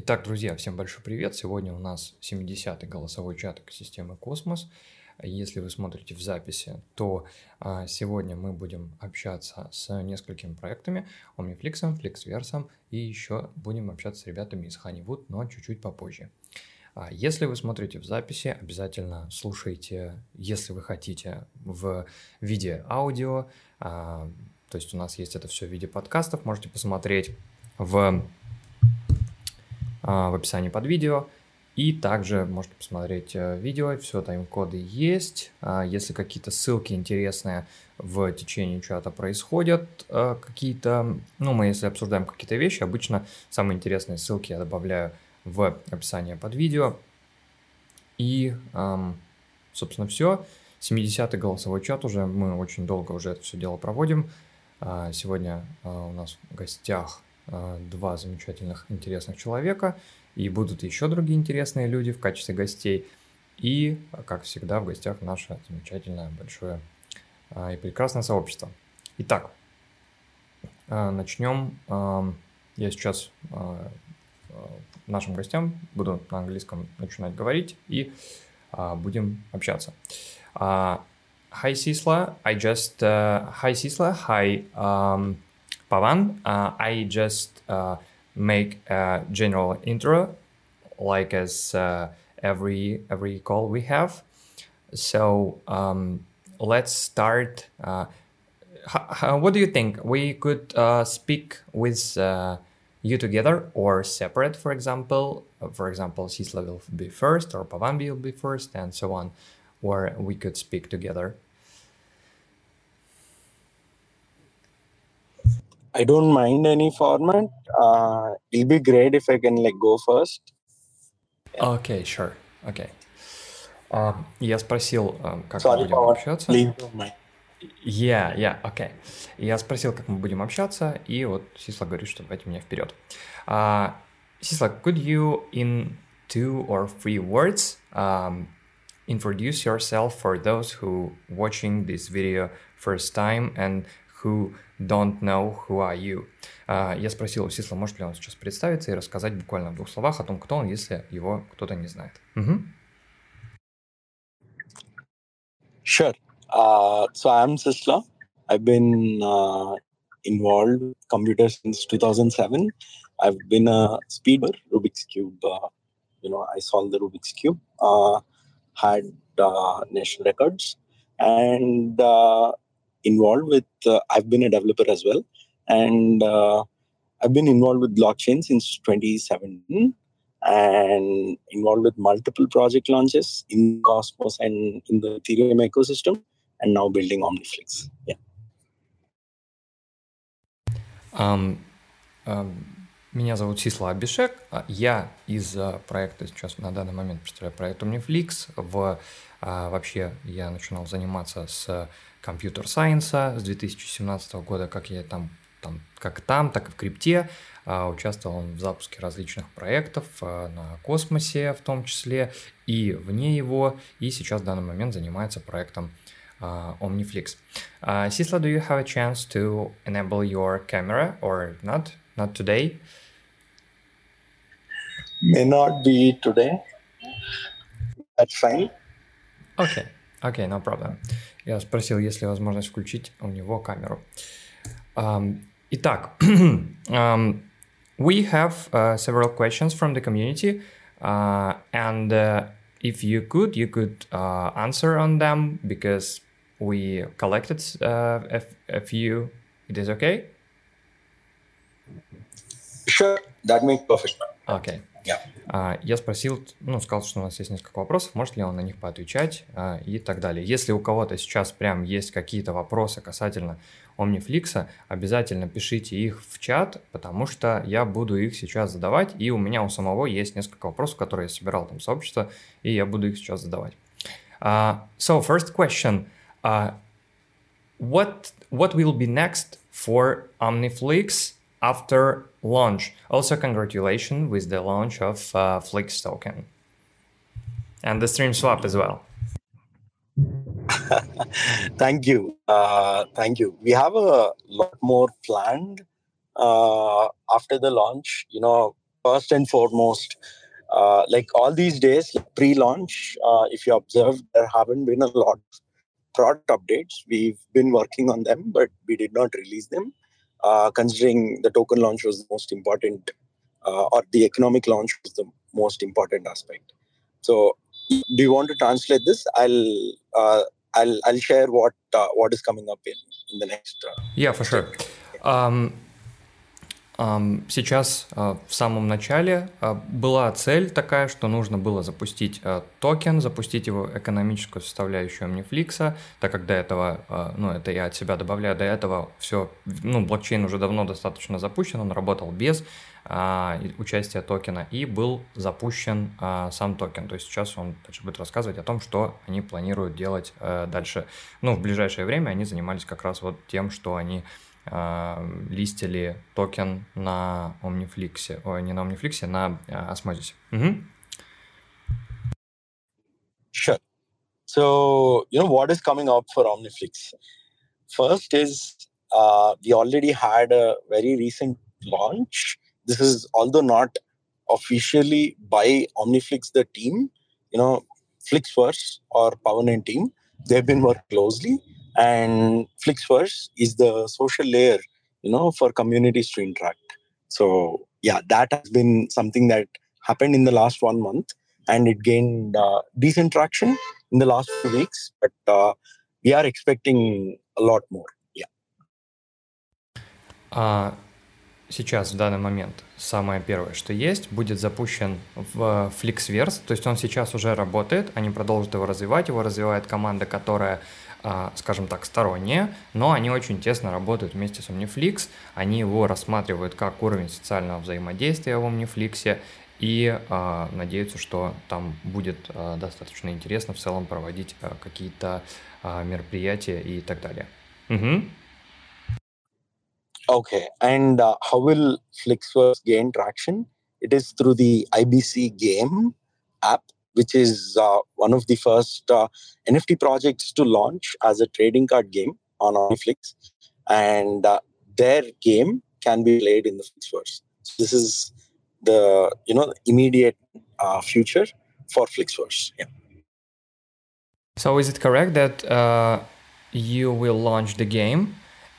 Итак, друзья, всем большой привет. Сегодня у нас 70-й голосовой чат экосистемы Космос. Если вы смотрите в записи, то а, сегодня мы будем общаться с несколькими проектами, Omniflix, FlixVerse и еще будем общаться с ребятами из Honeywood, но чуть-чуть попозже. А, если вы смотрите в записи, обязательно слушайте, если вы хотите, в виде аудио. А, то есть у нас есть это все в виде подкастов, можете посмотреть в в описании под видео. И также можете посмотреть э, видео, все тайм-коды есть. А, если какие-то ссылки интересные в течение чата происходят, э, какие-то, ну, мы если обсуждаем какие-то вещи, обычно самые интересные ссылки я добавляю в описание под видео. И, собственно, все. 70-й голосовой чат уже, мы очень долго уже это все дело проводим. А, сегодня у нас в гостях а, два замечательных, интересных человека, и будут еще другие интересные люди в качестве гостей. И, как всегда, в гостях наше замечательное, большое а, и прекрасное сообщество. Итак, а, начнем. Я сейчас нашим гостям буду на английском начинать говорить и будем общаться. Hi, Sisla. I just... Uh, hi, Sisla. Hi, um, Pavan. Uh, I just uh, make a general intro, like as uh, every every call we have. So um, let's start. Uh, what do you think? We could uh, speak with uh, you together or separate, for example. For example, Sisla will be first, or Pavan will be first, and so on. Or we could speak together. I don't mind any format. Uh, it'll be great if I can like go first. Yeah. Okay, sure. Okay. Uh, я спросил, как Sorry, мы будем power. общаться. Yeah, yeah, okay. Я спросил, как мы будем общаться, и вот Сисла говорит, что давайте меня вперед. Uh, Сисла, could you in two or three words um, introduce yourself for those who watching this video first time and who don't know who are you. Uh, я спросил у Сисла, может ли он сейчас представиться и рассказать буквально в двух словах о том, кто он, если его кто-то не знает. Mm-hmm. Sure. Uh, so I'm Sisla. I've been uh, involved with computers since 2007. I've been a speeder, Rubik's Cube. Uh, you know, I solved the Rubik's Cube, uh, had uh, national records, and uh, involved with uh, i've been a developer as well and uh, i've been involved with blockchain since 2017 and involved with multiple project launches in cosmos and in the ethereum ecosystem and now building omniflix yeah um, um, Меня зовут Сисла Абишек. Я из проекта сейчас на данный момент представляю проект Omniflix. В, вообще я начинал заниматься с компьютер-сайенса с 2017 года, как я там, там, как там, так и в крипте. А, участвовал он в запуске различных проектов а, на космосе в том числе и вне его, и сейчас в данный момент занимается проектом uh, Omniflix. Uh, Sisla, do you have a chance to enable your camera or not? Not today? May not be today. That's fine. Okay, okay, no problem. Я спросил, есть ли возможность включить у него камеру. Um, итак, um, we have uh, several questions from the community, uh, and uh, if you could, you could uh, answer on them because we collected uh, a, a few. It is okay? Sure, that makes perfect. Okay. А, я спросил, ну, сказал, что у нас есть несколько вопросов, может ли он на них поотвечать а, и так далее. Если у кого-то сейчас прям есть какие-то вопросы касательно Omniflix, обязательно пишите их в чат, потому что я буду их сейчас задавать, и у меня у самого есть несколько вопросов, которые я собирал там сообщество, и я буду их сейчас задавать. Uh, so, first question. Uh, what, what will be next for Omniflix after launch. Also, congratulations with the launch of uh, Flix token and the stream swap as well. thank you. Uh, thank you. We have a lot more planned uh, after the launch. You know, first and foremost, uh, like all these days, like pre-launch, uh, if you observe, there haven't been a lot of product updates. We've been working on them, but we did not release them, uh, considering the token launch was the most important, uh, or the economic launch was the most important aspect. So, do you want to translate this? I'll uh, I'll I'll share what uh, what is coming up in in the next. yeah, for sure. Um, Сейчас в самом начале была цель такая, что нужно было запустить токен, запустить его экономическую составляющую Omniflix, так как до этого, ну это я от себя добавляю, до этого все, ну блокчейн уже давно достаточно запущен, он работал без участия токена и был запущен сам токен. То есть сейчас он будет рассказывать о том, что они планируют делать дальше. Ну, в ближайшее время они занимались как раз вот тем, что они листили токен на Omniflix, ой, не на Omniflix, на Osmosis. Угу. Sure. So, you know, what is coming up for Omniflix? First is uh, we already had a very recent launch. This is, although not officially by Omniflix, the team, you know, Flixverse or Power9 team, they've been working closely and flixverse is the social layer you know for communities to interact so yeah that has been something that happened in the last one month and it gained uh, decent traction in the last few weeks but uh, we are expecting a lot more yeah uh, сейчас, в данный момент, самое первое, что есть, будет запущен в Flixverse, то есть он сейчас уже работает, они продолжат его развивать, его развивает команда, которая а, скажем так, сторонние, но они очень тесно работают вместе с Omniflix, они его рассматривают как уровень социального взаимодействия в Omniflix, и э, надеются, что там будет э, достаточно интересно в целом проводить э, какие-то э, мероприятия и так далее. Угу. Okay, and uh, how will Flixverse gain traction? It is through the IBC game app which is uh, one of the first uh, NFT projects to launch as a trading card game on Netflix, and uh, their game can be played in the Flixverse. So this is the you know immediate uh, future for Flixverse. Yeah. So is it correct that uh, you will launch the game?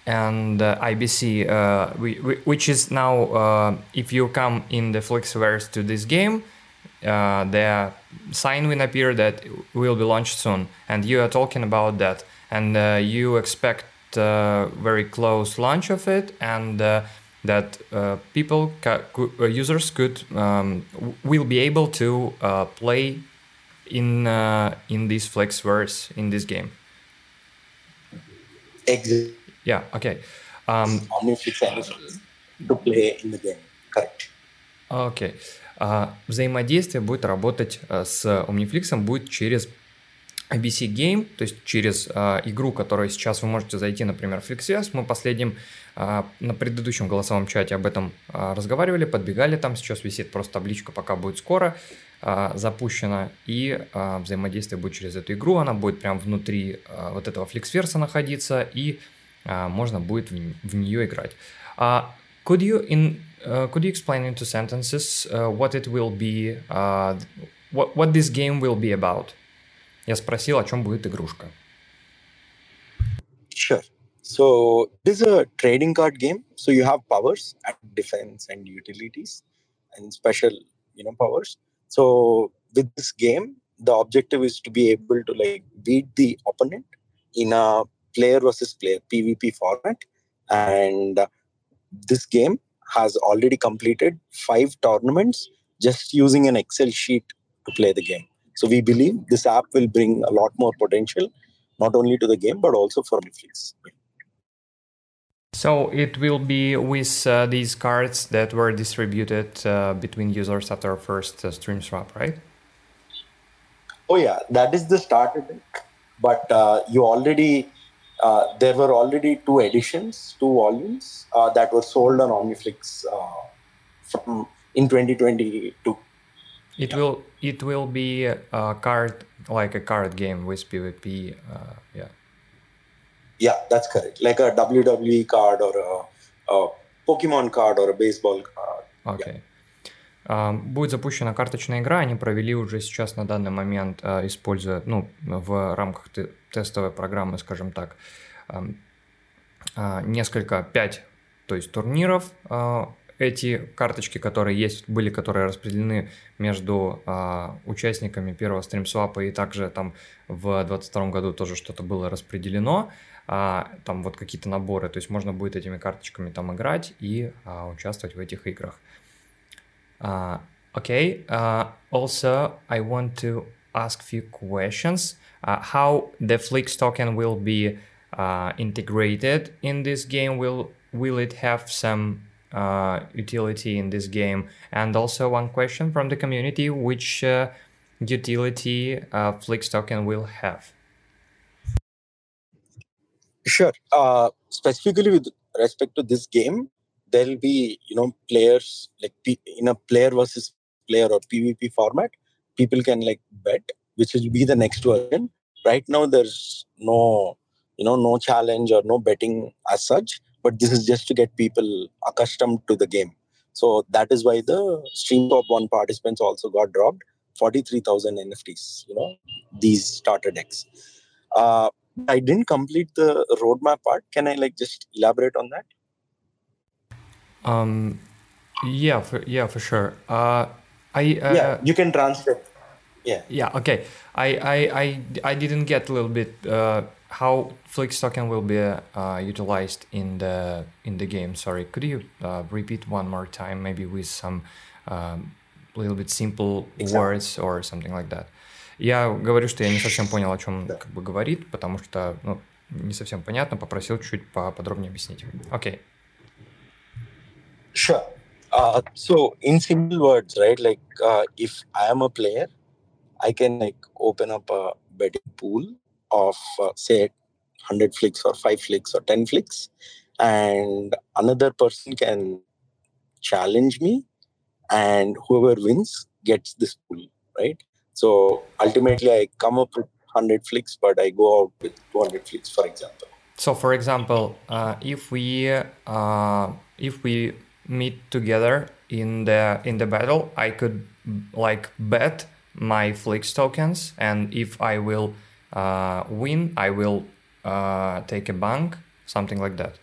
and uh, IBC, uh, we, we, which is now, uh, if you come in the Flixverse to this game, uh, the sign will appear that will be launched soon, and you are talking about that, and uh, you expect uh, very close launch of it, and uh, that uh, people, ca- uh, users could um, will be able to play in in this Flexverse in this game. Exactly. Yeah. Okay. Um, to play in the game. Correct. Okay. А взаимодействие будет работать э, с Omniflix будет через ABC Game, то есть через э, игру, которую сейчас вы можете зайти, например, в FlixVS. Мы последним э, на предыдущем голосовом чате об этом э, разговаривали, подбегали там, сейчас висит просто табличка, пока будет скоро э, запущена, и э, взаимодействие будет через эту игру, она будет прям внутри э, вот этого FlixVerse находиться, и э, можно будет в, в нее играть. Uh, could you in Uh, could you explain in two sentences uh, what it will be, uh, what, what this game will be about? Я спросил, о чем будет игрушка. Sure. So this is a trading card game. So you have powers and defense and utilities and special, you know, powers. So with this game, the objective is to be able to like beat the opponent in a player versus player PvP format. And this game has already completed five tournaments just using an Excel sheet to play the game. So we believe this app will bring a lot more potential, not only to the game, but also for Netflix. So it will be with uh, these cards that were distributed uh, between users after first uh, stream swap, right? Oh yeah, that is the starter deck. But uh, you already uh, there were already two editions, two volumes uh, that were sold on Omniflix uh, from in 2022. It yeah. will it will be a card like a card game with PvP. Uh, yeah. Yeah, that's correct. Like a WWE card or a, a Pokemon card or a baseball card. Okay. Yeah. А, будет запущена карточная игра, они провели уже сейчас на данный момент, а, используя, ну, в рамках тестовой программы, скажем так, а, несколько, пять, то есть турниров. Эти карточки, которые есть, были, которые распределены между участниками первого стримсвапа и также там в 2022 году тоже что-то было распределено там вот какие-то наборы, то есть можно будет этими карточками там играть и участвовать в этих играх. Uh, okay. Uh, also, I want to ask few questions. Uh, how the Flix token will be uh, integrated in this game? Will will it have some uh, utility in this game? And also one question from the community: which uh, utility Flix token will have? Sure. specifically with respect to this game, there'll be you know players like in a player versus player or pvp format people can like bet which will be the next version. Right now there's no you know no challenge or no betting as such but this is just to get people accustomed to the game. So that is why the stream top one participants also got dropped. 43000 nfts you know these starter decks. Uh, i didn't complete the roadmap part. Can i like just elaborate on that um, yeah, for, yeah, for sure. Uh, I uh, yeah, you can translate. Yeah. Yeah. Okay. I I I, I didn't get a little bit uh, how Flix token will be uh, utilized in the in the game. Sorry, could you uh, repeat one more time, maybe with some um, little bit simple exactly. words or something like that? Я говорю, что я не совсем понял, о чем да. как бы говорит, потому что ну, не совсем понятно. Попросил чуть поподробнее объяснить. Окей. Okay. Sure. Uh, so in simple words, right? Like uh, if I am a player, I can like open up a betting pool of uh, say 100 flicks or 5 flicks or 10 flicks and another person can challenge me and whoever wins gets this pool right so ultimately i come up with 100 flicks but i go out with 200 flicks for example so for example uh, if we uh, if we meet together in the in the battle, I could like bet my Flix tokens, and if I will uh, win, I will uh, take a bank, something like that.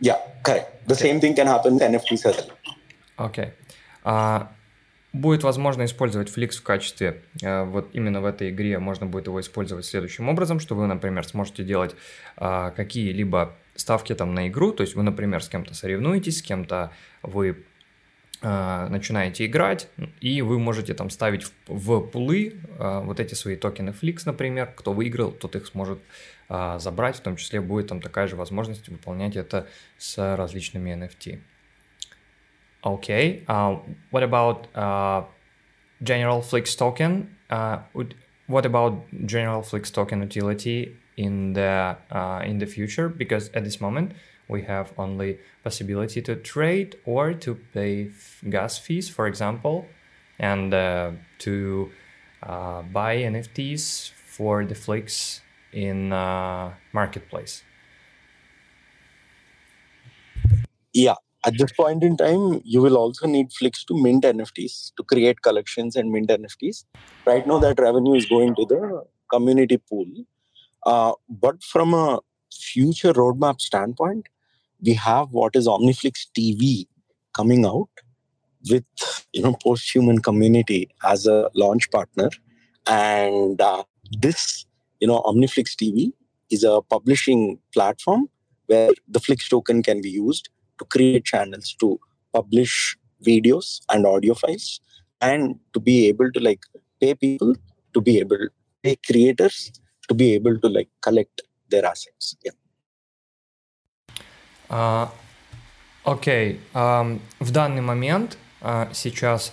Yeah, correct. The okay. same thing can happen with NFTs as well. Okay. Uh, будет возможно использовать Flix в качестве, э, вот именно в этой игре можно будет его использовать следующим образом, что вы, например, сможете делать а, какие-либо ставки там на игру, то есть вы, например, с кем-то соревнуетесь, с кем-то вы а, начинаете играть, и вы можете там ставить в, в пулы а, вот эти свои токены Flix, например, кто выиграл, тот их сможет забрать, в том числе будет там такая же возможность выполнять это с различными NFT. Okay. Uh, what about uh, general Flix token? Uh, what about general Flix token utility in the uh, in the future? Because at this moment we have only possibility to trade or to pay gas fees, for example, and uh, to uh, buy NFTs for the Flix in marketplace. Yeah, at this point in time, you will also need Flix to mint NFTs, to create collections and mint NFTs. Right now, that revenue is going to the community pool. Uh, but from a future roadmap standpoint, we have what is OmniFlix TV coming out with you know post-human community as a launch partner, and uh, this you know OmniFlix TV is a publishing platform where the Flix token can be used to create channels to publish videos and audio files and to be able to like pay people to be able pay creators to be able to like collect their assets yeah uh, okay. um, в данный момент uh, сейчас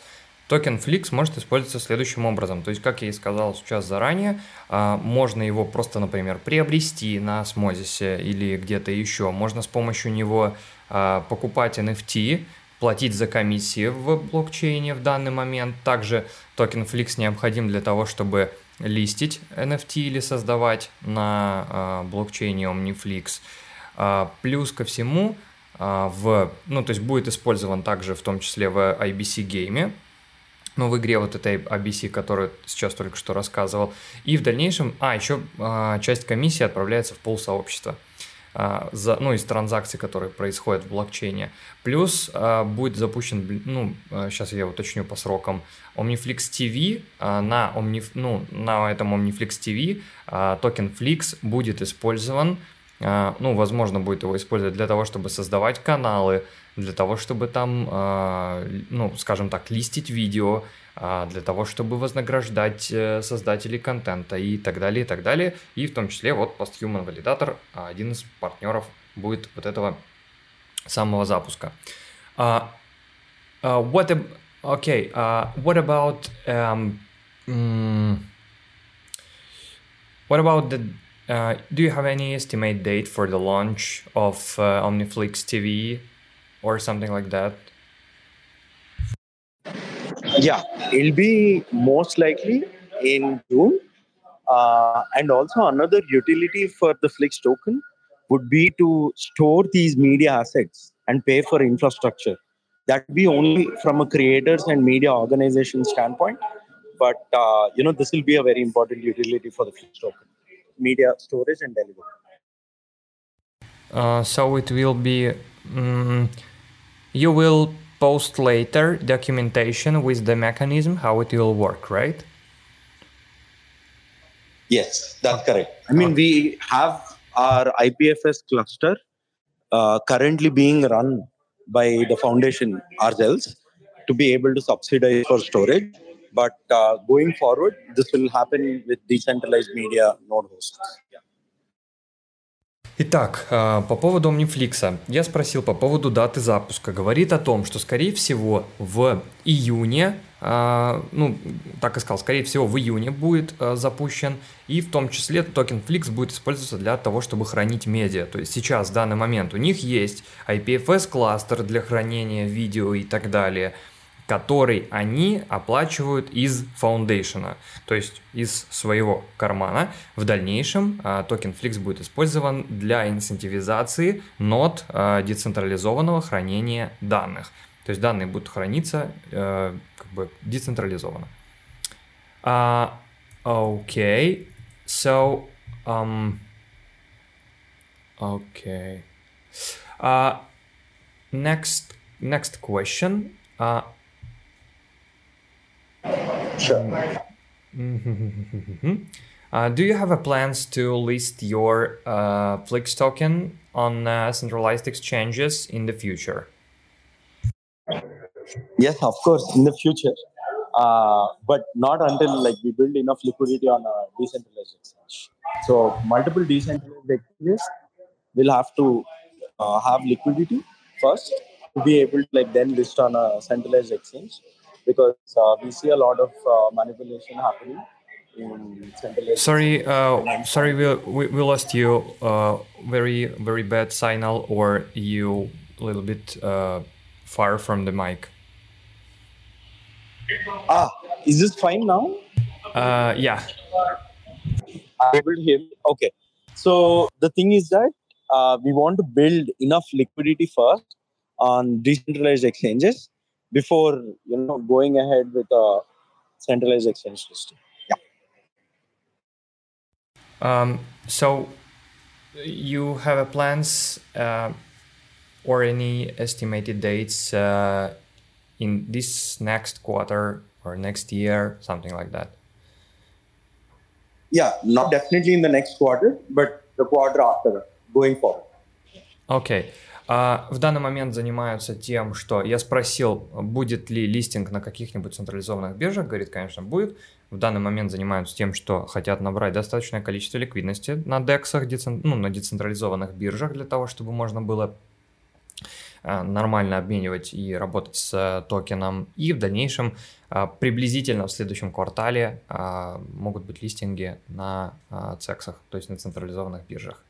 токен Flix может использоваться следующим образом. То есть, как я и сказал сейчас заранее, uh, можно его просто, например, приобрести на Смозисе или где-то еще. Можно с помощью него а, покупать NFT, платить за комиссии в блокчейне в данный момент. Также токен Flix необходим для того, чтобы листить NFT или создавать на а, блокчейне OmniFlix. А, плюс ко всему, в, ну, то есть будет использован также в том числе в IBC гейме, ну, в игре вот этой IBC, которую сейчас только что рассказывал. И в дальнейшем, а, еще а, часть комиссии отправляется в пол сообщества. А, за, ну, из транзакций, которые происходят в блокчейне. Плюс а, будет запущен, ну, сейчас я уточню по срокам, Omniflix TV, на, Omnif, ну, на этом Omniflix TV токен Flix будет использован, ну, возможно, будет его использовать для того, чтобы создавать каналы, для того, чтобы там, ну, скажем так, листить видео, а, для того, чтобы вознаграждать э, создателей контента и так далее, и так далее. И в том числе вот Posthuman Validator, а, один из партнеров будет вот этого самого запуска. Uh, uh, what, okay, uh, what about um, mm, what about the uh, do you have any estimate date for the launch of uh, Omniflix TV or something like that? Yeah, it'll be most likely in June. Uh, and also another utility for the Flix token would be to store these media assets and pay for infrastructure. That would be only from a creators and media organization standpoint. But uh, you know, this will be a very important utility for the Flix token, media storage and delivery. Uh, so it will be. Um, you will post later documentation with the mechanism how it will work, right? Yes, that's correct. I mean, we have our IPFS cluster uh, currently being run by the foundation ourselves to be able to subsidize for storage. But uh, going forward, this will happen with decentralized media node hosts. Yeah. Итак, а, по поводу Omniflix. Я спросил по поводу даты запуска. Говорит о том, что, скорее всего, в июне, а, ну, так и сказал, скорее всего, в июне будет а, запущен, и в том числе токен Flix будет использоваться для того, чтобы хранить медиа. То есть сейчас, в данный момент, у них есть IPFS-кластер для хранения видео и так далее – который они оплачивают из foundation а, то есть из своего кармана. В дальнейшем а, токен Flix будет использован для инцентивизации нод а, децентрализованного хранения данных. То есть данные будут храниться а, как бы децентрализованно. Uh, okay, so um, okay. Uh, next next question. Uh, Sure. uh, do you have a plans to list your uh, Flix token on uh, centralized exchanges in the future? Yes, of course, in the future, uh, but not until like we build enough liquidity on a decentralized exchange. So multiple decentralized exchanges will have to uh, have liquidity first to be able to like then list on a centralized exchange because uh, we see a lot of uh, manipulation happening in central sorry uh, sorry we, we, we lost you. Uh, very very bad signal or you a little bit uh, far from the mic. Ah is this fine now? Uh, yeah. I'm able to hear okay. So the thing is that we want to build enough liquidity first on decentralized exchanges before you know going ahead with a centralized exchange system. Yeah. Um, so you have plans uh, or any estimated dates uh, in this next quarter or next year, something like that? Yeah, not definitely in the next quarter, but the quarter after, going forward. Okay. А в данный момент занимаются тем, что я спросил, будет ли листинг на каких-нибудь централизованных биржах. Говорит, конечно, будет. В данный момент занимаются тем, что хотят набрать достаточное количество ликвидности на DEX, ну, на децентрализованных биржах, для того, чтобы можно было а, нормально обменивать и работать с токеном. И в дальнейшем а, приблизительно в следующем квартале могут быть листинги на цексах, то есть на централизованных биржах.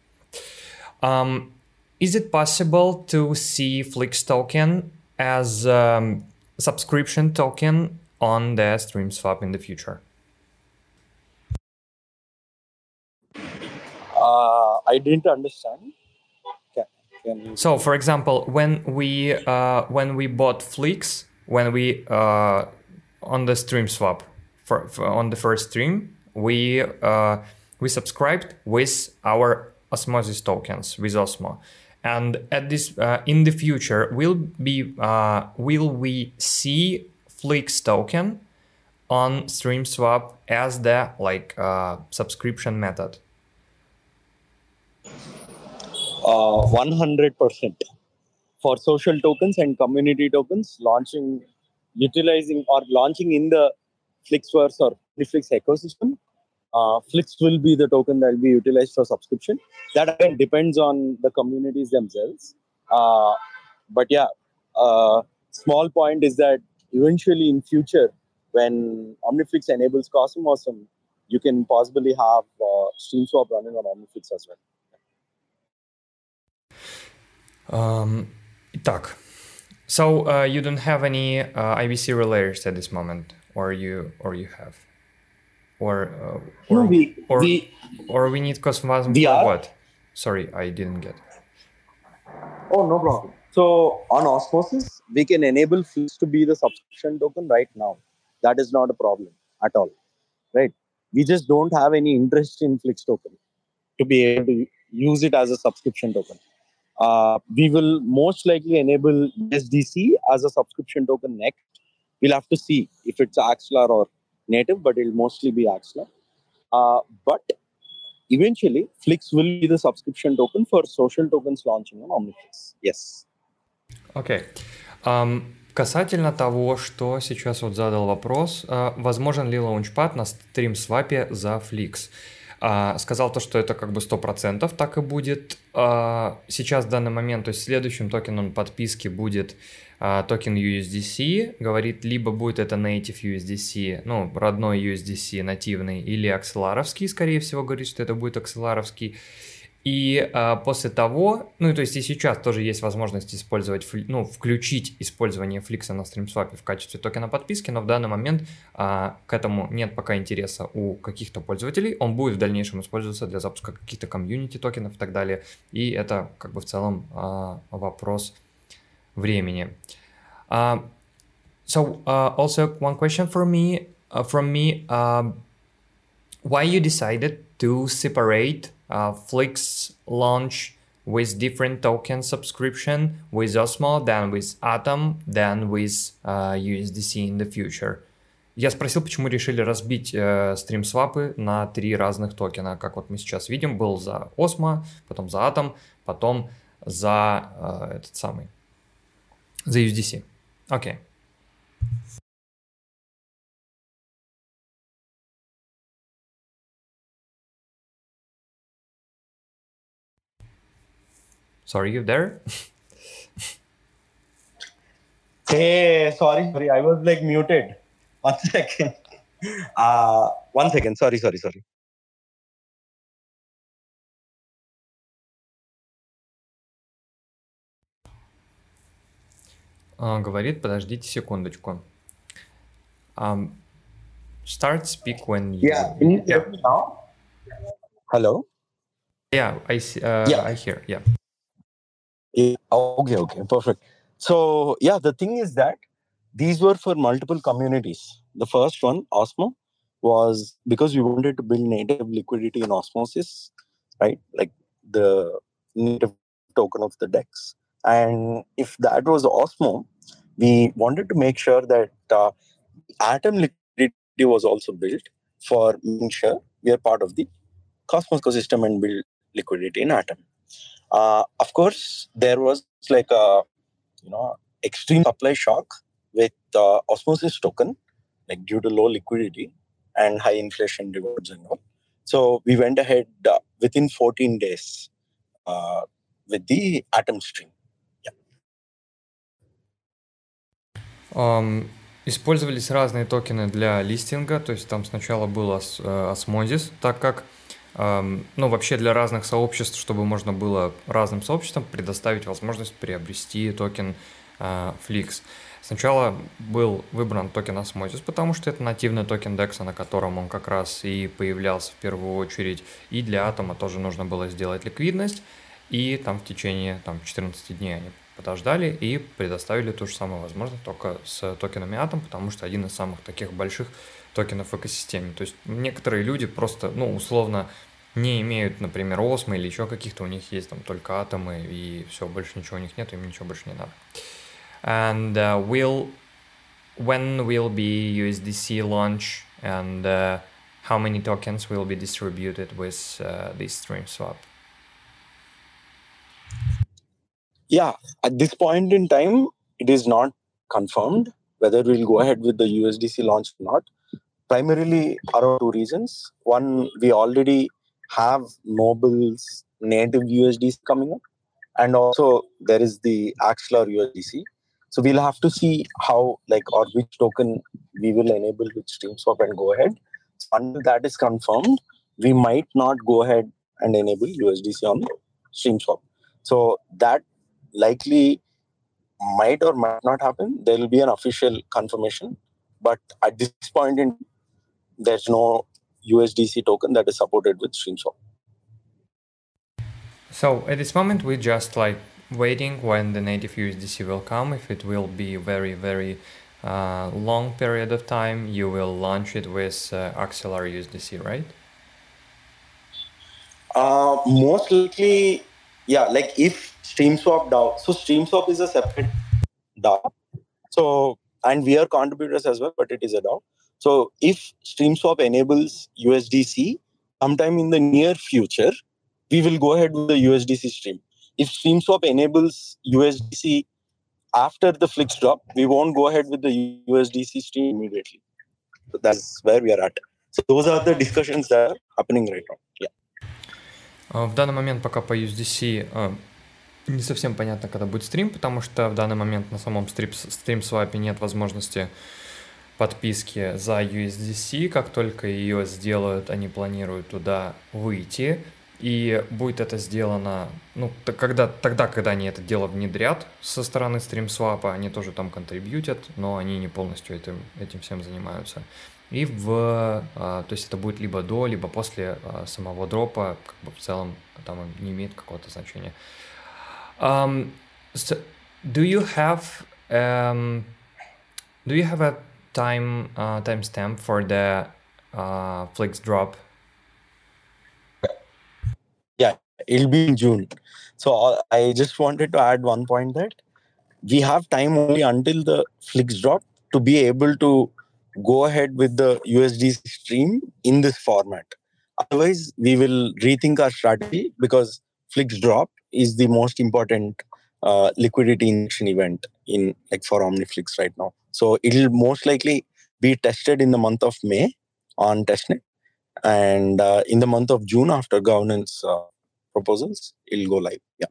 Is it possible to see Flix token as a subscription token on the StreamSwap in the future? Uh, I didn't understand. So, for example, when we uh, when we bought Flix, when we uh, on the stream swap for, for on the first stream, we uh, we subscribed with our Osmosis tokens with Osmo, and at this uh, in the future will be uh, will we see Flix token on StreamSwap as the like uh, subscription method? Uh, 100% for social tokens and community tokens launching utilizing or launching in the flixverse or flix ecosystem uh, flix will be the token that will be utilized for subscription that again depends on the communities themselves uh, but yeah uh, small point is that eventually in future when omniflix enables cosmos you can possibly have uh, streamswap running on omniflix as well Um, итак, so uh, you don't have any uh, IBC relayers at this moment, or you or you have, Or uh, or no, we, or, we, or we need Cosmos we for what? Sorry, I didn't get. Oh, no problem. So on Osmosis, we can enable Flix to be the subscription token right now. That is not a problem at all, right? We just don't have any interest in Flix token to be able to use it as a subscription token. Uh, we will most likely enable USDC as a subscription token next. We'll have to see if it's Axlar or native, but it'll mostly be Axlar. Uh, but eventually, Flix will be the subscription token for social tokens launching on OmniFlix. Yes. Окей. Ам, касательно того, что сейчас вот задал вопрос, а, возможен ли лаунчпад на стрим-свапе за Flix? А, сказал то, что это как бы 100% так и будет. А, сейчас в данный момент, то есть следующим токеном подписки будет токен USDC. Говорит, либо будет это native USDC, ну, родной USDC нативный, или Axelar овский, скорее всего, говорит, что это будет Axelar овский. И а, после того, ну, то есть и сейчас тоже есть возможность использовать, ну, включить использование Flix а на StreamSwap в качестве токена подписки, но в данный момент а, к этому нет пока интереса у каких-то пользователей. Он будет в дальнейшем использоваться для запуска каких-то community токенов и так далее. И это как бы в целом а, вопрос времени. А, so uh, also one question for me uh, from me um, why you decided to separate uh, Flix launch with different token subscription with Osmo than with Atom than with uh, USDC in the future? Я спросил, почему решили разбить э, стрим-свапы на три разных токена. Как вот мы сейчас видим, был за Osmo, потом за Atom, потом за э, этот самый, The USDC. Okay. Sorry, you there? hey, sorry, sorry. I was like muted. One second. Uh, one second. Sorry, sorry, sorry. говорит, подождите секундочку. Um, start speak when you... Yeah. Can you hear Yeah, me now? Hello. yeah I, see, uh, Yeah. I hear, yeah. Yeah, okay, okay, perfect. So yeah, the thing is that these were for multiple communities. The first one, Osmo, was because we wanted to build native liquidity in Osmosis, right? Like the native token of the DEX. And if that was Osmo, we wanted to make sure that uh, Atom liquidity was also built for making sure we are part of the Cosmos ecosystem and build liquidity in Atom. Uh, of course, there was like a you know extreme supply shock with uh, Osmosis token, like due to low liquidity and high inflation rewards and all. So we went ahead uh, within 14 days uh, with the Atom stream. Использовались разные токены для листинга, то есть там сначала был э, Osmosis, так как, ну, вообще для разных сообществ, чтобы можно было разным сообществам предоставить возможность приобрести токен а, Flix. Сначала был выбран токен Osmosis, потому что это нативный токен DEX, на котором он как раз и появлялся в первую очередь. И для Атома тоже нужно было сделать ликвидность. и там в течение там, 14 дней они подождали и предоставили ту же самую возможность только с токенами Atom, потому что один из самых таких больших токенов в экосистеме. То есть некоторые люди просто, ну, условно, не имеют, например, осмы или еще каких-то, у них есть там только атомы, и все, больше ничего у них нет, им ничего больше не надо. And uh, will, when will be USDC launch and uh, how many tokens will be distributed with uh, this stream swap? Yeah, at this point in time, it is not confirmed whether we'll go ahead with the USDC launch or not. Primarily, around two reasons. One, we already have Noble's native USDC coming up, and also there is the Axlar USDC. So we'll have to see how, like, or which token we will enable with StreamSwap and go ahead. So until that is confirmed, we might not go ahead and enable USDC on StreamSwap. So that likely might or might not happen. There will be an official confirmation, but at this point in, there's no USDC token that is supported with StreamSwap. So at this moment, we're just like waiting when the native USDC will come. If it will be very very uh, long period of time, you will launch it with uh, Axelar USDC, right? Uh, most likely, yeah. Like if StreamSwap DAO, so StreamSwap is a separate DAO. So and we are contributors as well, but it is a DAO. So if StreamSwap enables USDC sometime in the near future, we will go ahead with the USDC stream. If StreamSwap enables USDC after the Flix drop, we won't go ahead with the USDC stream immediately. So that's where we are at. So those are the discussions that are happening right now. Yeah. В данный момент пока по USDC не совсем понятно, когда будет стрим, потому что в данный момент на самом стрим, стрим свапе нет возможности подписки за USDC. Как только ее сделают, они планируют туда выйти. И будет это сделано, ну, когда, тогда, когда они это дело внедрят со стороны StreamSwap, они тоже там контрибьютят, но они не полностью этим, этим всем занимаются. И в, а, то есть это будет либо до, либо после а, самого дропа, как бы в целом там не имеет какого-то значения. Um, so do you have um, do you have a time uh, timestamp for the uh, Flix drop? Yeah, it'll be in June. So I just wanted to add one point that we have time only until the Flix drop to be able to go ahead with the USD stream in this format. Otherwise, we will rethink our strategy because Flix drop is the most important uh, liquidity injection event in like for OmniFlix right now. So it'll most likely be tested in the month of May on testnet, and uh, in the month of June after governance uh, proposals, it'll go live. Yeah.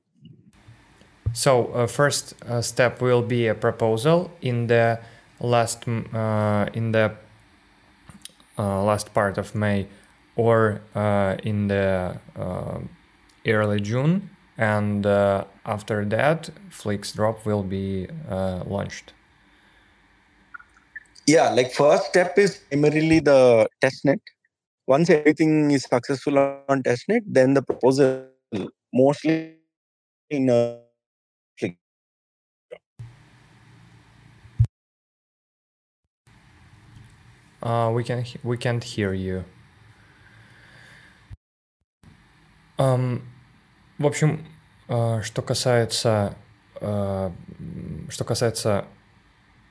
So uh, first uh, step will be a proposal in the last uh, in the last part of May or in the early June and uh, after that flix drop will be uh, launched. Yeah like first step is primarily the testnet. Once everything is successful on testnet then the proposal mostly in a uh, we can we can't hear you um, В общем, э, что касается, э, что касается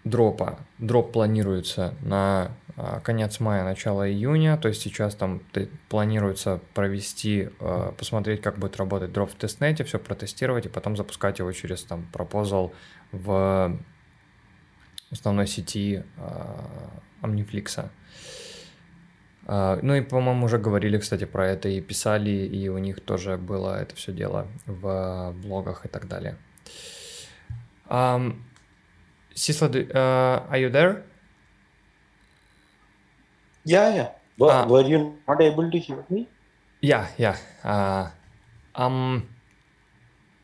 дропа, дроп планируется на э, конец мая, начало июня, то есть сейчас там планируется провести, посмотреть, как будет работать дроп в тестнете, все протестировать и потом запускать его через там пропозал в основной сети Omniflix. А, ну и, по-моему, уже говорили, кстати, про это и писали, и у них тоже было это все дело в блогах и так далее. Um, Sisla, uh, are you there? Yeah, yeah. Were, uh, were you not able to hear me? Yeah, yeah. Uh, um,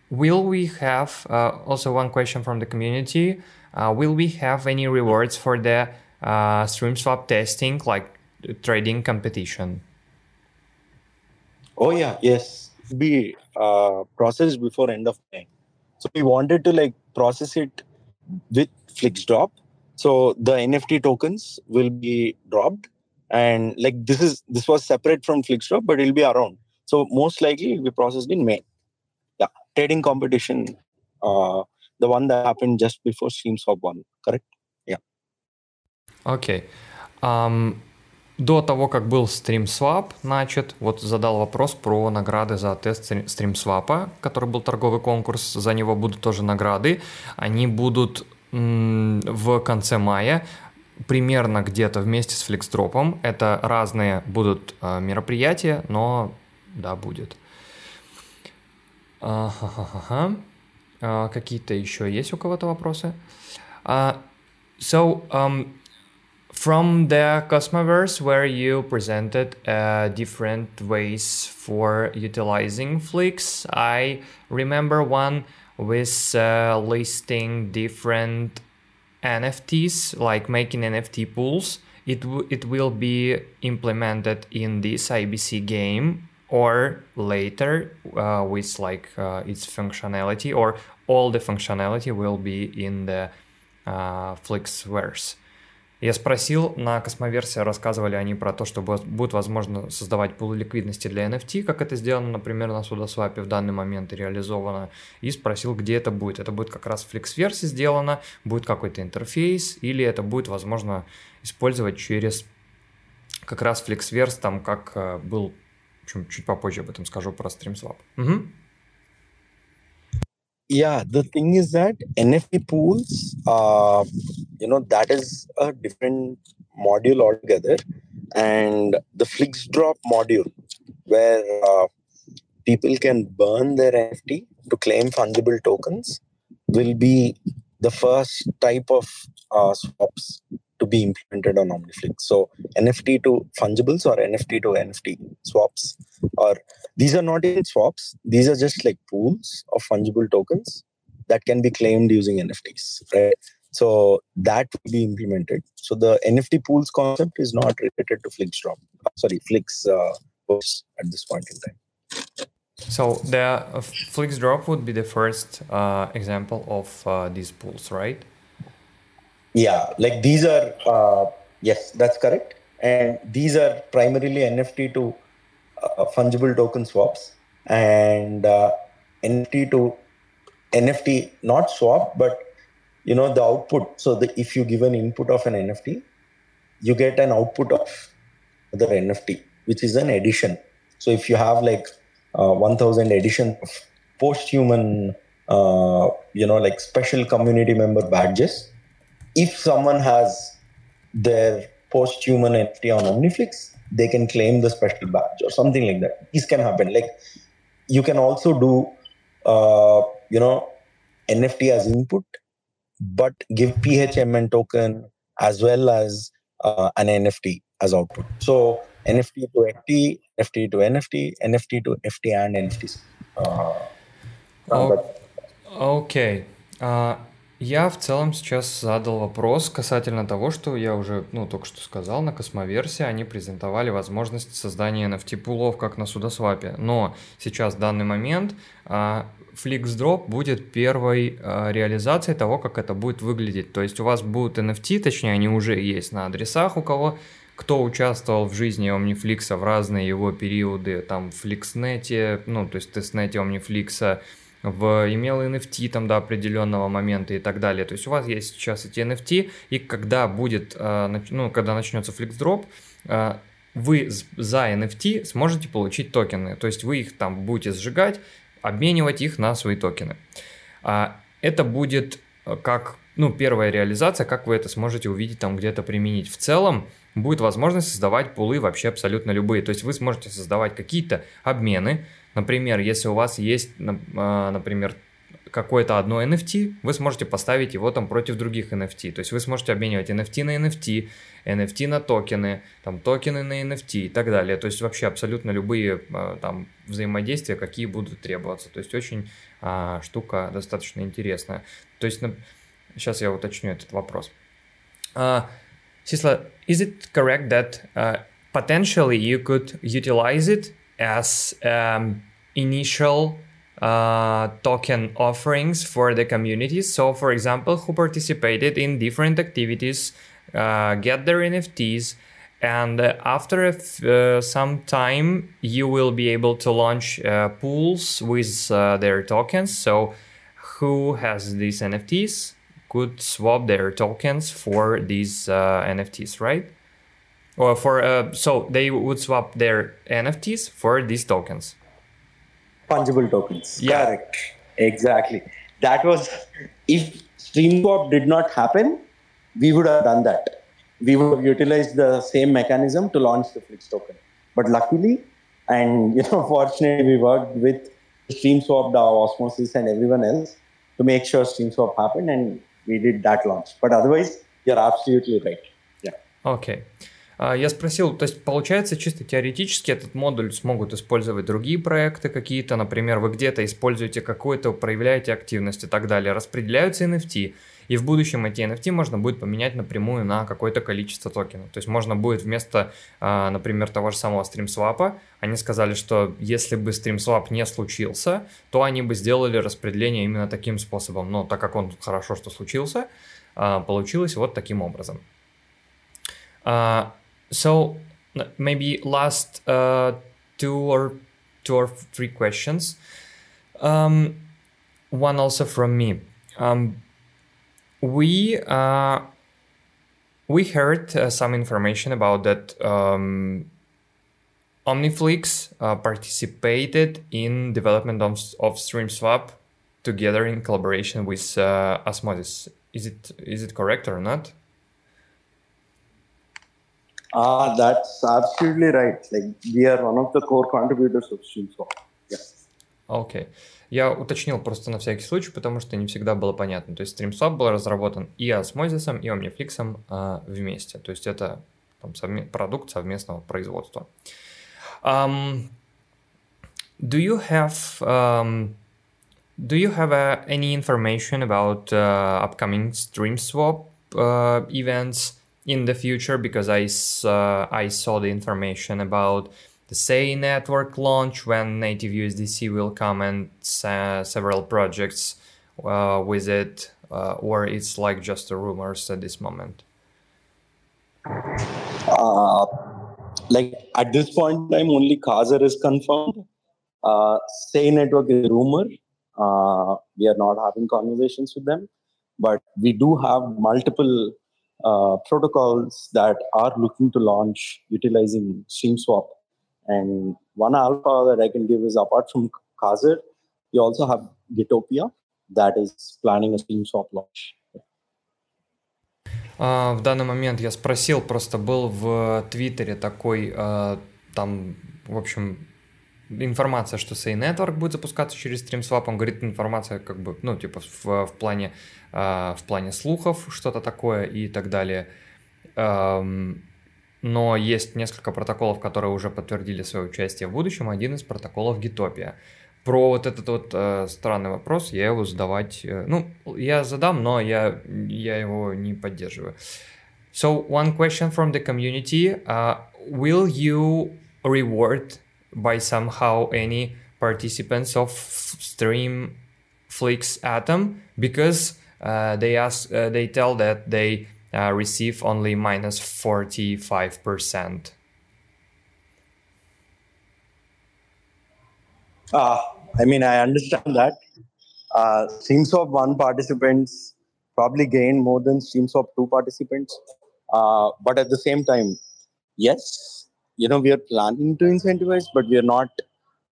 will we have uh, also one question from the community? Uh, will we have any rewards for the uh, stream swap testing, like trading competition? Oh yeah, yes. be uh, processed before end of May. So we wanted to like process it with FlixDrop. So the NFT tokens will be dropped, and like this is this was separate from FlixDrop, but it'll be around. So most likely it'll be processed in May. Yeah, trading competition, uh, the one that happened just before StreamSwap one, correct? Yeah. Okay. Um, До того, как был StreamSwap начат, вот задал вопрос про награды за тест StreamSwap, который был торговый конкурс, за него будут тоже награды. Они будут в конце мая, примерно где-то вместе с FlexDrop. Это разные будут э, мероприятия, но да, будет. А, какие-то еще есть у кого-то вопросы? Uh, so, um, from the Cosmoverse, where you presented uh, different ways for utilizing Flix, I remember one with uh, listing different NFTs, like making NFT pools. It, w- it will be implemented in this IBC game or later uh, with like uh, its functionality, or all the functionality will be in the uh, Flixverse. Я спросил, на Космоверсии рассказывали они про то, что будет возможно создавать пулы ликвидности для NFT, как это сделано, например, на Судосвапе в данный момент реализовано, и спросил, где это будет. Это будет как раз в FlexVerse сделано, будет какой-то интерфейс, или это будет возможно использовать через как раз FlexVerse, там как э, был, чуть, чуть попозже об этом скажу, про StreamSwap. Угу. Yeah the thing is that nft pools uh, you know that is a different module altogether and the flix drop module where uh, people can burn their nft to claim fungible tokens will be the first type of uh, swaps to be implemented on OmniFlix. So NFT to fungibles or NFT to NFT swaps, or these are not even swaps. These are just like pools of fungible tokens that can be claimed using NFTs, right? So that will be implemented. So the NFT pools concept is not related to flix drop Sorry, Flix uh, at this point in time. So the uh, FlixDrop would be the first uh, example of uh, these pools, right? Yeah, like these are, uh, yes, that's correct. And these are primarily NFT to uh, fungible token swaps and uh, NFT to NFT, not swap, but you know the output. So the, if you give an input of an NFT, you get an output of the NFT, which is an addition. So if you have like uh, 1,000 edition of post-human, uh, you know, like special community member badges, if someone has their post-human NFT on Omniflix, they can claim the special badge or something like that. This can happen. Like you can also do, uh, you know, NFT as input, but give PHMN token as well as uh, an NFT as output. So NFT to NFT, NFT to NFT, NFT to FT and NFTs. Uh, oh, okay. Uh, Я в целом сейчас задал вопрос касательно того, что я уже, ну, только что сказал, на Космоверсе они презентовали возможность создания NFT-пулов, как на Sudoswap е. Но сейчас, в данный момент, а, FlixDrop будет первой а, реализацией того, как это будет выглядеть. То есть у вас будут NFT, точнее, они уже есть на адресах у кого, кто участвовал в жизни OmniFlix в разные его периоды, там, в FlixNet, ну, то есть testnet е OmniFlix, в имел NFT там до определенного момента и так далее. То есть у вас есть сейчас эти NFT, и когда будет, э, ну, когда начнется FlixDrop, э, вы за NFT сможете получить токены. То есть вы их там будете сжигать, обменивать их на свои токены. А это будет э, как, ну, первая реализация, как вы это сможете увидеть там где-то применить. В целом будет возможность создавать пулы вообще абсолютно любые. То есть вы сможете создавать какие-то обмены, Например, если у вас есть, а, например, какое-то одно NFT, вы сможете поставить его там против других NFT. То есть вы сможете обменивать NFT на NFT, NFT на токены, там токены на NFT и так далее. То есть вообще абсолютно любые а, там взаимодействия, какие будут требоваться. То есть очень а, штука достаточно интересная. То есть на... сейчас я уточню этот вопрос. Uh, is it correct that uh, potentially you could utilize it as um, initial uh, token offerings for the communities. So, for example, who participated in different activities, uh, get their NFTs, and after uh, some time, you will be able to launch uh, pools with uh, their tokens. So, who has these NFTs could swap their tokens for these uh, NFTs, right? Or for uh, so they would swap their NFTs for these tokens fungible tokens. Yeah. Correct. Exactly. That was if StreamSwap did not happen, we would have done that. We would have utilized the same mechanism to launch the Flix token. But luckily, and you know, fortunately, we worked with StreamSwap, DAO, Osmosis, and everyone else to make sure StreamSwap happened, and we did that launch. But otherwise, you're absolutely right. Yeah. Okay. А, я спросил, то есть получается чисто теоретически этот модуль смогут использовать другие проекты какие-то, например, вы где-то используете какой-то, проявляете активность и так далее, распределяются NFT, и в будущем эти NFT можно будет поменять напрямую на какое-то количество токенов. То есть можно будет вместо, а, например, того же самого стримсвапа, они сказали, что если бы стримсвап не случился, то они бы сделали распределение именно таким способом. Но так как он хорошо, что случился, а, получилось вот таким образом. So maybe last uh, two or two or three questions. Um, one also from me. Um, we uh, we heard uh, some information about that. Um, Omniflix uh, participated in development of, of StreamSwap together in collaboration with uh, Osmosis. Is it is it correct or not? Ah, that's absolutely right. Like we are one of the core contributors of. Yeah. Окей. Okay. Я уточнил просто на всякий случай, потому что не всегда было понятно. То есть StreamSwap был разработан и Osmosis, и Omniflix а, вместе. То есть это там, совме- продукт совместного производства. Um, do you have um, do you have uh, any information about uh, upcoming StreamSwap uh, events? In the future because I, uh, I saw the information about the Say network launch when native USDC will come and uh, several projects uh, with it, uh, or it's like just the rumors at this moment? Uh, like at this point in time, only Kazar is confirmed. Uh, Say network is rumor. we are not having conversations with them, but we do have multiple uh, protocols that are looking to launch utilizing StreamSwap. And one alpha that I can give is apart from Kazir, you also have Gitopia that is planning a StreamSwap launch. Uh, в данный момент я спросил, просто был в Твиттере такой, uh, там, в общем, информация, что Say Network будет запускаться через StreamSwap, он говорит, информация как бы, ну, типа в, в плане, э, в плане слухов, что-то такое и так далее. Эм, но есть несколько протоколов, которые уже подтвердили свое участие в будущем. Один из протоколов Gitopia. Про вот этот вот э, странный вопрос я его задавать... Э, ну, я задам, но я, я его не поддерживаю. So, one question from the community. Uh, will you reward by somehow any participants of stream flix atom because uh, they ask uh, they tell that they uh, receive only minus 45 percent. Uh, i mean i understand that. Uh, of one participants probably gain more than streams of two participants. Uh, but at the same time yes you know we are planning to incentivize but we are not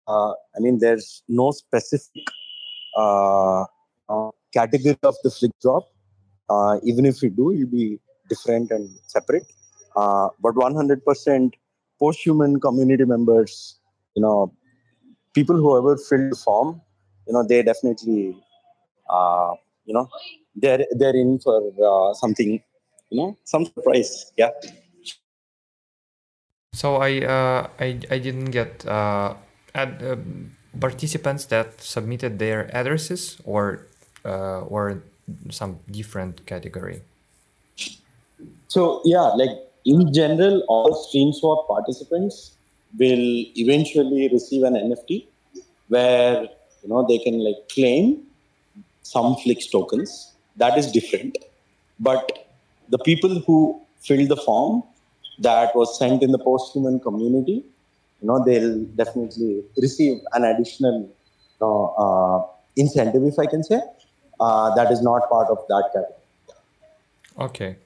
uh, i mean there's no specific uh, uh, category of the flip drop uh, even if we do it'll be different and separate. Uh, but 100% post-human community members you know people who ever filled the form you know they definitely uh, you know they're they're in for something you know some surprise. Yeah so I uh, I I didn't get uh, ad, uh, participants that submitted their addresses or uh, or some different category. So yeah, like in general, all StreamSwap participants will eventually receive an NFT. where you know they can like claim some Flix tokens. That is different. But the people who fill the form that was sent in the post-human community, you know, they'll definitely receive an additional you uh, incentive, if I can say, uh, that is not part of that category. Окей.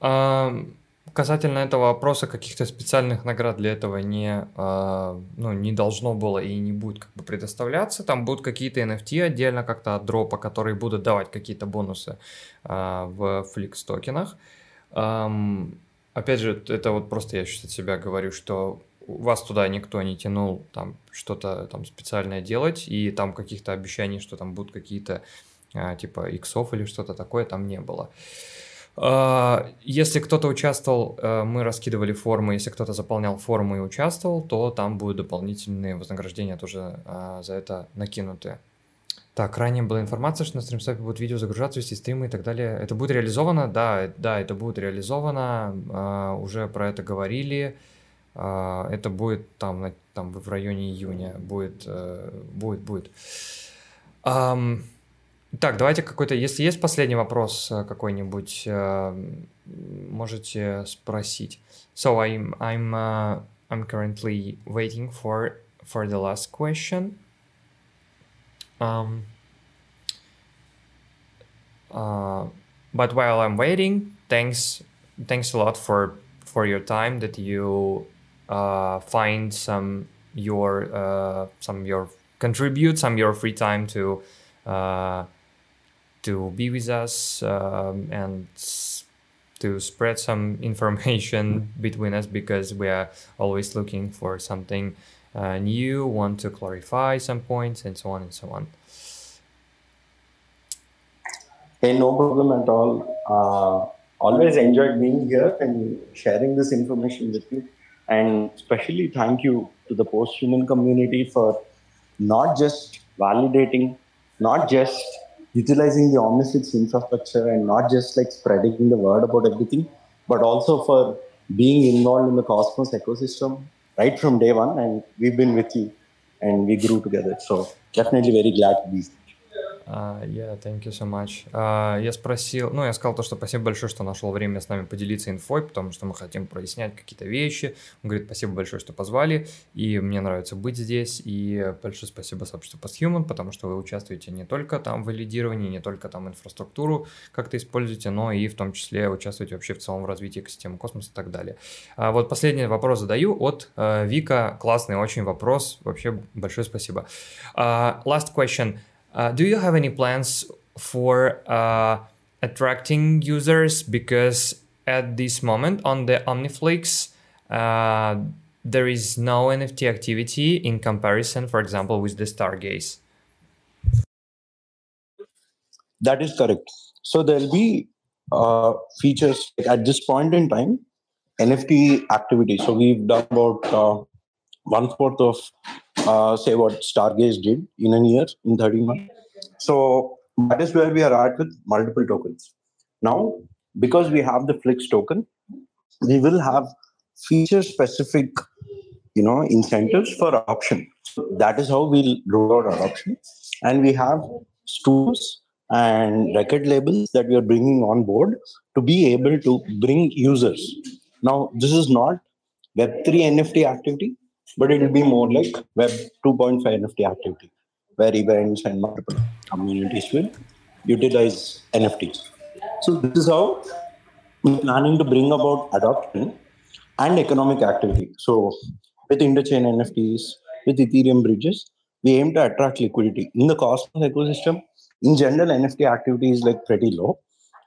Okay. Касательно этого вопроса, каких-то специальных наград для этого не, э, ну, не должно было и не будет как бы предоставляться. Там будут какие-то NFT отдельно как-то от дропа, которые будут давать какие-то бонусы э, в Flix токенах. Эм, опять же, это вот просто я сейчас от себя говорю, что вас туда никто не тянул там что-то там специальное делать, и там каких-то обещаний, что там будут какие-то э, типа иксов или что-то такое, там не было. А, если кто-то участвовал, э, мы раскидывали формы, если кто-то заполнял форму и участвовал, то там будут дополнительные вознаграждения тоже а, за это накинуты. Так, ранее была информация, что на стримсапе будут видео загружаться, вести стримы и так далее. Это будет реализовано? Да, да, это будет реализовано. А, уже про это говорили. Это будет там, там в районе июня. Будет, э, будет, будет. Um, так, давайте какой-то, если есть последний вопрос э, какой-нибудь, э, можете спросить. So I'm I'm uh, I'm currently waiting for for the last question. Um, uh, but while I'm waiting, thanks thanks a lot for for your time that you uh, find some your uh, some your contribute some your free time to uh, to be with us um, and to spread some information between us because we are always looking for something uh, you want to clarify some points, and so on and so on. Hey, no problem at all. Uh, always enjoyed being here and sharing this information with you. And especially thank you to the post human community for not just validating, not just utilizing the Omniflix infrastructure and not just like spreading the word about everything, but also for being involved in the Cosmos ecosystem right from day one. And we've been with you and we grew together. So definitely very glad to be. Uh, yeah, thank you so much. Uh, я спросил, ну, я сказал то, что спасибо большое, что нашел время с нами поделиться инфой, потому что мы хотим прояснять какие-то вещи. Он говорит, спасибо большое, что позвали, и мне нравится быть здесь, и большое спасибо сообществу Posthuman, потому что вы участвуете не только там в валидировании, не только там инфраструктуру как-то используете, но и в том числе участвуете вообще в целом в развитии экосистемы космоса и так далее. А вот последний вопрос задаю от uh, Вика, классный очень вопрос, вообще большое спасибо. Uh, last question. Uh, do you have any plans for uh, attracting users? Because at this moment on the Omniflix, uh, there is no NFT activity in comparison, for example, with the Stargaze. That is correct. So there'll be uh, features at this point in time, NFT activity. So we've done about uh, one fourth of uh, say what Stargaze did in a year in 13 months. So that is where we are at with multiple tokens. Now, because we have the Flix token, we will have feature specific you know incentives for adoption. That is how we'll roll out adoption. And we have stores and record labels that we are bringing on board to be able to bring users. Now, this is not Web3 NFT activity but it will be more like Web 2.5 NFT activity, where events and multiple communities will utilize NFTs. So this is how we're planning to bring about adoption and economic activity. So with interchain NFTs, with Ethereum bridges, we aim to attract liquidity. In the Cosmos ecosystem, in general, NFT activity is like pretty low.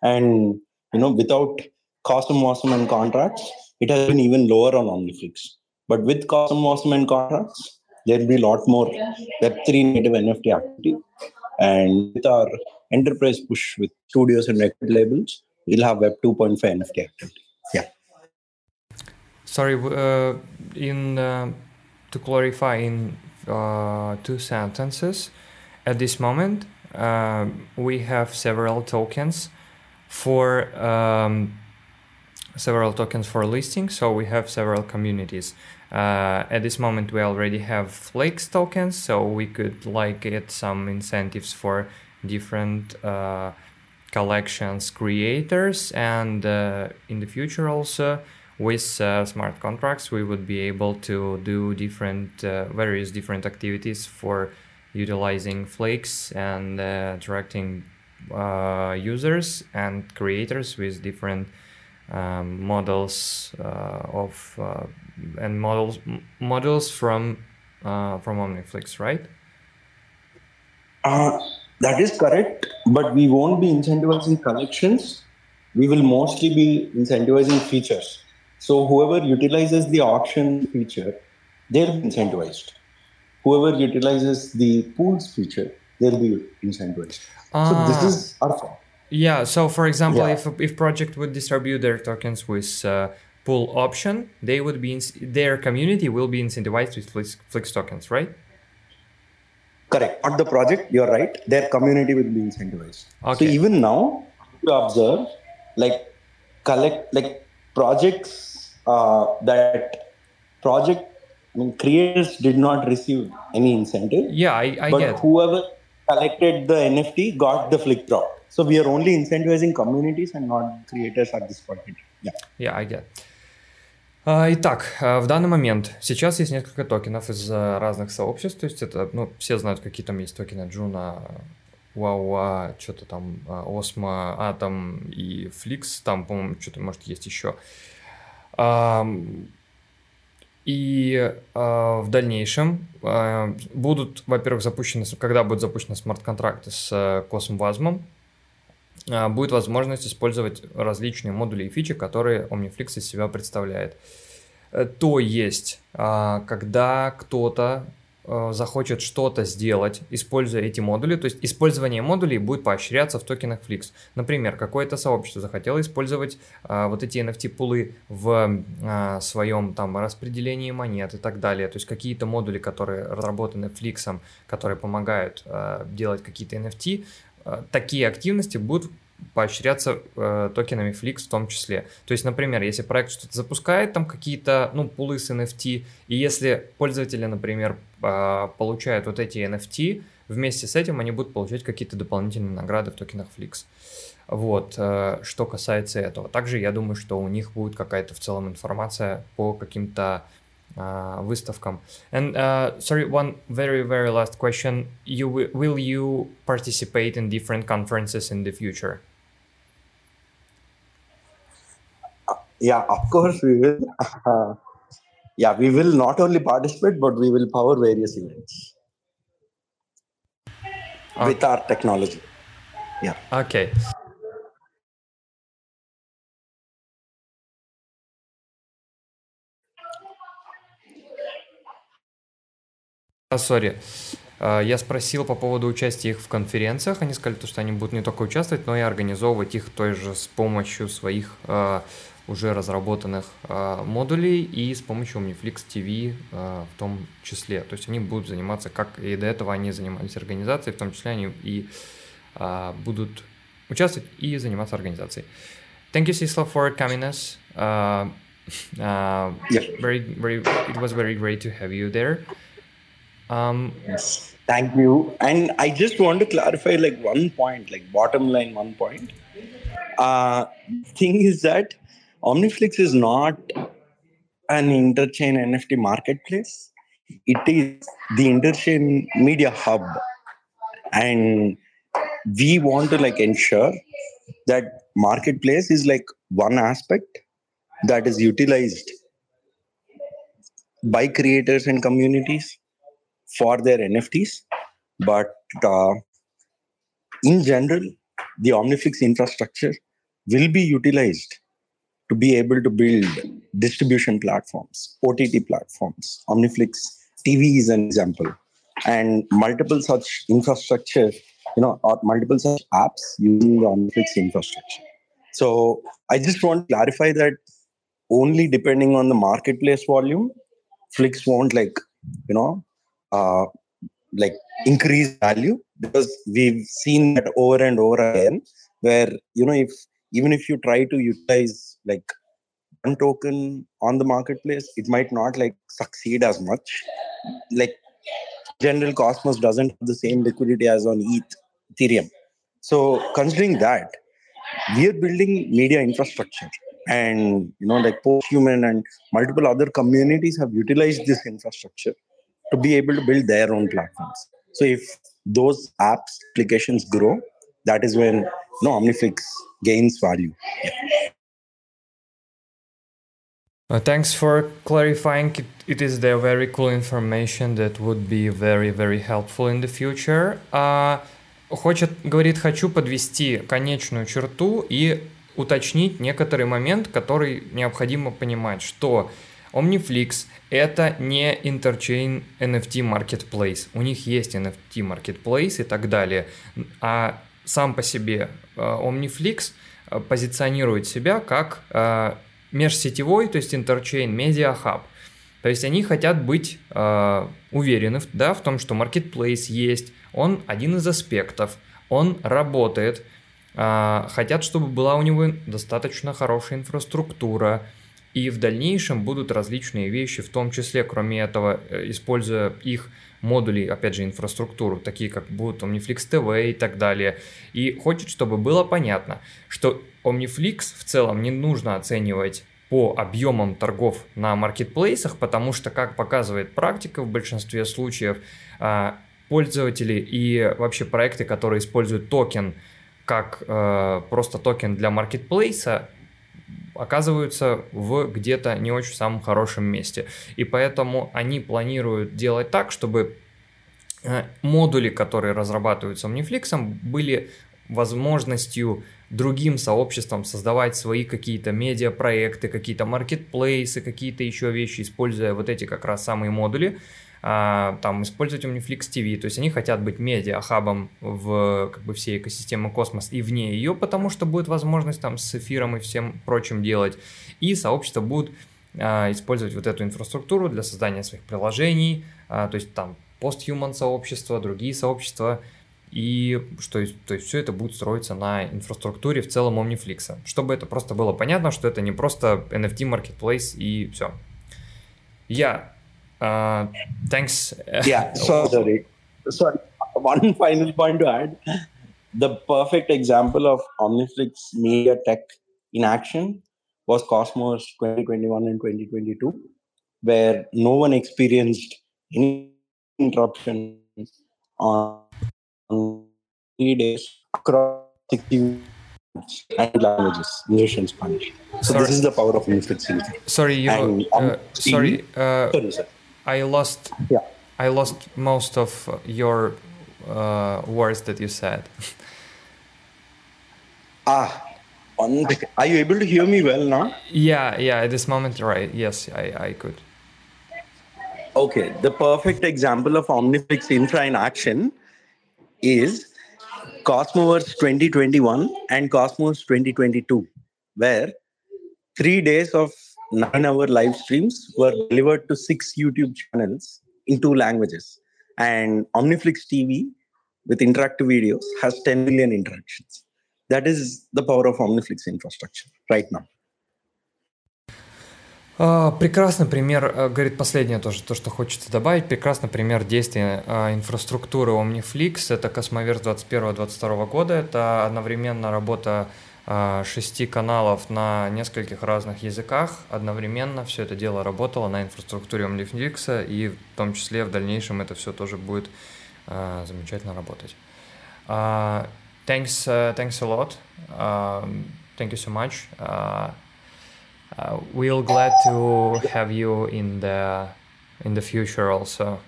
And you know, without Cosmos and contracts, it has been even lower on OmniFlix. But with Cosm Awesome and contracts, there'll be a lot more Web3 native NFT activity. And with our enterprise push with studios and record labels, we'll have Web 2.5 NFT activity. Yeah. Sorry, uh, in uh, to clarify in uh, two sentences, at this moment, uh, we have several tokens for um, several tokens for listing. So we have several communities uh, at this moment we already have Flakes tokens, so we could like get some incentives for different uh, collections creators, and uh, in the future also with uh, smart contracts we would be able to do different uh, various different activities for utilizing Flakes and uh, attracting users and creators with different um, models of and models models from uh, from Omniflix, right? Uh, that is correct, but we won't be incentivizing collections. We will mostly be incentivizing features. So whoever utilizes the auction feature, they'll be incentivized. Whoever utilizes the pools feature, they'll be incentivized. Uh, so this is our fault. Yeah. So for example, yeah. if if project would distribute their tokens with uh, pool option, they would be in, their community will be incentivized with Flix, Flix tokens, right? Correct. Not the project, you're right. Their community will be incentivized. Okay. So even now, you observe like collect like projects uh, that project I mean creators did not receive any incentive. Yeah, I, I but get. Whoever collected the NFT got the Flix drop. So we are only incentivizing communities and not creators at this point. Yeah. Yeah, I get. А, итак, а, в данный момент сейчас есть несколько токенов из а, разных сообществ, то есть это, ну, все знают, какие там есть токены Juno, Уауа, что-то там, Osmo, Atom и Flix, там, по-моему, что-то, может, есть еще. И в дальнейшем будут, во-первых, запущены, когда будут запущены смарт-контракты с Космвазмом, будет возможность использовать различные модули и фичи, которые Omniflix из себя представляет. Э, то есть, а, когда кто-то э, захочет что-то сделать, используя эти модули, то есть использование модулей будет поощряться в токенах Flix. Например, какое-то сообщество захотело использовать а, вот эти NFT-пулы в а, своем там распределении монет и так далее, то есть какие-то модули, которые разработаны Flix, которые помогают а, делать какие-то NFT, такие активности будут поощряться э, токенами Flix в том числе. То есть, например, если проект что-то запускает, там какие-то, ну, пулы с NFT, и если пользователи, например, э, получают вот эти NFT, вместе с этим они будут получать какие-то дополнительные награды в токенах Flix. Вот, э, что касается этого. Также я думаю, что у них будет какая-то в целом информация по каким-то выставкам. And uh, sorry, one very very last question: You will you participate in different conferences in the future? Uh, yeah, of course we will. Uh, yeah, we will not only participate, but we will power various events okay. with our technology. Yeah. Okay. А, сори. А, я спросил по поводу участия их в конференциях. Они сказали, что они будут не только участвовать, но и организовывать их той же с помощью своих а, уже разработанных модулей и с помощью Omniflix TV в том числе. То есть они будут заниматься, как и до этого они занимались организацией, в том числе они и будут участвовать и заниматься организацией. Thank you, Sisla, for coming us. Uh, uh, yeah. very, very, it was very great to have you there. Um, yes. Thank you. And I just want to clarify like one point, like bottom line, one point. Uh, thing is that Omniflix is not an interchain NFT marketplace. It is the interchain media hub. And we want to like ensure that marketplace is like one aspect that is utilized by creators and communities for their NFTs. But uh, in general, the Omniflix infrastructure will be utilized to be able to build distribution platforms, OTT platforms. Omniflix TV is an example, and multiple such infrastructure, you know, or multiple such apps using the Omniflix infrastructure. So I just want to clarify that only depending on the marketplace volume, Flix won't like, you know, uh, like increase value because we've seen that over and over again where you know if even if you try to utilize like one token on the marketplace, it might not like succeed as much. Like general Cosmos doesn't have the same liquidity as on ETH, Ethereum. So considering that, we are building media infrastructure and you know like posthuman and multiple other communities have utilized this infrastructure to be able to build their own platforms so if those apps applications grow that is when know, omniflix gains value uh, thanks for clarifying. It, it is the very cool information that would be very, very helpful in the future. Uh, хочет, говорит, хочу подвести конечную черту и уточнить некоторый момент, который необходимо понимать, что Omniflix это не Interchain NFT Marketplace. У них есть NFT Marketplace и так далее. А сам по себе э, Omniflix э, позиционирует себя как э, межсетевой, то есть Interchain Media Hub. То есть они хотят быть э, уверены да, в том, что Marketplace есть, он один из аспектов, он работает, хотят, чтобы была у него достаточно хорошая инфраструктура, и в дальнейшем будут различные вещи, в том числе, кроме этого, э, используя их модули, опять же, инфраструктуру, такие как будут Omniflix TV и так далее. И хочет, чтобы было понятно, что Omniflix в целом не нужно оценивать по объемам торгов на маркетплейсах, потому что, как показывает практика в большинстве случаев, а, пользователи и вообще проекты, которые используют токен как э, просто токен для маркетплейса, оказываются в где-то не очень самом хорошем месте. И поэтому они планируют делать так, чтобы э, модули, которые разрабатываются Omniflix, были возможностью другим сообществам создавать свои какие-то медиапроекты, какие-то маркетплейсы, какие-то еще вещи, используя вот эти как раз самые модули, там использовать Omniflix TV, то есть они хотят быть медиа-хабом в как бы всей экосистемы Космос и вне ее, потому что будет возможность там с эфиром и всем прочим делать, и сообщество будут а, использовать вот эту инфраструктуру для создания своих приложений, а, то есть там постхуман сообщества, другие сообщества, и что то есть все это будет строиться на инфраструктуре в целом Omniflix. Чтобы это просто было понятно, что это не просто NFT marketplace и все. Я Uh, thanks. Yeah, sorry. Sorry. One final point to add. The perfect example of Omniflix media tech in action was Cosmos 2021 and 2022, where no one experienced any interruption on three days across 60 and languages, English and Spanish. So sorry. this is the power of Omniflix. Sorry, you. And, uh, sorry. Uh, sorry, sir I lost. Yeah. I lost most of your uh, words that you said. ah, on the, are you able to hear me well now? Yeah, yeah. At this moment, right? Yes, I, I could. Okay, the perfect example of Omniflix Infra in action is Cosmoverse 2021 and Cosmos 2022, where three days of nine hour live streams were delivered to six YouTube channels in two languages. And Omniflix TV with interactive videos has 10 million interactions. That is the power of Omniflix infrastructure right now. Прекрасный пример, говорит последнее тоже, то, что хочется добавить, прекрасный пример действия инфраструктуры Omniflix, это Cosmoverse 21-22 года, это одновременно работа а, шести каналов на нескольких разных языках одновременно. Все это дело работало на инфраструктуре OmniFlix, и в том числе в дальнейшем это все тоже будет uh, замечательно работать. Uh, thanks, uh, thanks a lot. Uh, thank you so much. Uh, uh, we'll glad to have you in the in the future also.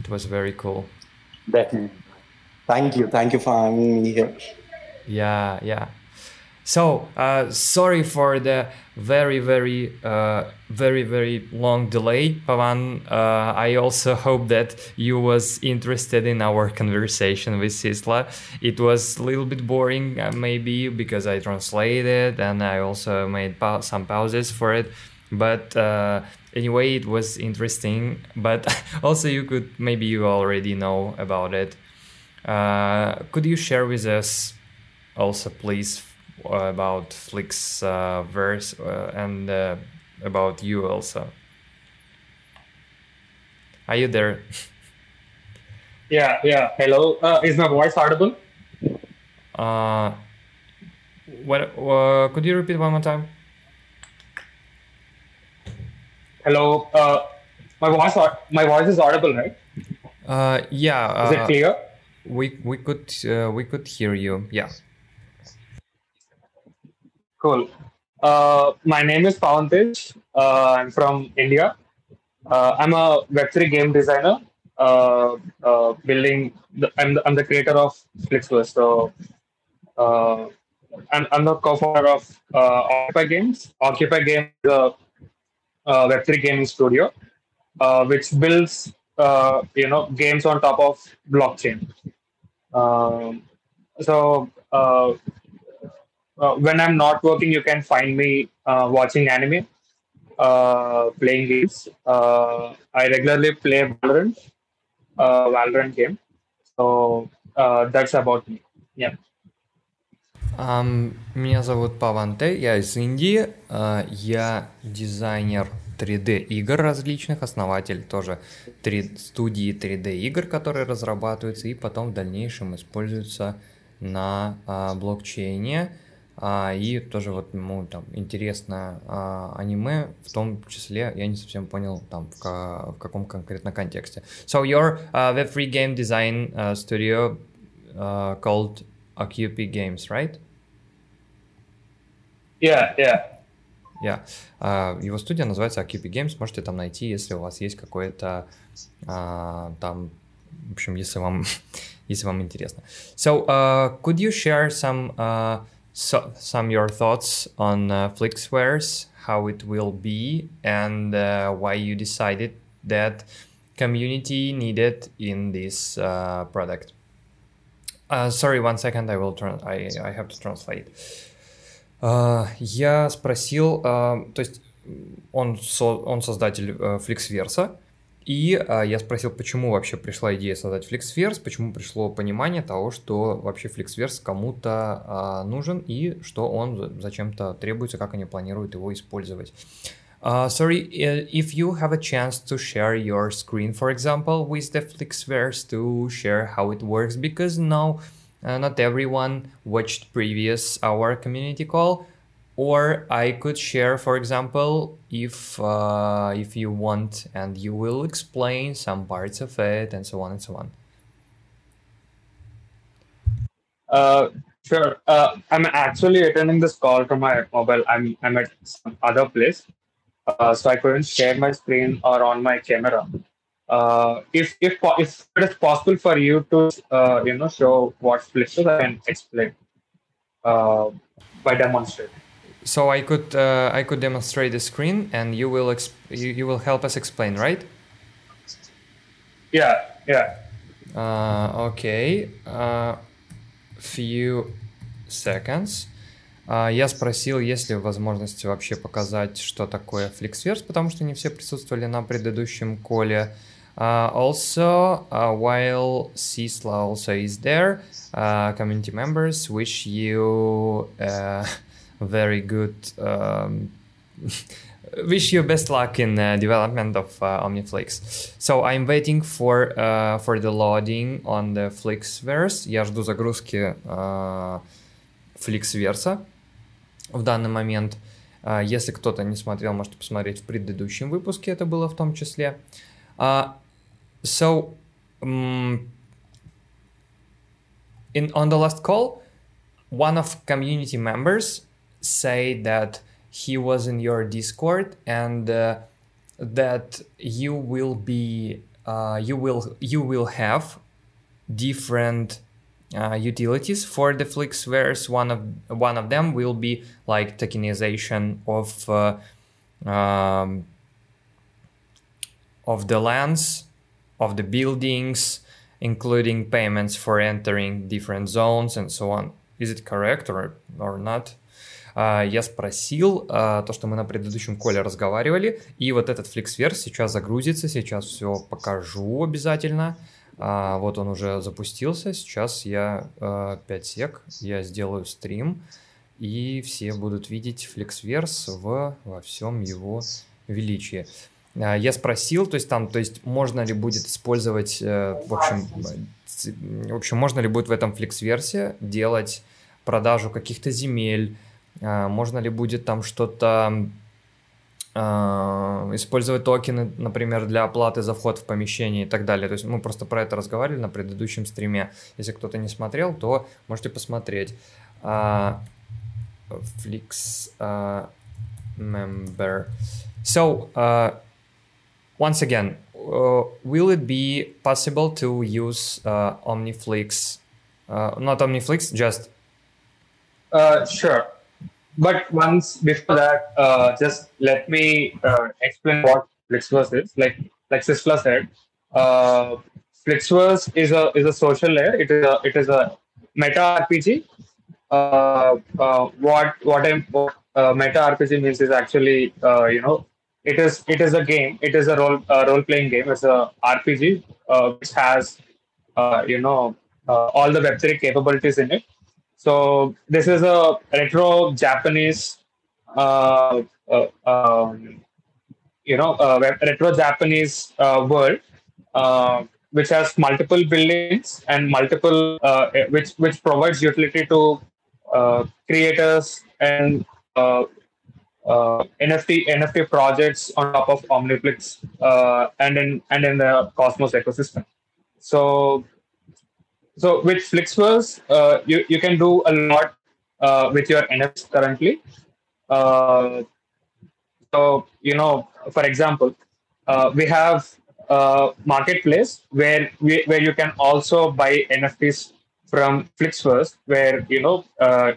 It was very cool. Definitely. Thank you. Thank you for having me here. Yeah, yeah. So uh, sorry for the very very uh, very very long delay, Pavan. Uh, I also hope that you was interested in our conversation with Sisla. It was a little bit boring, uh, maybe because I translated and I also made pa- some pauses for it. But uh, anyway, it was interesting. But also, you could maybe you already know about it. Uh, could you share with us also, please? About Flick's uh, verse uh, and uh, about you also. Are you there? Yeah, yeah. Hello. Uh, is my voice audible? Uh, what? Uh, could you repeat one more time? Hello. Uh, my voice, my voice is audible, right? Uh, yeah. is it clear? We we could uh, we could hear you. Yeah. Cool. Uh, my name is Pavantej. Uh, I'm from India. Uh, I'm a Web3 game designer. Uh, uh, building. The, I'm, the, I'm the creator of Flixverse. So uh, I'm, I'm the co-founder of Occupy Games. Occupy Games is a, a Web3 gaming studio, which builds you know games on top of blockchain. Um, so uh, uh, when I'm not working, you can find me uh, watching anime, uh, playing games. Uh, I regularly play Valorant, uh, Valorant game. So uh, that's about me. Yeah. Um, меня зовут Паванте, я из Индии, uh, я дизайнер 3D игр различных, основатель тоже 3, студии 3D игр, которые разрабатываются и потом в дальнейшем используются на uh, блокчейне. А, и тоже вот ему там интересно а, аниме, в том числе, я не совсем понял там в, в каком конкретно контексте. So your uh, web-free game design uh, studio uh, called Occupy Games, right? Yeah, yeah. Yeah. Uh, его студия называется Occupy Games, можете там найти, если у вас есть какое-то uh, там, в общем, если вам, если вам интересно. So, uh, could you share some uh, so, some your thoughts on uh, Flixwares, how it will be, and uh, why you decided that community needed in this uh, product. Uh, sorry, one second, I will turn. I I have to translate. Uh, я спросил, uh, то есть он со, он создатель uh, Flixverse, И а, я спросил, почему вообще пришла идея создать FlexVerse, почему пришло понимание того, что вообще FlexVerse кому-то а, нужен и что он зачем-то требуется, как они планируют его использовать. Uh, sorry, if you have a chance to share your screen, for example, with the FlixVerse to share how it works, because now uh, not everyone watched previous our community call. Or I could share, for example, if uh, if you want, and you will explain some parts of it, and so on and so on. Uh, sure. Uh, I'm actually attending this call from my mobile. I'm I'm at some other place, uh, so I couldn't share my screen or on my camera. Uh, if if if it is possible for you to uh, you know show what Flixer, I can explain by demonstrating. So I could uh, I could demonstrate the screen, and you will exp- you, you will help us explain, right? Yeah, yeah. Uh, okay. Uh, few seconds. Uh, я спросил, есть ли возможность вообще показать, что такое FlixVerse, потому что не все присутствовали на предыдущем коле. Uh, also, uh, while Sisla also is there, uh, community members wish you uh, very good. Um, wish you best luck in uh, development of uh, OmniFlix. So I'm waiting for uh, for the loading on the Flixverse. Я жду загрузки uh, Flixverse в данный момент. Uh, если кто-то не смотрел, можете посмотреть в предыдущем выпуске, это было в том числе. Uh, so, um, in on the last call, one of community members say that he was in your Discord and uh, that you will be uh, you will you will have different uh, utilities for the Flixverse. One of one of them will be like tokenization of uh, um, of the lands, of the buildings, including payments for entering different zones and so on. Is it correct or or not? А, я спросил а, то, что мы на предыдущем коле разговаривали, и вот этот FlixVerse сейчас загрузится, сейчас все покажу обязательно. А, вот он уже запустился, сейчас я 5 сек, я сделаю стрим, и все будут видеть FlexVerse в, во всем его величии. Я спросил, то есть там, то есть можно ли будет использовать, э, в общем, в общем, можно ли будет в этом FlexVerse делать продажу каких-то земель, можно ли будет там что-то а, использовать токены, например, для оплаты за вход в помещение и так далее. То есть мы просто про это разговаривали на предыдущем стриме. Если кто-то не смотрел, то можете посмотреть. Uh, Flix member. So, uh, once again, uh, will it be possible to use uh, OmniFlix? Uh, not OmniFlix, just. Uh, sure. But once before that, uh, just let me uh, explain what Flixverse is. Like like Sisla said, uh, Flixverse is a is a social layer. It is a it is a meta RPG. Uh, uh, what what I, uh, meta RPG means is actually uh, you know it is it is a game. It is a role role playing game. It's a RPG uh, which has uh, you know uh, all the Web3 capabilities in it. So this is a retro Japanese, uh, uh, um, you know, uh, retro Japanese uh, world, uh, which has multiple buildings and multiple, uh, which which provides utility to creators and NFT NFT projects on top of Omniflix and in and in the Cosmos ecosystem. So so with Flixverse, uh, you, you can do a lot uh, with your NFTs currently. Uh, so, you know, for example, uh, we have a marketplace where we, where you can also buy NFTs from Flixverse, where, you know, uh,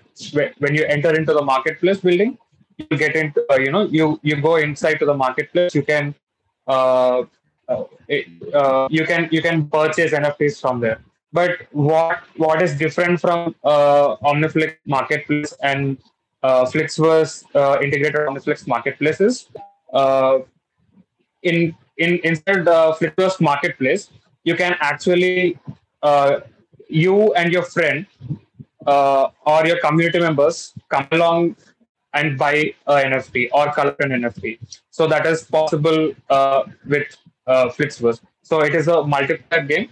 when you enter into the marketplace building, you get into, uh, you know, you, you go inside to the marketplace, you can, it, you can, you can purchase NFTs from there but what what is different from uh, Omniflix Marketplace and uh, Flixverse uh, integrated Omniflix Marketplace is uh, in in inside the Flixverse Marketplace, you can actually uh, you and your friend uh, or your community members come along and buy an NFT or collect an NFT. So that is possible uh, with uh, Flixverse. So it is a multiplayer game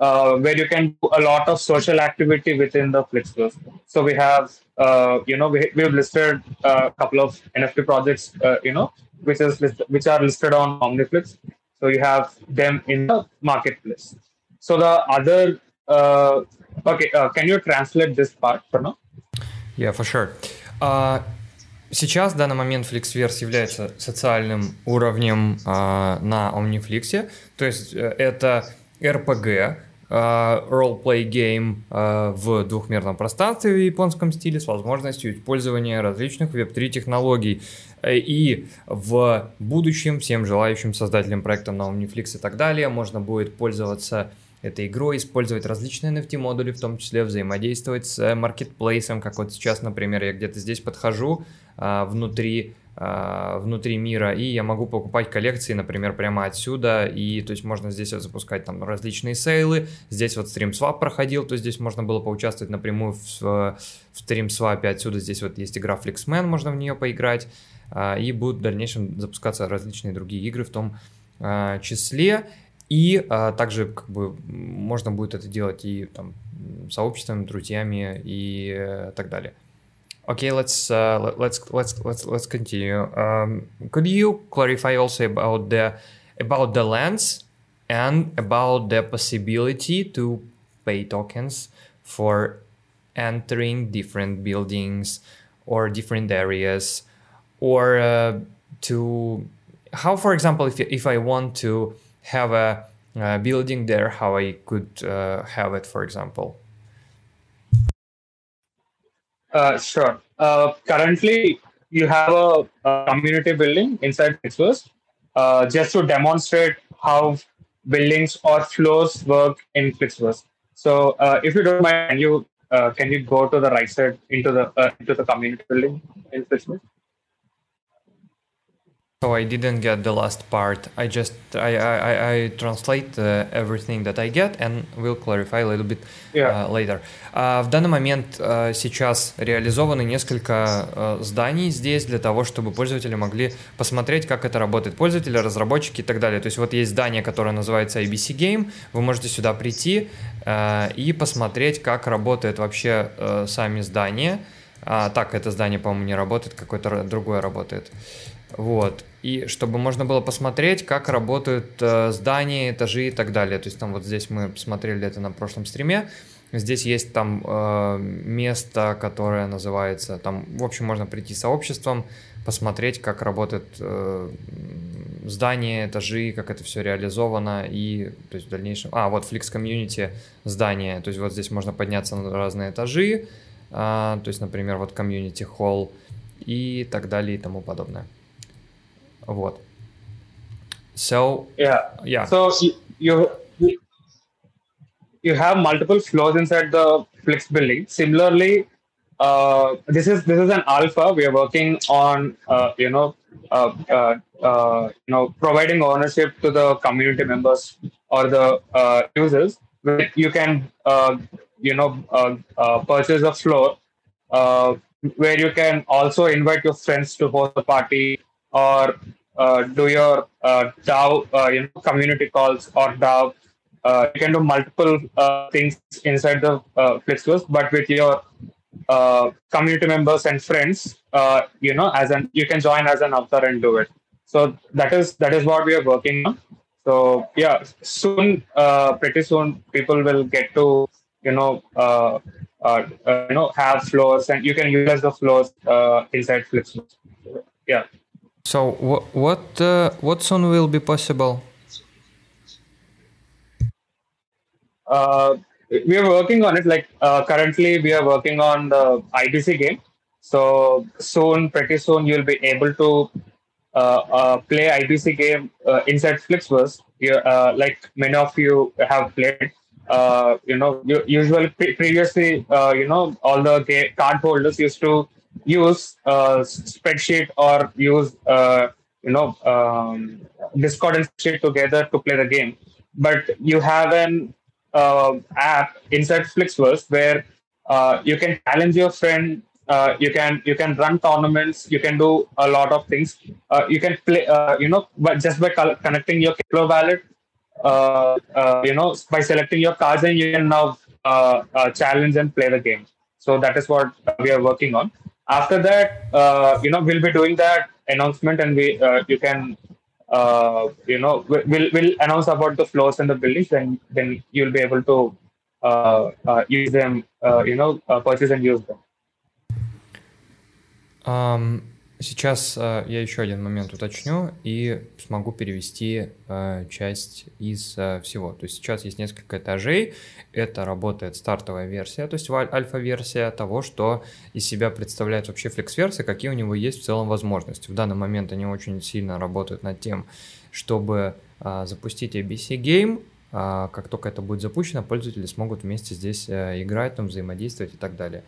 uh, where you can do a lot of social activity within the Flixverse. So we have, uh, you know, we, we've listed a couple of NFT projects, uh, you know, which is list, which are listed on OmniFlix. So you have them in the marketplace. So the other, uh, okay, uh, can you translate this part for now? Yeah, for sure. Uh, сейчас, в данный момент, FlixVerse является социальным уровнем uh, на OmniFlix. То есть это RPG, Uh, Role-play game uh, в двухмерном пространстве в японском стиле с возможностью использования различных Web3 технологий. И в будущем всем желающим создателям проекта на Omniflix и так далее можно будет пользоваться этой игрой, использовать различные NFT-модули, в том числе взаимодействовать с маркетплейсом, как вот сейчас, например, я где-то здесь подхожу внутри внутри мира, и я могу покупать коллекции, например, прямо отсюда, и то есть можно здесь вот запускать там различные сейлы, здесь вот StreamSwap проходил, то здесь можно было поучаствовать напрямую в, в StreamSwap, отсюда здесь вот есть игра Flixman, можно в нее поиграть, а, и будут в дальнейшем запускаться различные другие игры в том а, числе, и также как бы можно будет это делать и там сообществами, друзьями и э, так далее. Okay, let's uh, let's let's let's let's continue. Um, could you clarify also about the about the lens and about the possibility to pay tokens for entering different buildings or different areas, or uh, to how, for example, if if I want to have a, a building there, how I could uh, have it, for example. Uh, sure. Uh, currently, you have a, a, community building inside Flixverse uh, just to demonstrate how buildings or floors work in Flixverse. So, uh, if you don't mind, you uh, can you go to the right side into the uh, into the community building in Flixverse? So I didn't get the last part. I just I I, I translate uh, everything that I get and will clarify a little bit yeah. uh, later. Uh, в данный момент uh, сейчас реализованы несколько uh, зданий здесь для того, чтобы пользователи могли посмотреть, как это работает. Пользователи, разработчики и так далее. То есть вот есть здание, которое называется IBC Game. Вы можете сюда прийти uh, и посмотреть, как работает вообще uh, сами здания. А, так, это здание, по-моему, не работает, какое-то другое работает. Вот. И чтобы можно было посмотреть, как работают э, здания, этажи и так далее. То есть там вот здесь мы посмотрели это на прошлом стриме. Здесь есть там э, место, которое называется, там, в общем, можно прийти сообществом, посмотреть, как работают э, здания, этажи, как это все реализовано и, то есть в дальнейшем, а, вот Flix Community здание, то есть вот здесь можно подняться на разные этажи, э, то есть, например, вот Community Hall и так далее и тому подобное. Вот. So yeah, yeah. So you you have multiple floors inside the Flix building. Similarly, uh, this is this is an alpha. We are working on uh, you know uh, uh, uh you know providing ownership to the community members or the uh, users. You can you know purchase a floor where you can also invite your friends to host a party or uh, do your uh, DAO, uh, you know, community calls or DAO. Uh, you can do multiple uh, things inside the uh, Flixverse, but with your uh, community members and friends, uh, you know, as an you can join as an avatar and do it. So that is that is what we are working on. So yeah, soon, uh, pretty soon, people will get to you know uh, uh, uh, you know have floors and you can utilize the floors uh, inside Flixverse. Yeah. So what what uh, what soon will be possible? Uh, we are working on it. Like uh, currently, we are working on the IBC game. So soon, pretty soon, you'll be able to uh, uh, play IBC game uh, inside Flixverse. Uh, like many of you have played. You know, you, usually pre- previously, you know, all the ga- card holders used to use a spreadsheet or use uh, you know um, Discord and sheet together to play the game. But you have an uh, app inside Flixverse where uh, you can challenge your friend. Uh, you can you can run tournaments. You can do a lot of things. You can play. You know, but just by connecting your Kepler wallet, you know, by selecting your cards, and you can now challenge and play the game. So that is what we are working on after that, uh, you know, we'll be doing that announcement, and we uh, you can uh, you know we'll we'll announce about the floors and the buildings. Then then you'll be able to uh, uh, use them. Uh, you know, purchase and use them. Um, Сейчас э, я еще один момент уточню и смогу перевести э, часть из э, всего. То есть сейчас есть несколько этажей. Это работает стартовая версия, то есть альфа-версия того, что из себя представляет вообще флекс-версия, какие у него есть в целом возможности. В данный момент они очень сильно работают над тем, чтобы э, запустить ABC Game. Э, как только это будет запущено, пользователи смогут вместе здесь э, играть, там, взаимодействовать и так далее.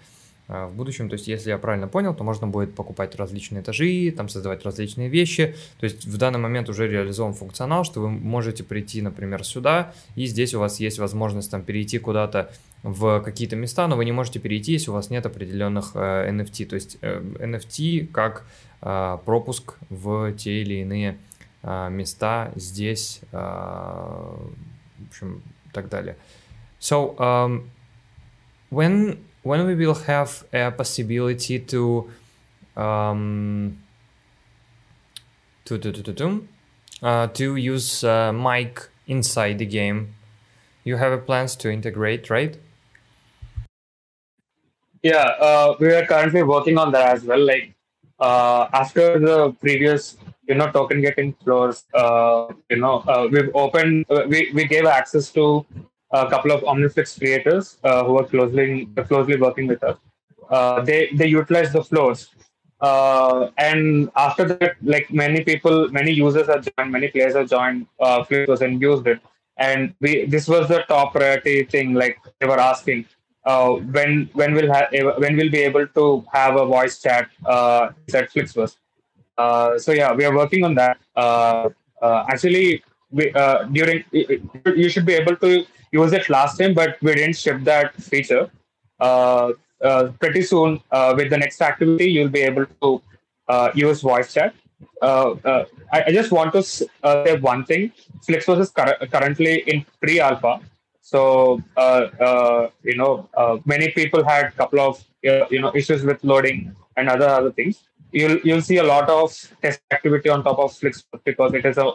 А, в будущем. То есть, если я правильно понял, то можно будет покупать различные этажи, там создавать различные вещи. То есть, в данный момент уже реализован функционал, что вы можете прийти, например, сюда, и здесь у вас есть возможность там перейти куда-то в какие-то места, но вы не можете перейти, если у вас нет определенных э, NFT. То есть, э, NFT как э, пропуск в те или иные э, места здесь, э, в общем, так далее. So, um, when when we will have a possibility to um, to to to to, uh, to use uh, mic inside the game. You have a plans to integrate, right? Yeah, uh, we are currently working on that as well. Like uh, after the previous, you know, token getting floors, uh, you know, uh, we've opened, uh, we we gave access to a couple of Omniflix creators uh, who are closely closely working with us. Uh, they they utilize the floors, uh, and after that, like many people, many users have joined, many players have joined uh, Flixverse and used it. And we this was the top priority thing. Like they were asking, uh, when when will ha- when will be able to have a voice chat uh, at Flixverse. Uh, so yeah, we are working on that. Uh, actually, we, during you should be able to use it last time, but we didn't ship that feature. Uh, uh, pretty soon, uh, with the next activity, you'll be able to uh, use voice chat. Uh, I, I just want to say one thing. Flixbus is cur- currently in pre-alpha, so you know many people had a couple of you know issues with loading and other other things. You'll you'll see a lot of test activity on top of Flixbus because it is a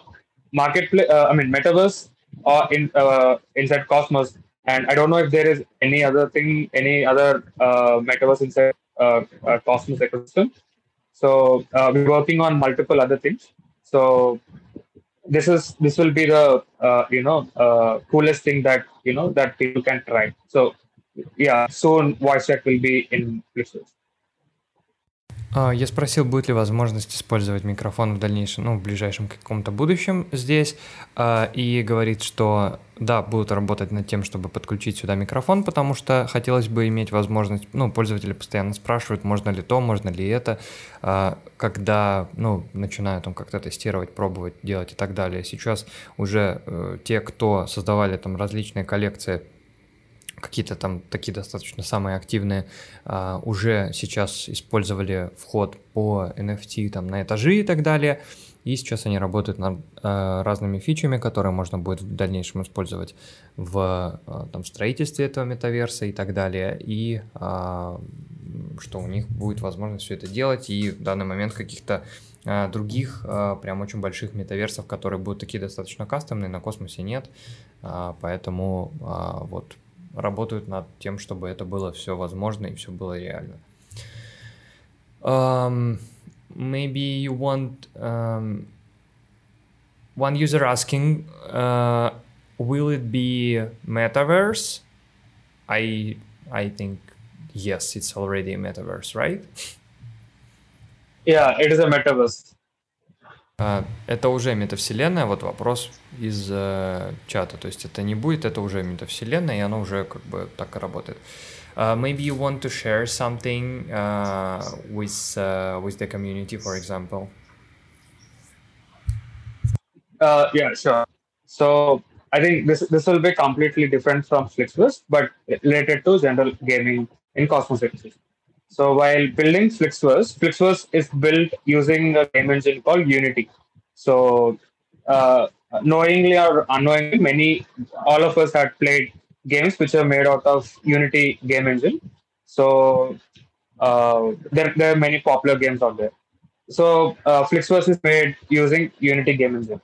marketplace. I mean, metaverse or in uh, inside Cosmos. And I don't know if there is any other thing, any other uh, metaverse inside uh, uh, Cosmos ecosystem. So uh, we're working on multiple other things. So this is this will be the uh, you know uh, coolest thing that you know that people can try. So yeah, soon voice chat will be in Flixbus. А, Я спросил, будет ли возможность использовать микрофон в дальнейшем, ну, в ближайшем каком-то будущем здесь, а, и говорит, что да, будут работать над тем, чтобы подключить сюда микрофон, потому что хотелось бы иметь возможность, ну, пользователи постоянно спрашивают, можно ли то, можно ли это, а, когда, ну, начинают там как-то тестировать, пробовать, делать и так далее. Сейчас уже э, те, кто создавали там различные коллекции какие-то там такие достаточно самые активные, а, уже сейчас использовали вход по NFT там на этажи и так далее. И сейчас они работают над а, разными фичами, которые можно будет в дальнейшем использовать в а, там, строительстве этого метаверса и так далее. И а, что у них будет возможность все это делать. И в данный момент каких-то а, других а, прям очень больших метаверсов, которые будут такие достаточно кастомные, на космосе нет. А, Поэтому а, вот работают над тем, чтобы это было все возможно и все было реально. Um, maybe you want um, one user asking, uh, will it be metaverse? I I think yes, it's already a metaverse, right? Yeah, it is a metaverse. А, Это уже метавселенная, вот вопрос из э, чата, то есть это не будет, это уже метавселенная, и оно уже как бы так и работает. Uh, maybe you want to share something uh, with uh, with the community, for example. Uh, yeah, sure. So I think this this will be completely different from Flixbus, but related to general gaming in Cosmos ecosystem. So while building Flixbus, Flixbus is built using a game engine called Unity. So uh, knowingly or unknowingly, many all of us had played games which are made out of Unity game engine. So uh, there, there are many popular games out there. So uh, Flixbus is made using Unity game engine.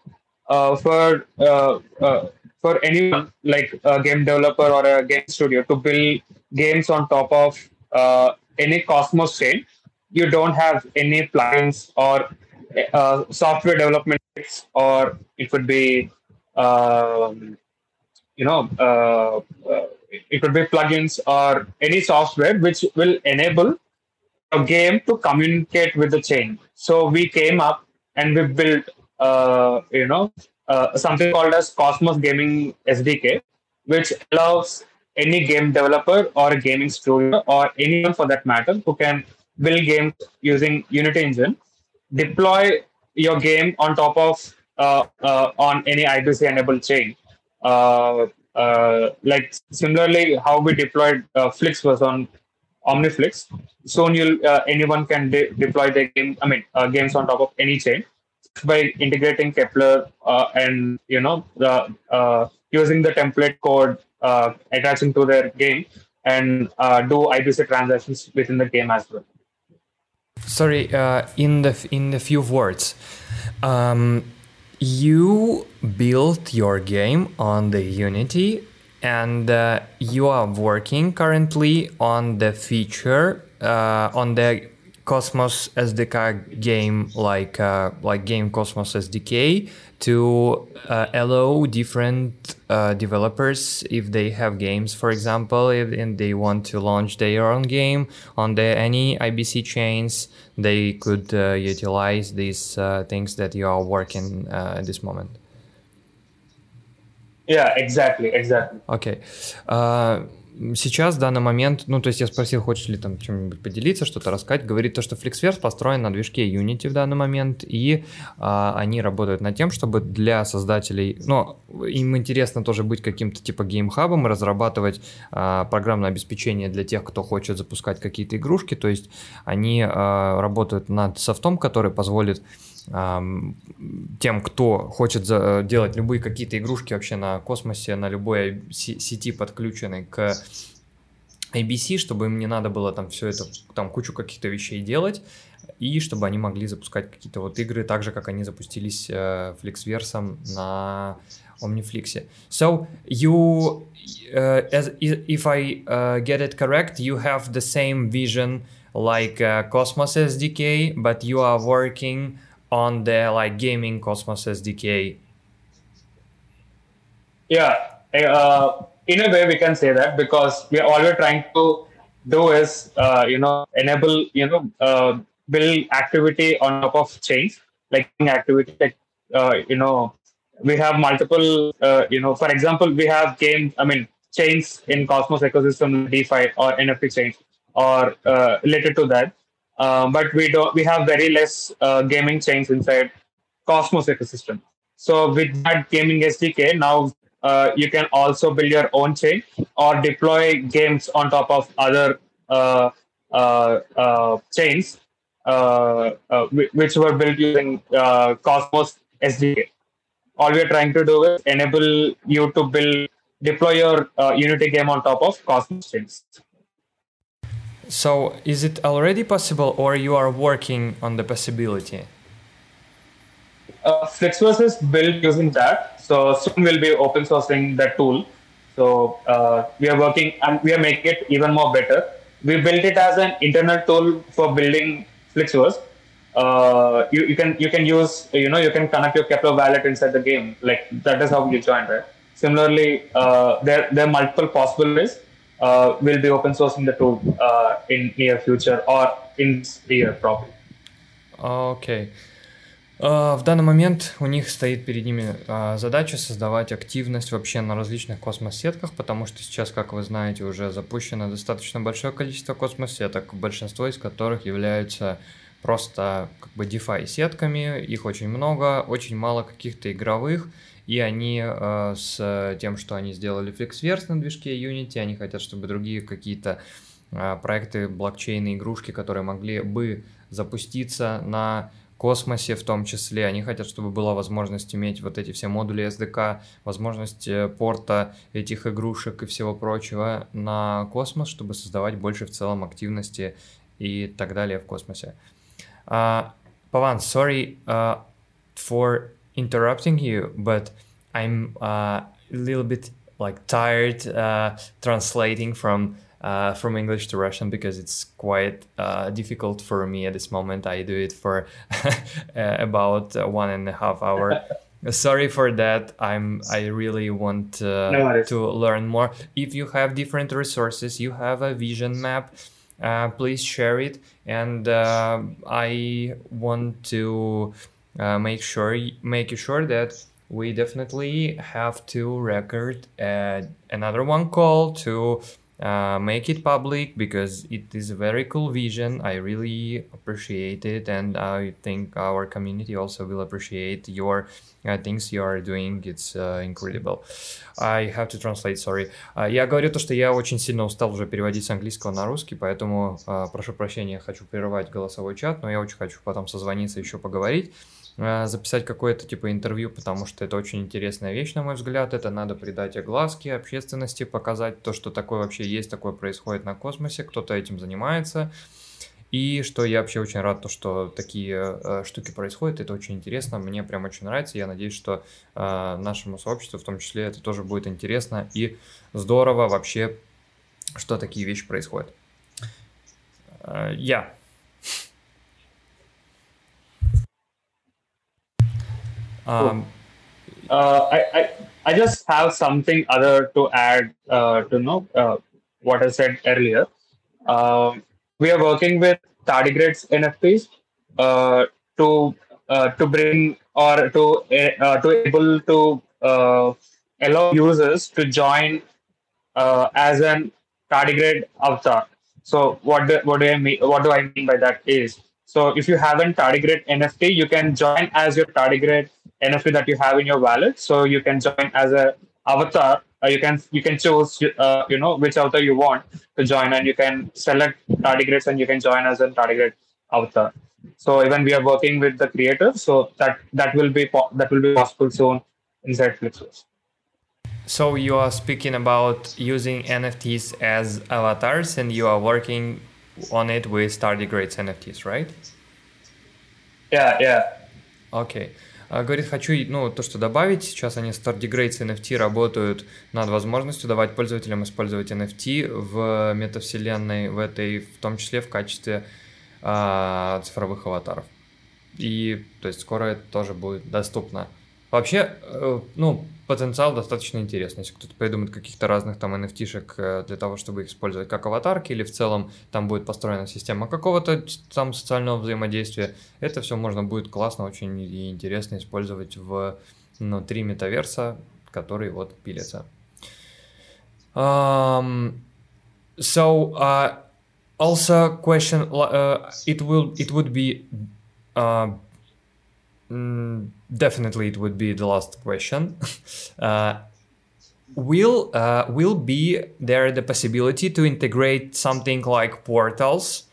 Uh, for uh, uh, for anyone like a game developer or a game studio to build games on top of uh, any Cosmos chain, you don't have any plugins or uh, software development kits, or it could be um, you know uh, uh, it could be plugins or any software which will enable a game to communicate with the chain. So we came up and we built, uh, you know, uh, something called as Cosmos Gaming SDK, which allows any game developer or a gaming studio or anyone for that matter who can build games using Unity Engine, deploy your game on top of uh, uh, on any IBC enabled chain. Uh, uh, like similarly, how we deployed uh, Flix was on Omniflix. Soon, you'll uh, anyone can de- deploy their game. I mean, games on top of any chain by integrating Kepler and you know the using the template code uh, attaching to their game and uh, do IBC transactions within the game as well. Sorry, uh, in the in the few words, um, you built your game on the Unity, and uh, you are working currently on the feature uh, on the Cosmos SDK game, like uh, like game Cosmos SDK, to uh, allow different uh, developers if they have games for example if, and they want to launch their own game on the, any ibc chains they could uh, utilize these uh, things that you are working uh, at this moment. Yeah exactly exactly. Okay. Uh, Сейчас, в данный момент, ну, то есть я спросил, хочешь ли там чем-нибудь поделиться, что-то рассказать, говорит то, что FlexVerse построен на движке Unity в данный момент, и а, они работают над тем, чтобы для создателей, ну, им интересно тоже быть каким-то типа геймхабом разрабатывать а, программное обеспечение для тех, кто хочет запускать какие-то игрушки, то есть они а, работают над софтом, который позволит тем, кто хочет делать любые какие-то игрушки вообще на космосе, на любой сети, подключенной к ABC, чтобы им не надо было там все это, там кучу каких-то вещей делать, и чтобы они могли запускать какие-то вот игры так же, как они запустились э, Flixverse на Omniflix. So you, uh, as if I uh, get it correct, you have the same vision like uh, Cosmos SDK, but you are working on the like gaming Cosmos SDK? Yeah, uh, in a way we can say that because we are all we're trying to do is uh, you know enable you know uh, build activity on top of chains like activity like uh, you know we have multiple uh, you know for example we have game I mean chains in Cosmos ecosystem DeFi or NFT chains or uh, related to that but we don't. We have very less uh, gaming chains inside Cosmos ecosystem. So with that gaming SDK, now uh, you can also build your own chain or deploy games on top of other uh, uh, uh chains, uh, which were built using Cosmos SDK. All we are trying to do is enable you to build, deploy your Unity game on top of Cosmos chains. So is it already possible or you are working on the possibility? Uh, is built using that. So soon we'll be open sourcing that tool. So uh, we are working and we are making it even more better. We built it as an internal tool for building Flixverse. Uh, you, you can you can use you know you can connect your Kepler wallet inside the game. Like that is how you join, right? Similarly, uh, there there are multiple possible ways uh, will be open sourcing the tool uh, in near future or in year probably. Okay. Uh, в данный момент у них стоит перед ними uh, задача создавать активность вообще на различных космос-сетках, потому что сейчас, как вы знаете, уже запущено достаточно большое количество космос-сеток, большинство из которых являются просто как бы DeFi сетками, их очень много, очень мало каких-то игровых, и они э, с тем, что они сделали FlexVerse на движке Unity, они хотят, чтобы другие какие-то э, проекты, блокчейны, игрушки, которые могли бы запуститься на космосе в том числе. Они хотят, чтобы была возможность иметь вот эти все модули SDK, возможность э, порта этих игрушек и всего прочего на космос, чтобы создавать больше в целом активности и так далее в космосе. Uh, Pavan, sorry uh, for interrupting you, but I'm uh, a little bit like tired uh, translating from uh, from English to Russian because it's quite uh, difficult for me at this moment. I do it for uh, about one and a half hour. Sorry for that. I'm. I really want uh, no to learn more. If you have different resources, you have a vision map. please share it, and I want to uh, make sure make sure that we definitely have to record uh, another one call to uh, make it public because it is a very cool vision. I really appreciate it, and I think our community also will appreciate your uh, things you are doing. It's uh, incredible. I have to translate, sorry. Uh, я говорю то, что я очень сильно устал уже переводить с английского на русский, поэтому uh, прошу прощения, хочу прерывать голосовой чат, но я очень хочу потом созвониться еще поговорить. Э, записать какое-то типа интервью, потому что это очень интересная вещь, на мой взгляд. Это надо придать огласки общественности, показать то, что такое вообще есть, такое происходит на космосе, кто-то этим занимается. И что я вообще очень рад, то, что такие э, штуки происходят, это очень интересно, мне прям очень нравится, я надеюсь, что э, нашему сообществу в том числе это тоже будет интересно и здорово вообще, что такие вещи происходят. Э, я. Um, uh, I, I I just have something other to add uh, to know uh, what I said earlier. Uh, we are working with tardigrades NFTs uh, to uh, to bring or to uh, to able to uh, allow users to join uh, as an tardigrade avatar. So what do, what do I mean? What do I mean by that is so if you have an tardigrade NFT, you can join as your tardigrade NFT that you have in your wallet. So you can join as a avatar. You can you can choose uh, you know which avatar you want to join, and you can select tardigrades and you can join as a tardigrade avatar. So even we are working with the creators, so that that will be that will be possible soon inside Flixverse. So you are speaking about using NFTs as avatars, and you are working on it with tardigrades NFTs, right? Yeah, yeah. Okay. Говорит, хочу, ну, то, что добавить, сейчас они с Tardigrades NFT работают над возможностью давать пользователям использовать NFT в метавселенной, в этой, в том числе в качестве а, цифровых аватаров. И, то есть, скоро это тоже будет доступно. Вообще, э, ну, потенциал достаточно интересный. Если кто-то придумает каких-то разных там NFT-шек э, для того, чтобы их использовать как аватарки, или в целом там будет построена система какого-то там социального взаимодействия, это все можно будет классно, очень и интересно использовать внутри метаверса, который вот пилится. Um, so uh, also question uh, it will it would be uh, definitely, it would be the last question. uh, will uh, will be there the possibility to integrate something like portals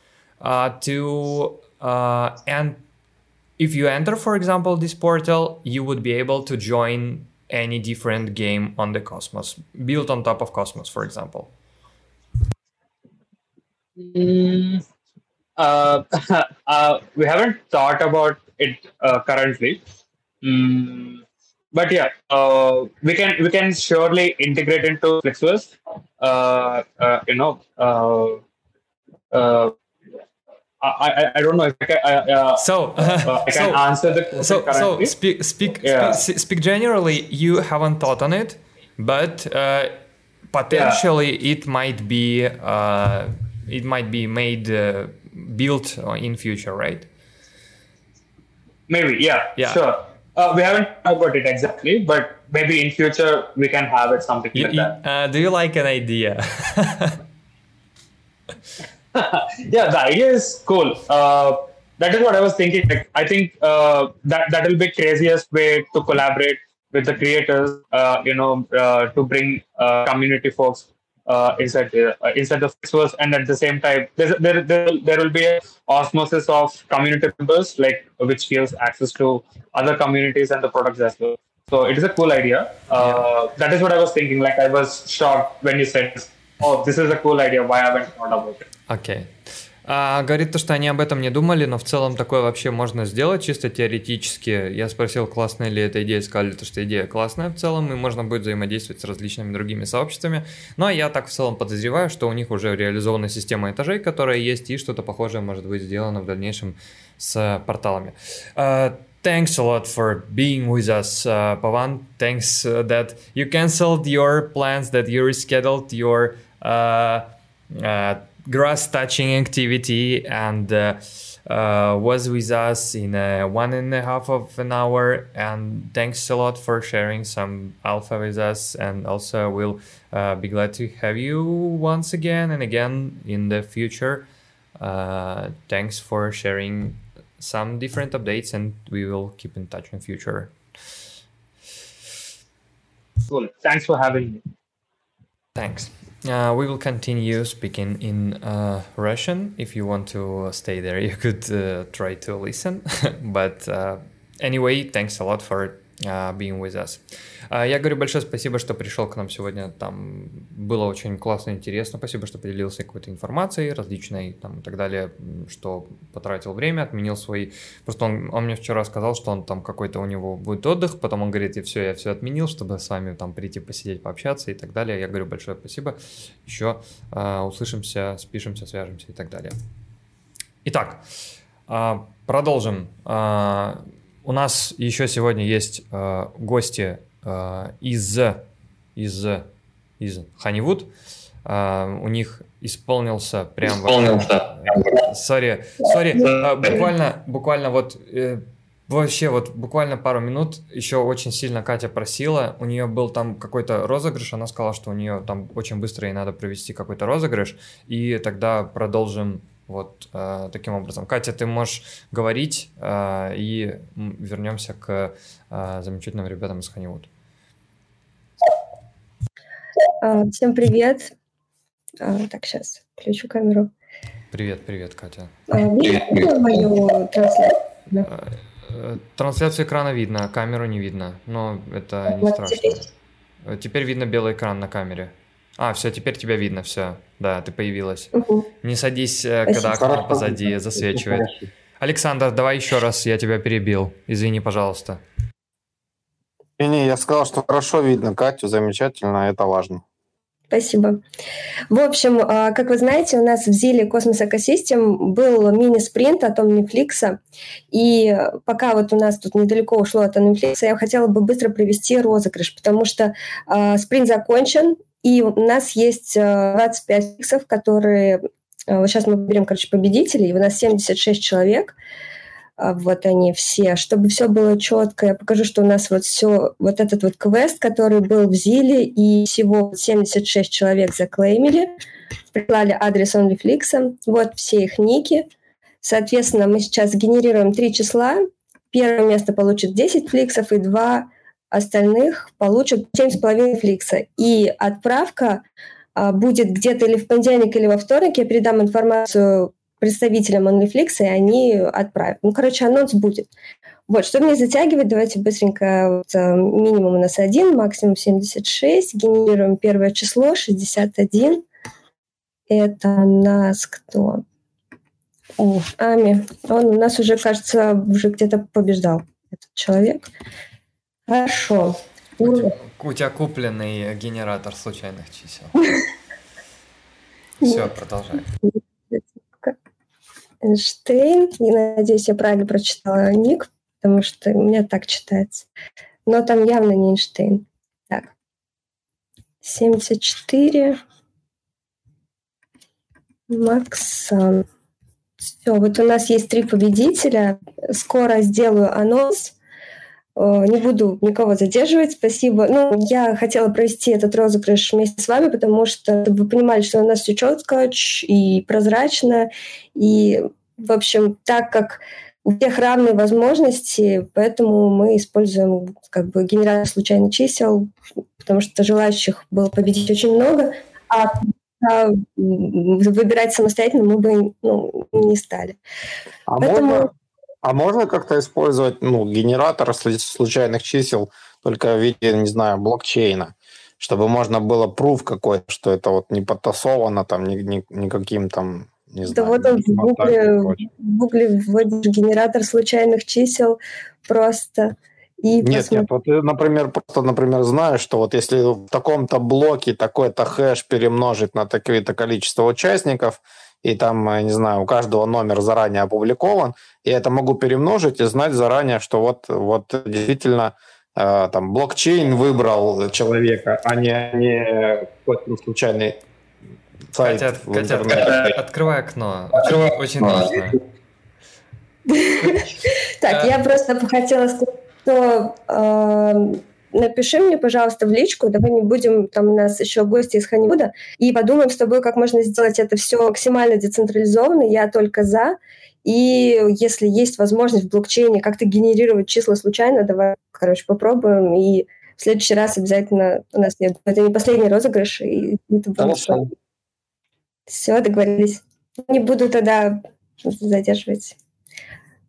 uh, to uh, and if you enter, for example, this portal, you would be able to join any different game on the Cosmos, built on top of Cosmos, for example. Mm, uh, uh, we haven't thought about it currently. Mm, but yeah, uh, we can we can surely integrate into Flixverse. Uh, uh, you know, uh, uh, I, I, I don't know if I can, uh, so uh, I can so, answer the question so currently. so speak speak, Yeah. speak speak generally. You haven't thought on it, but uh, potentially it might be uh, it might be made uh, built in future, right? Maybe, yeah, Yeah. sure. Uh, we haven't talked about it exactly, but maybe in future we can have it something You- like that. uh, do you like an idea? yeah, the idea is cool. Uh, that is what I was thinking. Like, I think uh, that that will be craziest way to collaborate with the creators. Uh, you know, uh, to bring uh, community folks uh, inside uh, the uh, inside the source, and at the same time, there there there will be an osmosis of community members, like which gives access to other communities and the products as well. So it is a cool idea. Uh, yeah. That is what I was thinking. Like I was shocked when you said, "Oh, this is a cool idea. Why I haven't thought about it?" Okay, А, говорит то, что они об этом не думали, но в целом такое вообще можно сделать чисто теоретически. Я спросил, классная ли эта идея, сказали, то, что идея классная в целом, и можно будет взаимодействовать с различными другими сообществами. Ну, а я так в целом подозреваю, что у них уже реализована система этажей, которая есть, и что-то похожее может быть сделано в дальнейшем с порталами. Uh, Thanks a lot for being with us, uh, Pavan. Thanks uh, that you canceled your plans, that you rescheduled your uh, grass touching activity and uh, uh, was with us in uh, one and a half of an hour. And thanks a lot for sharing some alpha with us. And also, we'll uh, be glad to have you once again and again in the future. Uh, thanks for sharing some different updates, and we will keep in touch in future. Cool. Thanks for having me. Thanks. Uh, we will continue speaking in uh, Russian. If you want to stay there, you could uh, try to listen. but uh, anyway, thanks a lot for uh, being with us. Uh, я говорю большое спасибо, что пришел к нам сегодня. Там было очень классно, интересно. Спасибо, что поделился какой-то информацией различной там, и так далее, что потратил время, отменил свой... Просто он, он мне вчера сказал, что он там какой-то у него будет отдых, потом он говорит, и все, я все отменил, чтобы с вами там прийти посидеть, пообщаться и так далее. Я говорю большое спасибо. Еще э, услышимся, спишемся, свяжемся и так далее. Итак, а, продолжим. А, У нас еще сегодня есть а, гости а, из, из, из Ханивуд. У них исполнился прям... Исполнился. Сори, сори, а, буквально, буквально вот э, Вообще, вот буквально пару минут еще очень сильно Катя просила. У нее был там какой-то розыгрыш. Она сказала, что у нее там очень быстро ей надо провести какой-то розыгрыш. И тогда продолжим вот э, таким образом. Катя, ты можешь говорить, э, и вернемся к э, замечательным ребятам из Honeywood. А, всем привет. А, так, сейчас включу камеру. Привет, привет, Катя. А, видно мою трансляцию? Э, трансляцию экрана видно, камеру не видно, но это не страшно. Э, теперь видно белый экран на камере. А, все, теперь тебя видно, все. Да, ты появилась. Угу. Не садись, э, когда окно позади засвечивает. Александр, давай еще раз, я тебя перебил. Извини, пожалуйста. Не-не, я сказал, что хорошо видно Катю, замечательно, это важно. Спасибо. В общем, а, как вы знаете, у нас в Зиле Космос Экосистем был мини-спринт от Omniflix, и пока вот у нас тут недалеко ушло от Omniflix, я хотела бы быстро провести розыгрыш, потому что э, спринт закончен, и у нас есть 25 э, фиксов, которые... Вот сейчас мы берем, короче, победителей, у нас 76 человек, а, вот они все. Чтобы все было четко, я покажу, что у нас вот все, вот этот вот квест, который был в Зиле, и всего 76 человек заклеймили, прислали адрес OnlyFlix, вот все их ники. Соответственно, мы сейчас генерируем три числа. Первое место получит 10 фликсов, и два остальных получат 7,5 фликса. И отправка а, будет где-то или в понедельник, или во вторник. Я передам информацию представителям OnlyFlix, и они отправят. Ну, короче, анонс будет. Вот, чтобы не затягивать, давайте быстренько, вот, э, минимум у нас один, максимум 76, генерируем первое число, 61. Это нас кто? О, Ами. Он у нас уже, кажется, уже где-то побеждал, этот человек. Хорошо. У тебя, у тебя купленный генератор случайных чисел. Все, продолжай. Эйнштейн. И надеюсь, я правильно прочитала ник, потому что у меня так читается. Но там явно не Эйнштейн. Так. 74. Максан. Все, вот у нас есть три победителя. Скоро сделаю анонс. Не буду никого задерживать, спасибо. Ну, я хотела провести этот розыгрыш вместе с вами, потому что чтобы вы понимали, что у нас все четко и прозрачно, и, в общем, так как у всех равные возможности, поэтому мы используем как бы генератор случайных чисел, потому что желающих было победить очень много, а выбирать самостоятельно мы бы ну, не стали. А Поэтому... можно а можно как-то использовать ну, генератор случайных чисел только в виде, не знаю, блокчейна, чтобы можно было пруф какой-то, что это вот не подтасовано там ни, ни, никаким там не да знаю, вот он в Гугле, в Гугле вводишь генератор случайных чисел просто и нет, посмотри. нет, вот ты, например, просто, например, знаешь, что вот если в таком-то блоке такой-то хэш перемножить на такое-то количество участников, и там, э, не знаю, у каждого номер заранее опубликован, я это могу перемножить и знать заранее, что вот, вот действительно э, там блокчейн выбрал человека, а не, не какой-то случайный сайт Катя, в Катя интернете. открывай окно. Очень, очень важно. Так, я просто хотела сказать, что э, напиши мне, пожалуйста, в личку, давай не будем, там у нас еще гости из Ханивуда, и подумаем с тобой, как можно сделать это все максимально децентрализованно, я только за, и если есть возможность в блокчейне как-то генерировать числа случайно, давай, короче, попробуем, и в следующий раз обязательно у нас нет. Это не последний розыгрыш, и это будет Все, договорились. Не буду тогда задерживать.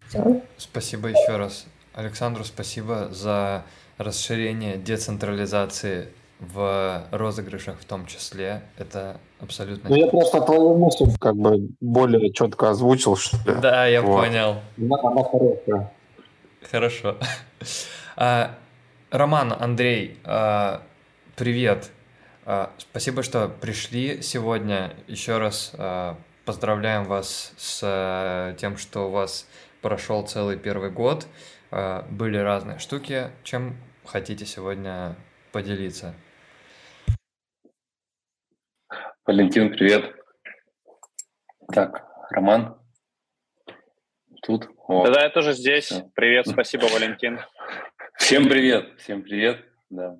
Все. Спасибо еще раз. Александру спасибо за расширение децентрализации в розыгрышах в том числе. Это абсолютно... Ну, я просто твою мысль как бы более четко озвучил, что ли. Да, я вот. понял. Она хорошая. Хорошо. А, Роман, Андрей, а, привет. А, спасибо, что пришли сегодня. Еще раз а, поздравляем вас с а, тем, что у вас прошел целый первый год. А, были разные штуки. Чем хотите сегодня поделиться? Валентин, привет. Так, Роман. тут. Вот. Да, я тоже здесь. Привет, спасибо, Валентин. Всем привет, всем привет. Да.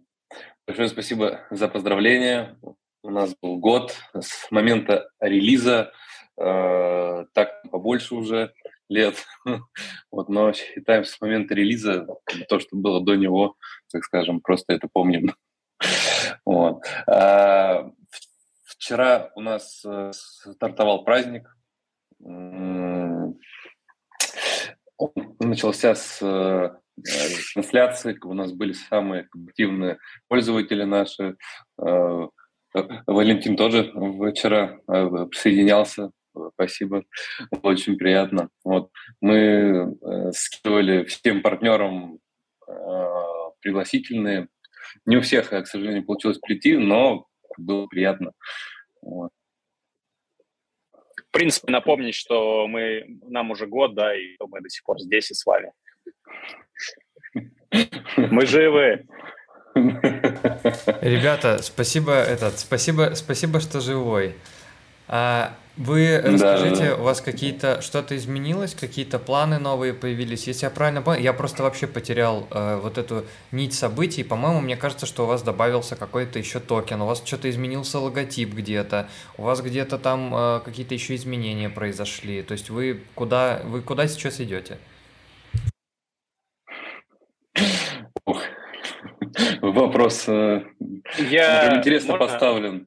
Большое спасибо за поздравления. У нас был год с момента релиза, э, так побольше уже лет. вот, но считаем с момента релиза то, что было до него, так скажем, просто это помним. вот. а, вчера у нас э, стартовал праздник. Он начался с э, трансляции, у нас были самые активные пользователи наши. Э, Валентин тоже вчера присоединялся. Спасибо, очень приятно. Вот. Мы э, скидывали всем партнерам пригласительные. Не у всех, к сожалению, получилось прийти, но было приятно. Вот. В принципе, напомнить, что мы, нам уже год, да, и мы до сих пор здесь и с вами. Мы живы. Ребята, спасибо, этот, спасибо, спасибо, что живой. А вы расскажите, да, да. у вас какие-то что-то изменилось, какие-то планы новые появились? Если я правильно понял, я просто вообще потерял э, вот эту нить событий. По-моему, мне кажется, что у вас добавился какой-то еще токен, у вас что-то изменился логотип где-то, у вас где-то там э, какие-то еще изменения произошли. То есть вы куда вы куда сейчас идете? Вопрос э, Я... интересно Можно? поставлен.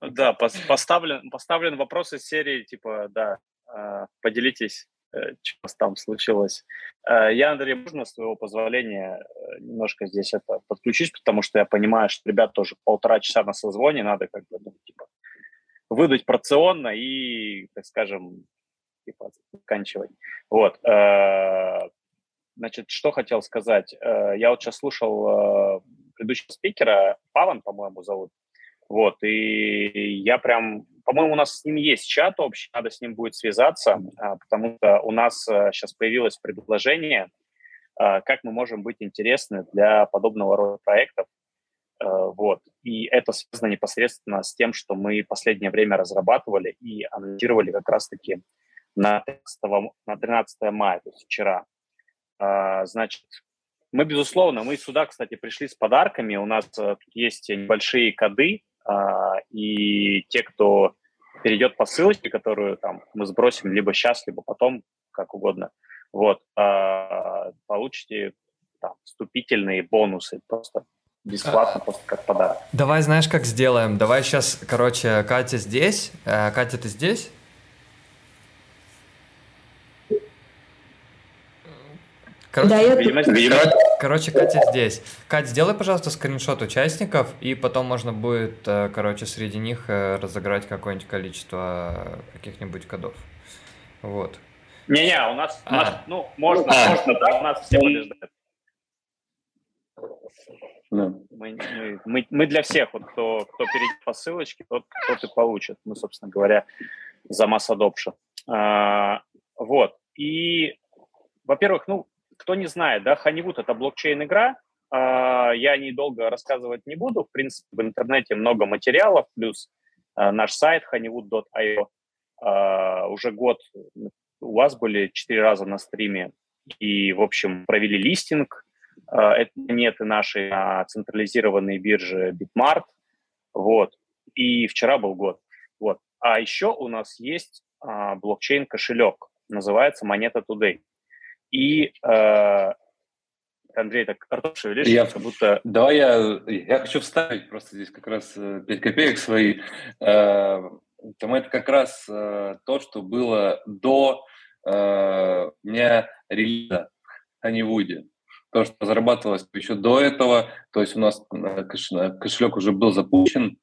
Да, поставлен, поставлен вопрос из серии, типа, да, а, поделитесь, э, что там случилось. Э, я, Андрей, можно, с твоего позволения, немножко здесь это подключить, потому что я понимаю, что ребят тоже полтора часа на созвоне, надо как бы, ну, типа, выдать порционно и, так скажем, типа, заканчивать. Вот. Значит, что хотел сказать. Я вот сейчас слушал предыдущего спикера, Паван, по-моему, зовут. Вот, и я прям, по-моему, у нас с ним есть чат общий, надо с ним будет связаться, а, потому что у нас сейчас э, появилось предложение, а, как мы можем быть интересны для подобного рода проектов. Вот. И это связано непосредственно с тем, что мы последнее время разрабатывали и анонсировали как раз-таки на 13, на 13 мая, то есть вчера. А, значит, мы, безусловно, мы сюда, кстати, пришли с подарками. У нас есть небольшие коды, а, и те, кто перейдет по ссылочке, которую там мы сбросим либо сейчас, либо потом, как угодно, вот, а, получите там, вступительные бонусы просто бесплатно, просто как подарок. Давай, знаешь, как сделаем? Давай сейчас, короче, Катя здесь. Э, Катя, ты здесь? Короче, да, я тут... короче, Катя здесь. Катя, сделай, пожалуйста, скриншот участников, и потом можно будет, э, короче, среди них э, разыграть какое-нибудь количество каких-нибудь кодов. Вот. Не-не, у нас, а. у нас ну, можно, а. можно, да, у нас все ждать. Да. Мы, мы, мы, мы для всех, вот, кто, кто перейдет по ссылочке, тот, тот и получит. Мы, собственно говоря, за масс adoption. А, вот. И, во-первых, ну, кто не знает, да, Honeywood – это блокчейн-игра, а, я недолго рассказывать не буду. В принципе, в интернете много материалов, плюс а, наш сайт honeywood.io. А, уже год у вас были четыре раза на стриме и, в общем, провели листинг. Это монеты наши на бирже Bitmart. Вот. И вчера был год. Вот. А еще у нас есть блокчейн-кошелек. Называется Монета Today. И э, Андрей, так ртом шевелишь, я, как будто... Давай я, я хочу вставить просто здесь как раз 5 э, копеек свои. Э, там это как раз э, то, что было до э, меня релиза о Невуде. То, что разрабатывалось еще до этого, то есть у нас э, кошелек уже был запущен,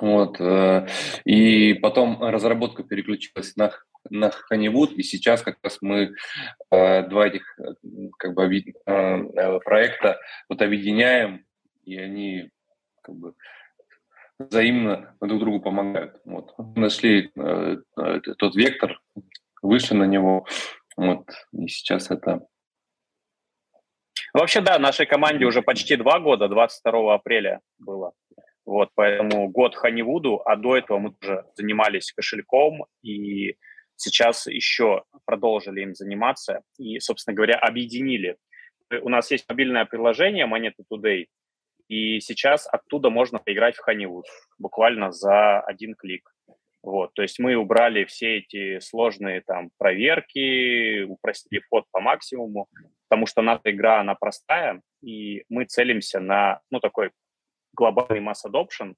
вот, э, и потом разработка переключилась на на Honeywood, и сейчас как раз мы э, два этих как бы э, проекта вот объединяем, и они как бы взаимно друг другу помогают. Вот. Нашли э, э, тот вектор, выше на него, вот, и сейчас это Вообще, да, нашей команде уже почти два года, 22 апреля было. Вот, поэтому год Ханивуду, а до этого мы уже занимались кошельком и сейчас еще продолжили им заниматься и, собственно говоря, объединили. У нас есть мобильное приложение Moneta Today, и сейчас оттуда можно поиграть в Honeywood буквально за один клик. Вот, то есть мы убрали все эти сложные там проверки, упростили вход по максимуму, потому что наша игра, она простая, и мы целимся на, ну, такой глобальный масс adoption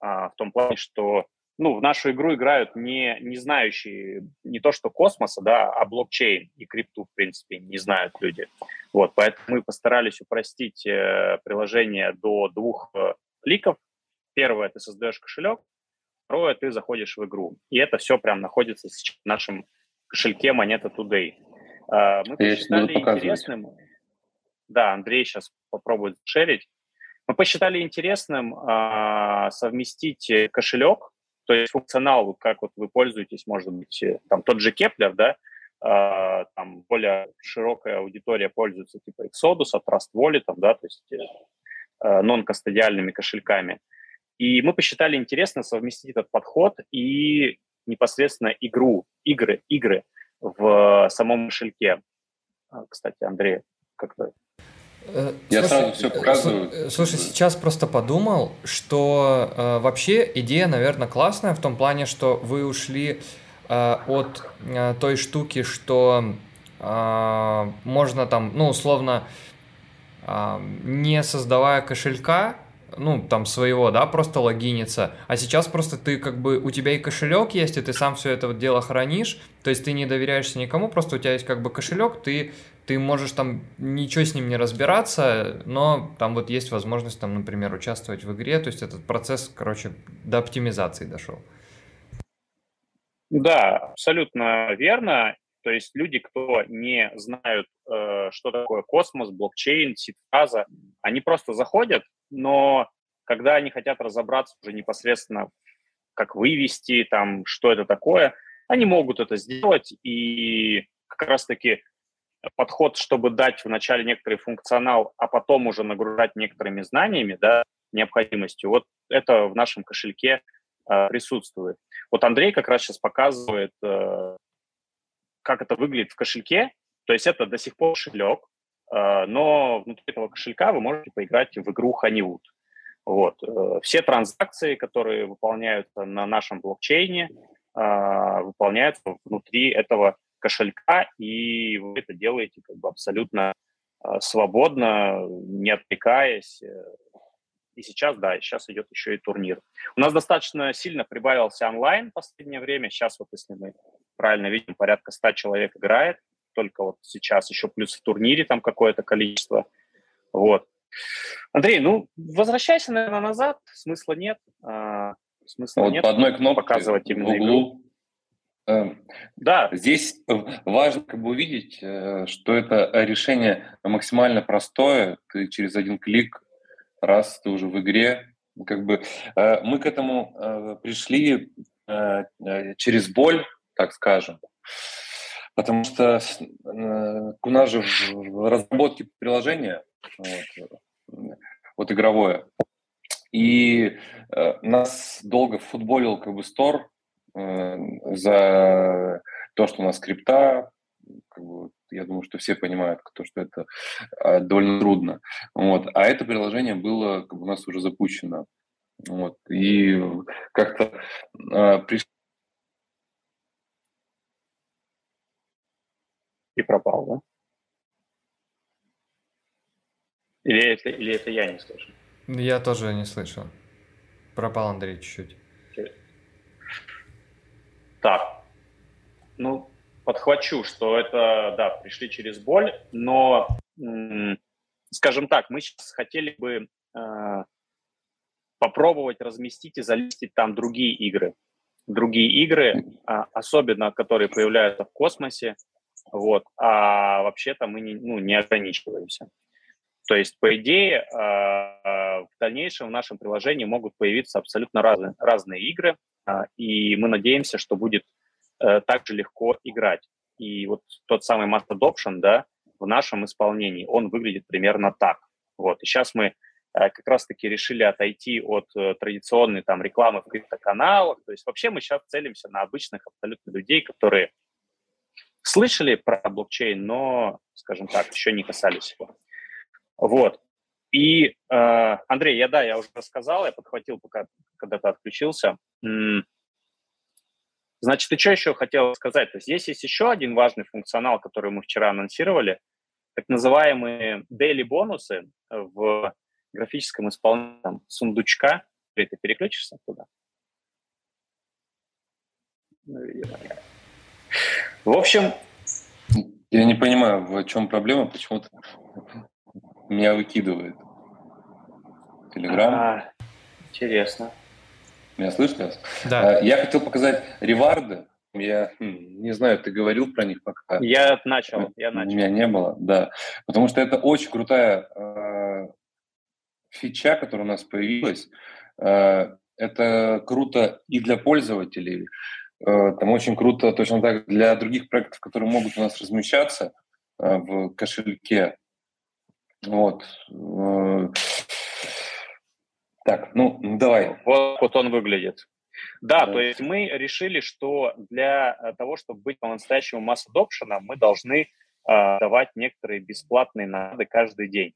а, в том плане, что ну, в нашу игру играют не, не знающие не то что космоса, да, а блокчейн и крипту, в принципе, не знают люди. Вот, поэтому мы постарались упростить э, приложение до двух э, кликов. Первое, ты создаешь кошелек, второе, ты заходишь в игру. И это все прям находится в нашем кошельке монета Today. Э, мы посчитали интересным... Да, Андрей сейчас попробует шерить. Мы посчитали интересным э, совместить кошелек то есть функционал, как вот вы пользуетесь, может быть, э, там тот же Keplr, да, э, там более широкая аудитория пользуется типа Exodus, Trust Wallet, да, то есть э, э, нон-кастодиальными кошельками. И мы посчитали интересно совместить этот подход и непосредственно игру, игры, игры в самом кошельке. А, кстати, Андрей, как-то Я слушай, сразу все показываю. Э, слушай, сейчас просто подумал, что э, вообще идея, наверное, классная в том плане, что вы ушли э, от э, той штуки, что э, можно там, ну, условно, э, не создавая кошелька, ну, там, своего, да, просто логиниться, а сейчас просто ты, как бы, у тебя и кошелек есть, и ты сам все это вот дело хранишь, то есть ты не доверяешься никому, просто у тебя есть, как бы, кошелек, ты ты можешь там ничего с ним не разбираться, но там вот есть возможность там, например, участвовать в игре, то есть этот процесс, короче, до оптимизации дошел. Да, абсолютно верно. То есть люди, кто не знают, э, что такое космос, блокчейн, ситфаза, они просто заходят, но когда они хотят разобраться уже непосредственно, как вывести, там, что это такое, они могут это сделать, и как раз-таки подход, чтобы дать вначале некоторый функционал, а потом уже нагружать некоторыми знаниями, да, необходимостью, вот это в нашем кошельке э, присутствует. Вот Андрей как раз сейчас показывает, э, как это выглядит в кошельке, то есть это до сих пор кошелек, э, но внутри этого кошелька вы можете поиграть в игру Honeywood. Вот. Э, все транзакции, которые выполняются на нашем блокчейне, э, выполняются внутри этого кошелька, и вы это делаете как бы абсолютно э, свободно, не отвлекаясь. И сейчас, да, сейчас идет еще и турнир. У нас достаточно сильно прибавился онлайн в последнее время. Сейчас вот, если мы правильно видим, порядка 100 человек играет. Только вот сейчас еще плюс в турнире там какое-то количество. Вот. Андрей, ну, возвращайся, наверное, назад. Смысла нет. А, смысла вот нет. по одной кнопке показывать именно в углу игру. Эм, да. Здесь важно как бы увидеть, э, что это решение максимально простое. Ты через один клик, раз ты уже в игре. Как бы э, мы к этому э, пришли через боль, так скажем. Потому что у нас же в разработке приложения вот, вот игровое. И нас долго футболил как бы Э, за то, что у нас как бы, я думаю, что все понимают, то, что это а, довольно трудно. Вот. А это приложение было как бы, у нас уже запущено. Вот. И как-то э, а, пришли и пропал, да? Или это, или это я не слышу? Я тоже не слышал. Пропал Андрей чуть-чуть. Так, ну, подхвачу, что это, да, пришли через боль, но, скажем так, мы сейчас хотели бы э, попробовать разместить и залистить там другие игры. Другие игры, а, особенно которые появляются в космосе, вот, а вообще-то мы не, ну, не ограничиваемся. То есть, по идее, э, в дальнейшем в нашем приложении могут появиться абсолютно разные, разные игры, и мы надеемся, что будет э, также легко играть. И вот тот самый Mass Adoption, да, в нашем исполнении, он выглядит примерно так. Вот. И сейчас мы э, как раз-таки решили отойти от э, традиционной там рекламы в криптоканалах. То есть вообще мы сейчас целимся на обычных абсолютно людей, которые слышали про блокчейн, но, скажем так, еще не касались его. Вот. И, э, Андрей, я, да, я уже рассказал, я подхватил, пока, когда ты отключился. Значит, ты что еще хотел сказать? То есть здесь есть еще один важный функционал, который мы вчера анонсировали, так называемые daily бонусы в графическом исполнении сундучка. Ты переключишься туда? В общем... Я не понимаю, в чем проблема, почему-то меня выкидывает. Телеграм. А, интересно. Меня слышно? Да. А, я хотел показать реварды. Я хм, не знаю, ты говорил про них пока. Я начал, я начал. Меня не было, да. Потому что это очень крутая э, фича, которая у нас появилась. Э, это круто и для пользователей. Э, там очень круто точно так для других проектов, которые могут у нас размещаться э, в кошельке. Вот. Э, так, ну, давай. Вот, вот он выглядит. Да, да, то есть мы решили, что для э, того, чтобы быть по-настоящему масс adoption, мы должны э, давать некоторые бесплатные награды каждый день.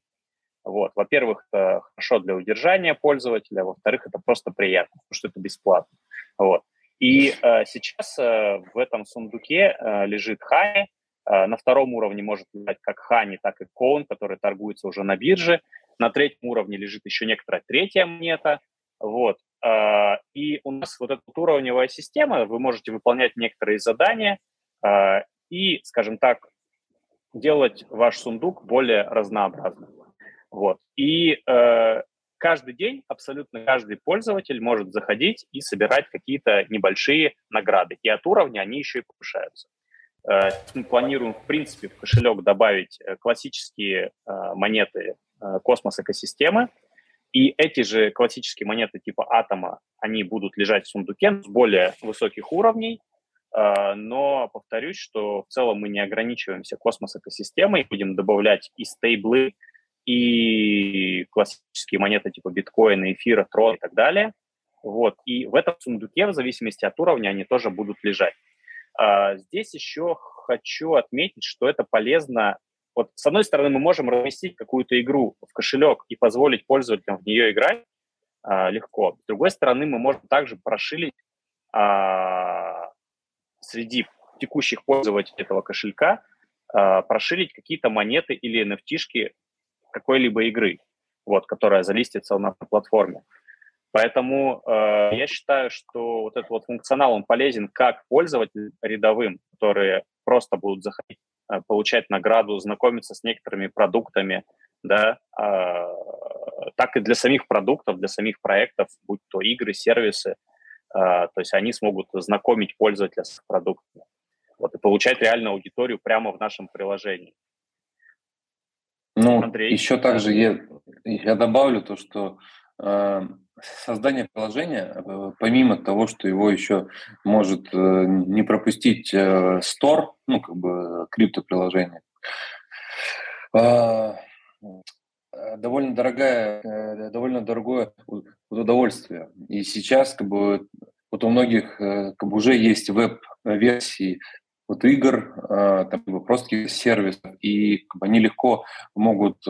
Вот. Во-первых, это хорошо для удержания пользователя, во-вторых, это просто приятно, потому что это бесплатно. Вот. И э, сейчас э, в этом сундуке э, лежит Хани. Э, на втором уровне может лежать как Хани, так и Коун, который торгуется уже на бирже. На третьем уровне лежит еще некоторая третья монета. Вот. А, и у нас вот эта уровневая система, вы можете выполнять некоторые задания а, и, скажем так, делать ваш сундук более разнообразным. Вот. И э, каждый день абсолютно каждый пользователь может заходить и собирать какие-то небольшие награды. И от уровня они еще и повышаются. Э, мы планируем, в принципе, в кошелек добавить э, классические э, монеты космос-экосистемы. И эти же классические монеты типа атома, они будут лежать в сундуке с более высоких уровней, но повторюсь, что в целом мы не ограничиваемся космос-экосистемой, будем добавлять и стейблы, и классические монеты типа биткоина, эфира, трон и так далее. Вот. И в этом сундуке, в зависимости от уровня, они тоже будут лежать. А, здесь еще хочу отметить, что это полезно вот с одной стороны мы можем разместить какую-то игру в кошелек и позволить пользователям в нее играть а, легко. С другой стороны мы можем также прошилить а, среди текущих пользователей этого кошелька а, прошилить какие-то монеты или nft какой-либо игры, вот, которая залистится на платформе. Поэтому э, я считаю, что вот этот вот функционал, он полезен как пользователям рядовым, которые просто будут заходить Э, получать награду, знакомиться с некоторыми продуктами, да, а, так и для самих продуктов, для самих проектов, будь то игры, сервисы, а, то есть они смогут знакомить пользователя с продуктами, вот, и получать реальную аудиторию прямо в нашем приложении. Ну, Андрей? еще также я, я добавлю то, что э, создание приложения, э, помимо того, что его еще может э, не пропустить Store, э, ну, как бы криптоприложение, а, довольно дорогая, довольно дорогое удовольствие. И сейчас как бы вот у многих как бы уже есть веб-версии вот игр, там, просто сервисов, и как бы, они легко могут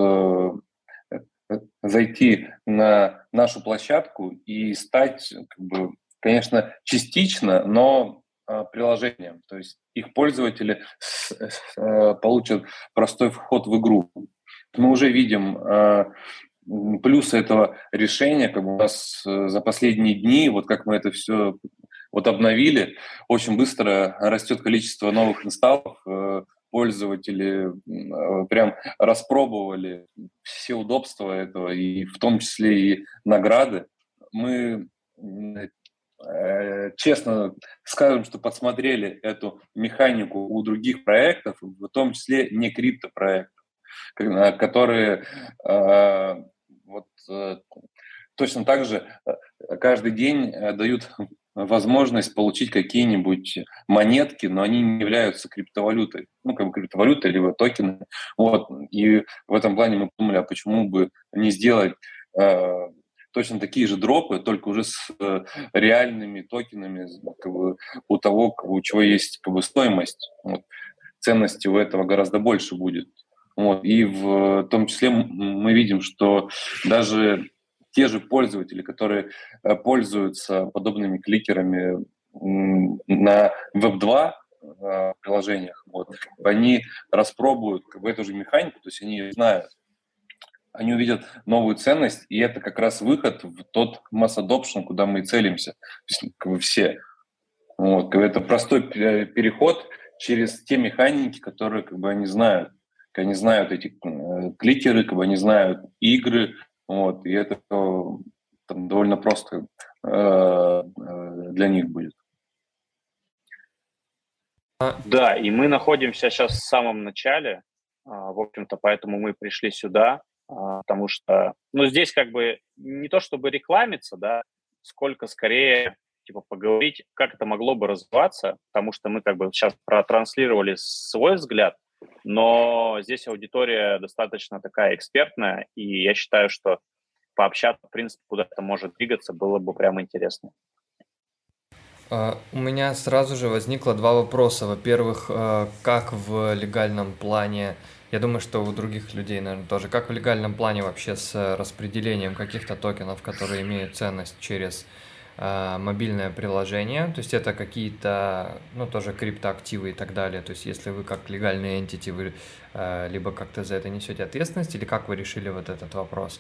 зайти на нашу площадку и стать, как бы, конечно, частично, но а, приложением. То есть их пользователи э, получат простой вход в игру. Мы уже видим а, плюсы этого решения, как у нас э, за последние дни, вот как мы это все вот обновили, очень быстро растет количество новых инсталлов, э, пользователи э, прям распробовали все удобства этого, и в том числе и награды. Мы э, честно скажем, что подсмотрели эту механику у других проектов, в том числе не криптопроектов, которые э, вот точно так же каждый день дают возможность получить какие-нибудь монетки, но они не являются криптовалютой. Ну, как бы криптовалютой, либо токены. Вот. И в этом плане мы подумали, а почему бы не сделать э, точно такие же дропы, только уже с э, реальными токенами как бы, у того, как бы, у чего есть как бы, стоимость. Вот. ценности у этого гораздо больше будет. Вот. И в том числе мы видим, что даже те же пользователи, которые э, пользуются подобными кликерами на Web2 э, приложениях, вот, они распробуют как бы, эту же механику, то есть они знают, они увидят новую ценность, и это как раз выход в тот масс adoption, куда мы и целимся, то есть как бы все. Вот, это простой переход через те механики, которые как бы они знают. Как они знают эти э, кликеры, как бы они знают игры, вот, и это там, довольно просто э, э, для них будет. Да, и мы находимся сейчас в самом начале, а, в общем-то, поэтому мы пришли сюда, а, потому что, ну, здесь как бы не то чтобы рекламиться, да, сколько скорее типа поговорить, как это могло бы развиваться, потому что мы как бы сейчас протранслировали свой взгляд, но здесь аудитория достаточно такая экспертная, и я считаю, что пообщаться, в принципе, куда это может двигаться, было бы прям интересно. А, у меня сразу же возникло два вопроса. Во-первых, а, как в легальном плане, я думаю, что у других людей, наверное, тоже, как в легальном плане вообще с распределением каких-то токенов, которые имеют ценность через мобильное приложение, то есть это какие-то, ну, тоже криптоактивы и так далее, то есть если вы как легальный entity, вы либо как-то за это несете ответственность, или как вы решили вот этот вопрос?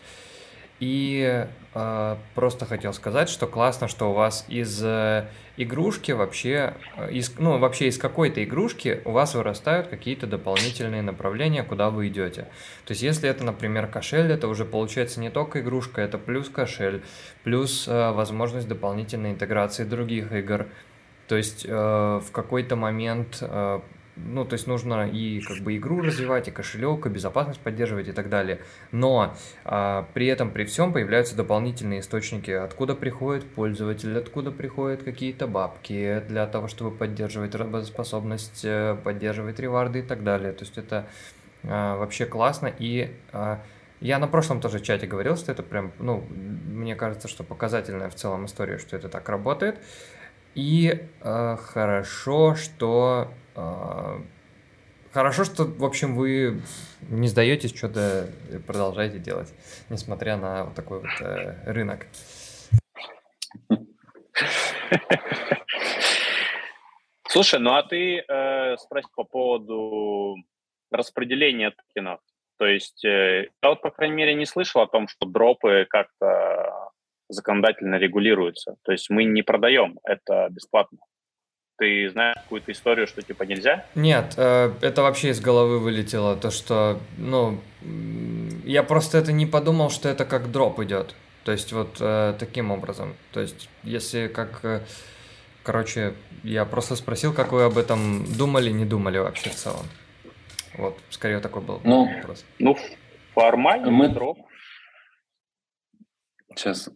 И э, просто хотел сказать, что классно, что у вас из э, игрушки вообще, э, из, ну вообще из какой-то игрушки у вас вырастают какие-то дополнительные направления, куда вы идете. То есть если это, например, кошель, это уже получается не только игрушка, это плюс кошель, плюс э, возможность дополнительной интеграции других игр. То есть э, в какой-то момент э, ну, то есть нужно и как бы игру развивать, и кошелек, и безопасность поддерживать и так далее. Но а, при этом, при всем появляются дополнительные источники, откуда приходит пользователь, откуда приходят какие-то бабки для того, чтобы поддерживать работоспособность, э, поддерживать реварды и так далее. То есть это а, вообще классно. И а, я на прошлом тоже чате говорил, что это прям, ну, мне кажется, что показательная в целом история, что это так работает. И э, хорошо, что хорошо, что, в общем, вы не сдаетесь, что-то продолжаете делать, несмотря на вот такой вот э, рынок. Слушай, ну а ты э, спроси по поводу распределения токенов. То есть э, я вот, по крайней мере, не слышал о том, что дропы как-то законодательно регулируются. То есть мы не продаем это бесплатно. Ты знаешь какую-то историю, что типа нельзя? Нет, э, это вообще из головы вылетело. То, что, ну, я просто это не подумал, что это как дроп идет. То есть вот э, таким образом. То есть если как... Э, короче, я просто спросил, как вы об этом думали, не думали вообще в целом. Вот, скорее такой был ну, вопрос. Ну, формально мы дроп. Сейчас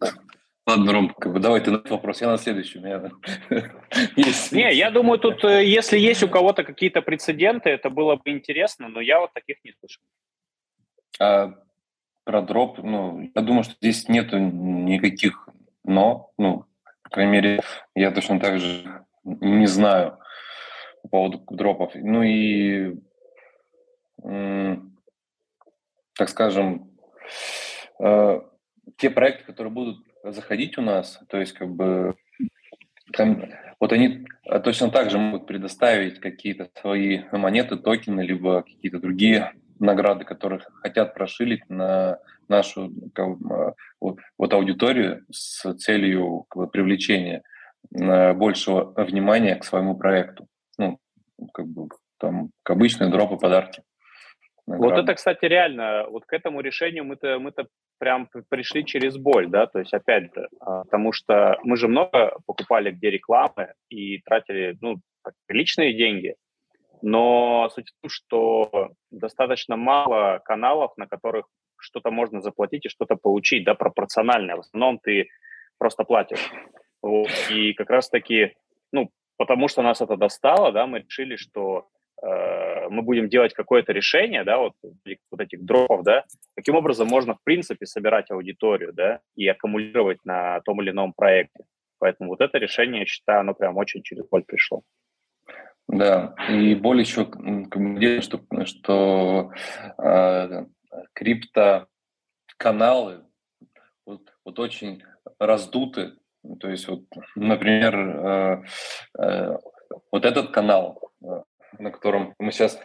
Ладно, Ром, как бы давай ты на вопрос, я на следующий. Меня есть. Не, я думаю, тут, э, если есть у кого-то какие-то прецеденты, это было бы интересно, но я вот таких не слышал. А, про дроп, ну, я думаю, что здесь нету никаких но, ну, по крайней мере, я точно так же не знаю по поводу дропов. Ну и, так скажем, э, те проекты, которые будут заходить у нас, то есть как бы там, вот они а, точно так же могут предоставить какие-то свои монеты, токены, либо какие-то другие награды, которые хотят прошилить на нашу как бы, вот, вот аудиторию с целью как бы, привлечения э, большего внимания к своему проекту. Ну, как бы там к обычные дропы, подарки. Награды. Вот это, кстати, реально, вот к этому решению мы-то мы-то прям пришли через боль, да, то есть опять же, а, потому что мы же много покупали где рекламы и тратили, ну, личные деньги, но суть в том, что достаточно мало каналов, на которых что-то можно заплатить и что-то получить, да, пропорциональное. В основном ты просто платишь. И как раз-таки, ну, потому что нас это достало, да, мы решили, что Э, мы будем делать какое-то решение, да, вот, вот этих дропов, да, каким образом можно, в принципе, собирать аудиторию, да, и аккумулировать на том или ином проекте. Поэтому вот это решение, я считаю, оно прям очень через боль пришло. Да, и более еще что, что э, криптоканалы вот, вот очень раздуты. То есть, вот, например, э, э, вот этот канал, э, на котором мы сейчас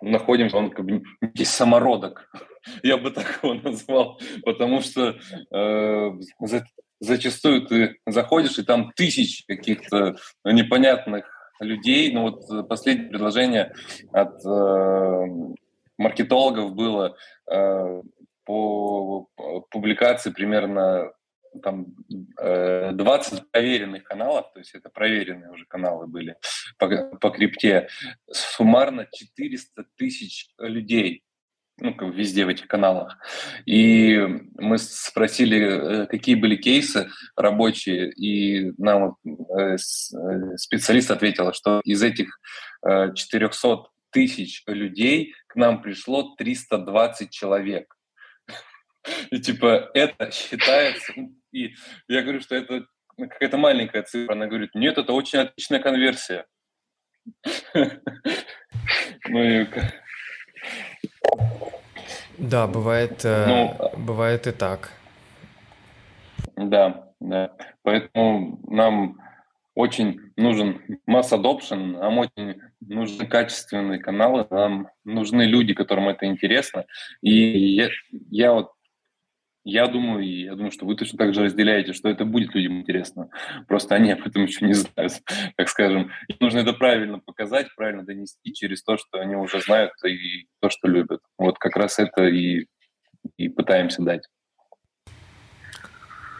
находимся, он как бы некий самородок, я бы так его назвал, потому что э, за, зачастую ты заходишь, и там тысячи каких-то непонятных людей. Ну вот последнее предложение от э, маркетологов было э, по публикации примерно там 20 э, проверенных каналов, то есть это проверенные уже каналы были по, по крипте, суммарно 400 тысяч людей, ну, как везде в этих каналах. И мы спросили, э, какие были кейсы рабочие, и нам э, специалист ответила, что из этих 400 тысяч людей к нам пришло 320 человек. И типа это считается и я говорю, что это какая-то маленькая цифра. Она говорит, нет, это очень отличная конверсия. Ну. Да, бывает, э, ну, бывает и так. Да, да. Поэтому нам очень нужен масс adoption, нам очень нужны качественные каналы, нам нужны люди, которым это интересно. И я, я вот я думаю, и я думаю, что вы точно так же разделяете, что это будет людям интересно. Просто они об этом еще не знают, так скажем. Им нужно это правильно показать, правильно донести через то, что они уже знают и то, что любят. Вот как раз это и, и пытаемся дать.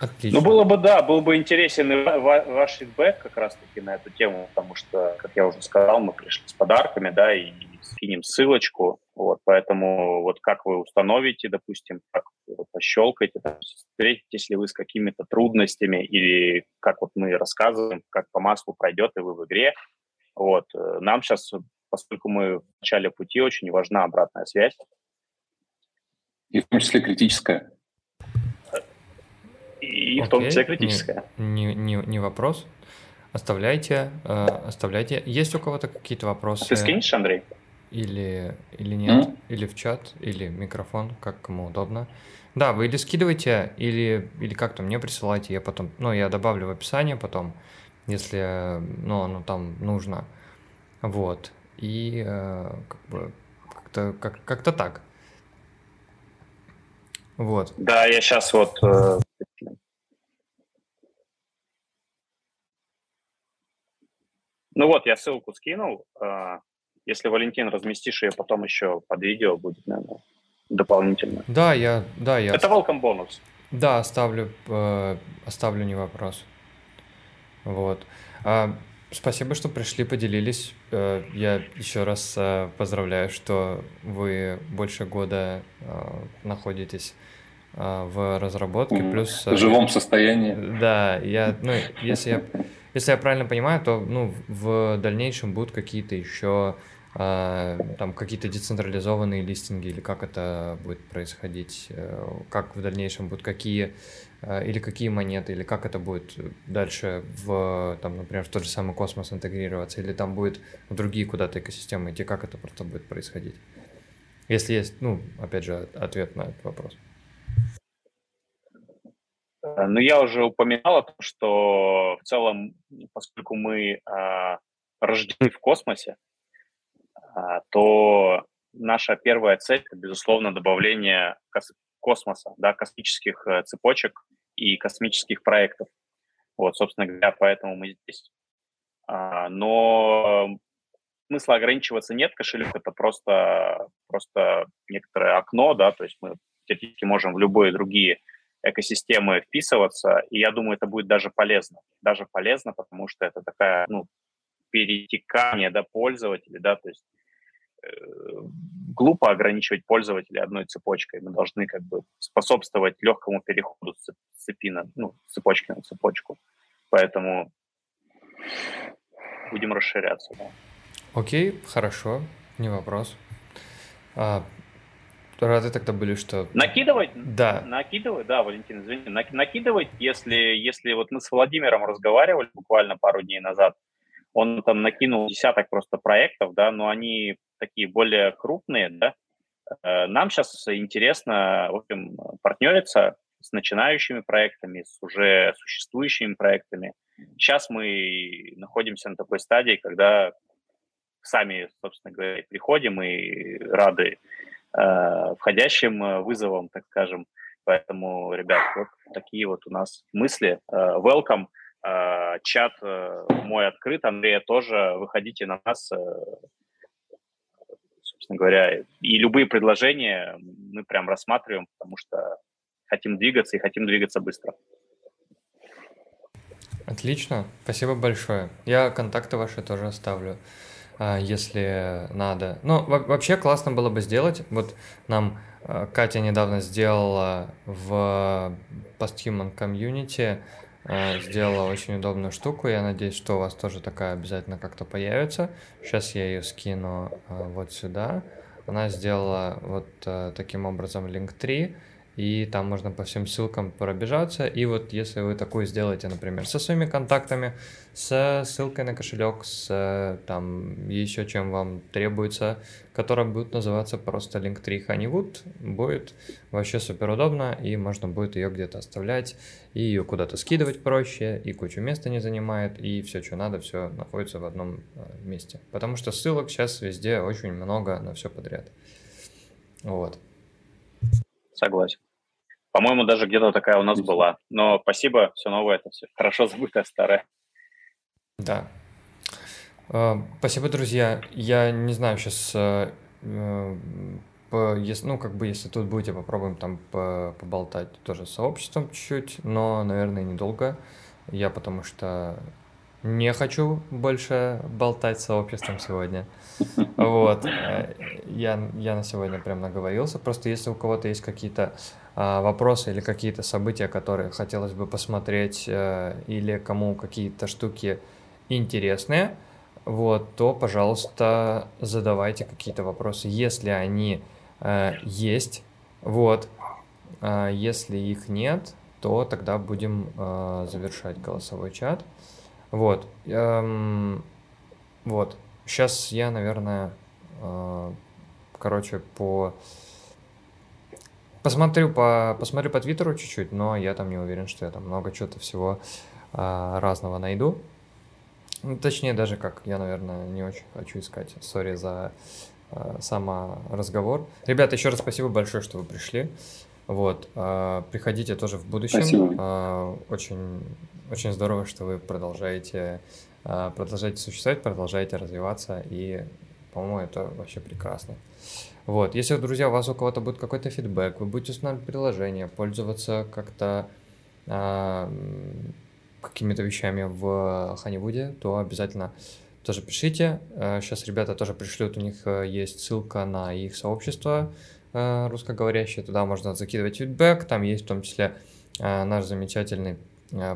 Отлично. Ну, было бы, да, был бы интересен и ваш фидбэк как раз-таки на эту тему, потому что, как я уже сказал, мы пришли с подарками, да, и скинем ссылочку, вот, поэтому вот как вы установите, допустим, как вы пощелкаете, там, встретитесь ли вы с какими-то трудностями или как вот мы рассказываем, как по маслу пройдет и вы в игре, вот, э, нам сейчас, поскольку мы в начале пути, очень важна обратная связь. И в том числе критическая. И okay. в том числе критическая. Не, не, не вопрос. Оставляйте, э, оставляйте. Есть у кого-то какие-то вопросы? А ты скинешь, Андрей? Или, или нет, mm? или в чат, или микрофон, как кому удобно. Да, вы или скидывайте, или, или как-то мне присылайте, я потом, ну, я добавлю в описание потом, если, ну, оно там нужно. Вот. И э, как бы как-то как, как-то так. Вот. Да, я сейчас вот... Э... Ну вот, я ссылку скинул. Э, если, Валентин, разместишь ее потом еще под видео, будет, наверное, дополнительно. Да, я... Да, я... Это welcome бонус. Да, оставлю, э, оставлю не вопрос. Вот. А, спасибо, что пришли, поделились. Э, я еще раз э, поздравляю, что вы больше года э, находитесь э, в разработке, плюс... В живом состоянии. Да, я, ну, если я, если я правильно понимаю, то, ну, в дальнейшем будут какие-то еще там какие-то децентрализованные листинги или как это будет происходить, э, как в дальнейшем будут какие э, или какие монеты, или как это будет дальше в, там, например, в тот же самый космос интегрироваться, или там будет в другие куда-то экосистемы идти, как это просто будет происходить. Если есть, ну, опять же, ответ на этот вопрос. Э, ну, я уже упоминал о том, что в целом, поскольку мы э, рождены в космосе, а, то наша первая цель – это, безусловно, добавление космоса, да, космических э, цепочек и космических проектов. Вот, собственно говоря, поэтому мы здесь. А, но смысла ограничиваться нет, кошелек – это просто, просто некоторое окно, да, то есть мы теоретически можем в любые другие экосистемы вписываться, и я думаю, это будет даже полезно. Даже полезно, потому что это такая, ну, перетекание, да, пользователей, да, то есть глупо ограничивать пользователя одной цепочкой. Мы должны как бы способствовать легкому переходу с цепи на, ну, цепочки на цепочку. Поэтому будем расширяться. Да. Окей, хорошо, не вопрос. А, рады тогда были, что... Накидывать? Да. Накидывать, да, Валентин, извини. Накидывать, если, если вот мы с Владимиром разговаривали буквально пару дней назад, он там накинул десяток просто проектов, да, но они такие более крупные, да. Э, нам сейчас интересно, в общем, партнериться с начинающими проектами, с уже существующими проектами. Сейчас мы находимся на такой стадии, когда сами, собственно говоря, приходим и рады э, входящим э, вызовам, так скажем. Поэтому, ребят, вот такие вот у нас мысли. Э, welcome. Э, чат э, мой открыт. Андрея тоже. Выходите на нас. Э, собственно говоря, и любые предложения мы прям рассматриваем, потому что хотим двигаться и хотим двигаться быстро. Отлично, спасибо большое. Я контакты ваши тоже оставлю, если надо. Ну, вообще классно было бы сделать. Вот нам Катя недавно сделала в Posthuman Community, сделала очень удобную штуку. Я надеюсь, что у вас тоже такая обязательно как-то появится. Сейчас я ее скину вот сюда. Она сделала вот таким образом Link3 и там можно по всем ссылкам пробежаться. И вот если вы такую сделаете, например, со своими контактами, с ссылкой на кошелек, с там еще чем вам требуется, которая будет называться просто Link3 Honeywood, будет вообще супер удобно, и можно будет ее где-то оставлять, и ее куда-то скидывать проще, и кучу места не занимает, и все, что надо, все находится в одном э, месте. Потому что ссылок сейчас везде очень много на все подряд. Вот. Согласен. По-моему, даже где-то такая у нас была. Но спасибо, все новое, это все хорошо забытое старое. Да. А, спасибо, друзья. Я не знаю сейчас, э, э, ну, как бы, если тут будете, попробуем там поболтать тоже с сообществом чуть-чуть, но, наверное, недолго. Я потому что не хочу больше болтать с сообществом сегодня. Вот. Э, я, я на сегодня прям наговорился. Просто если у кого-то есть какие-то вопросы или какие-то события, которые хотелось бы посмотреть, э, или кому какие-то штуки интересные, вот, то, пожалуйста, задавайте какие-то вопросы, если они э, есть, вот, э, если их нет, то тогда будем э, завершать голосовой чат, вот, эм, вот, сейчас я, наверное, короче, по Посмотрю по, посмотрю по Твиттеру чуть-чуть, но я там не уверен, что я там много чего-то всего а, разного найду. Ну, точнее, даже как, я, наверное, не очень хочу искать. Сори за а, саморазговор. Ребята, еще раз спасибо большое, что вы пришли. Вот, а, приходите тоже в будущем. Спасибо. А, очень, очень здорово, что вы продолжаете, а, продолжаете существовать, продолжаете развиваться, и, по-моему, это вообще прекрасно. Вот, если, друзья, у вас у кого-то будет какой-то фидбэк, вы будете устанавливать приложение, пользоваться как-то а, какими-то вещами в Honeywood, то обязательно тоже пишите. Сейчас а, ребята тоже пришлют, у них э, есть ссылка на их сообщество э, русскоговорящее, туда можно закидывать фидбэк, там есть в том числе наш замечательный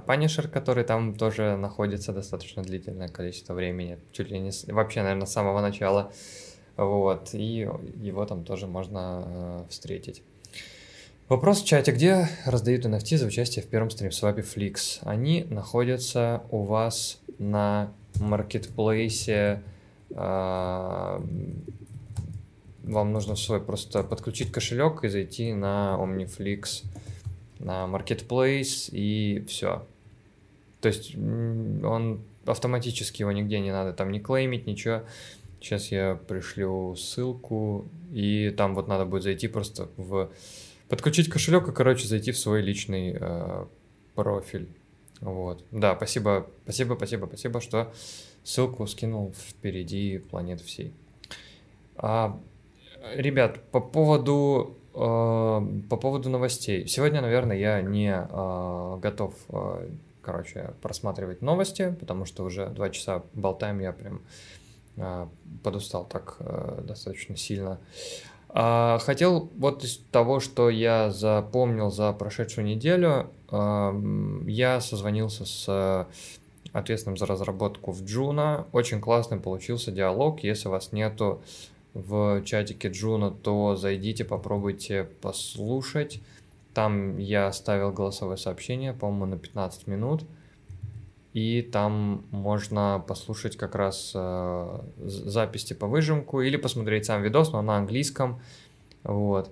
Панишер, который там тоже находится достаточно длительное количество времени, чуть ли не вообще, наверное, с самого начала. Вот, и его там тоже можно э, встретить. Вопрос в чате. Где раздают NFT за участие в первом стримсвапе Flix? Они находятся у вас на маркетплейсе. Э, вам нужно свой просто подключить кошелек и зайти на OmniFlix, на Marketplace и все. То есть он автоматически его нигде не надо там не клеймить, ничего. Сейчас я пришлю ссылку, и там вот надо будет зайти просто в... Подключить кошелек и, короче, зайти в свой личный э, профиль. Вот. Да, спасибо, спасибо, спасибо, спасибо, что ссылку скинул впереди планеты всей. А, ребят, по поводу э, по поводу новостей. Сегодня, наверное, я не э, готов, э, короче, просматривать новости, потому что уже два часа болтаем, я прям подустал так э, достаточно сильно. А, хотел вот из того, что я запомнил за прошедшую неделю, я созвонился с ответственным за разработку в Juno. Очень классный получился диалог. Если вас нету в чатике Juno, то зайдите, попробуйте послушать. Там я оставил голосовое сообщение, по-моему, на 15 минут. И там можно послушать как раз э, запись типа выжимку или посмотреть сам видос, но на английском. Вот.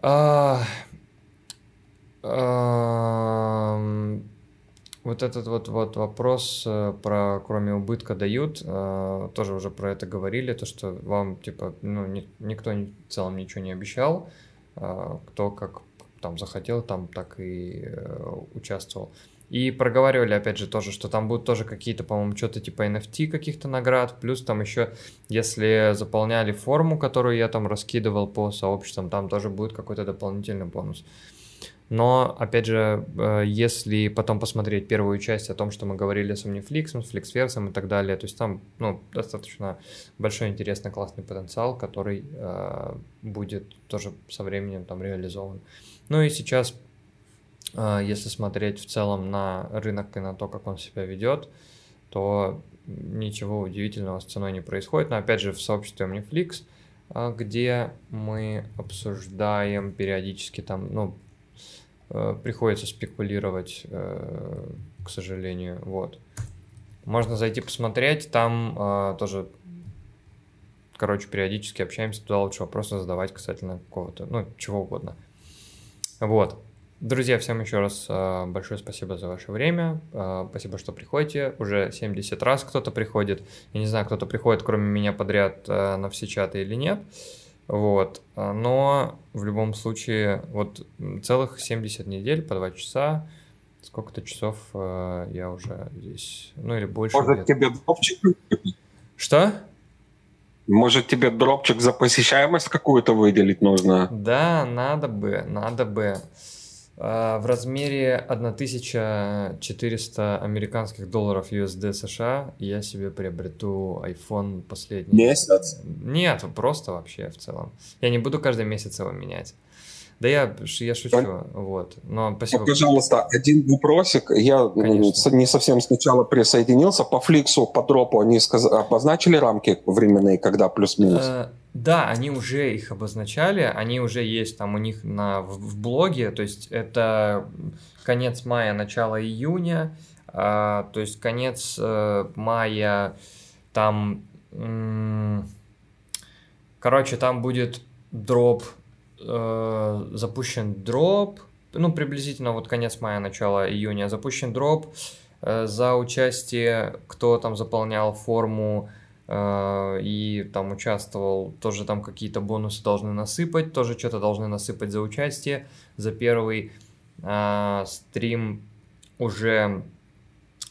А, а, вот этот вот, вот вопрос э, про кроме убытка дают, э, тоже уже про это говорили, то что вам типа ну ни, никто в целом ничего не обещал, э, кто как там захотел, там так и э, участвовал. И проговаривали, опять же, тоже, что там будут тоже какие-то, по-моему, что-то типа NFT каких-то наград, плюс там еще, если заполняли форму, которую я там раскидывал по сообществам, там тоже будет какой-то дополнительный бонус. Но, опять же, э, если потом посмотреть первую часть о том, что мы говорили с Omniflix, с FlixVerse и так далее, то есть там ну, достаточно большой, интересный, классный потенциал, который э, будет тоже со временем там реализован. Ну и сейчас если смотреть в целом на рынок и на то, как он себя ведет, то ничего удивительного с ценой не происходит. Но опять же в сообществе Omniflix, а, где мы обсуждаем периодически там, ну, э, приходится спекулировать, э, к сожалению, вот. Можно зайти посмотреть, там а, тоже, короче, периодически общаемся, туда лучше вопросы задавать касательно какого-то, ну, чего угодно. Вот. Друзья, всем еще раз э, большое спасибо за ваше время. Э, спасибо, что приходите. Уже 70 раз кто-то приходит. Я не знаю, кто-то приходит, кроме меня, подряд э, на все чаты или нет. Вот. Но в любом случае, вот целых 70 недель по 2 часа. Сколько-то часов я уже здесь. Ну или больше. Может, тебе дропчик? Что? Может, тебе дропчик за посещаемость какую-то выделить нужно? Да, надо бы, надо бы. А, в размере 1400 американских долларов USD США я себе приобрету iPhone последний. Месяц? Нет, просто вообще в целом. Я не буду каждый месяц его менять. Да я, я шучу, Пон... вот. Но спасибо. Ну, пожалуйста, один вопросик. Я Конечно. не совсем сначала присоединился. По фликсу, по дропу они сказ... обозначили рамки временные, когда плюс-минус? Э, да, они уже их обозначали, они уже есть там у них на, в, в блоге, то есть это конец мая, начало июня, а, то есть конец э, мая там, м- короче, там будет дроп, э, запущен дроп, ну, приблизительно вот конец мая, начало июня, запущен дроп э, за участие, кто там заполнял форму Э, и там участвовал, тоже там какие-то бонусы должны насыпать, тоже что-то должны насыпать за участие. За первый э, стрим уже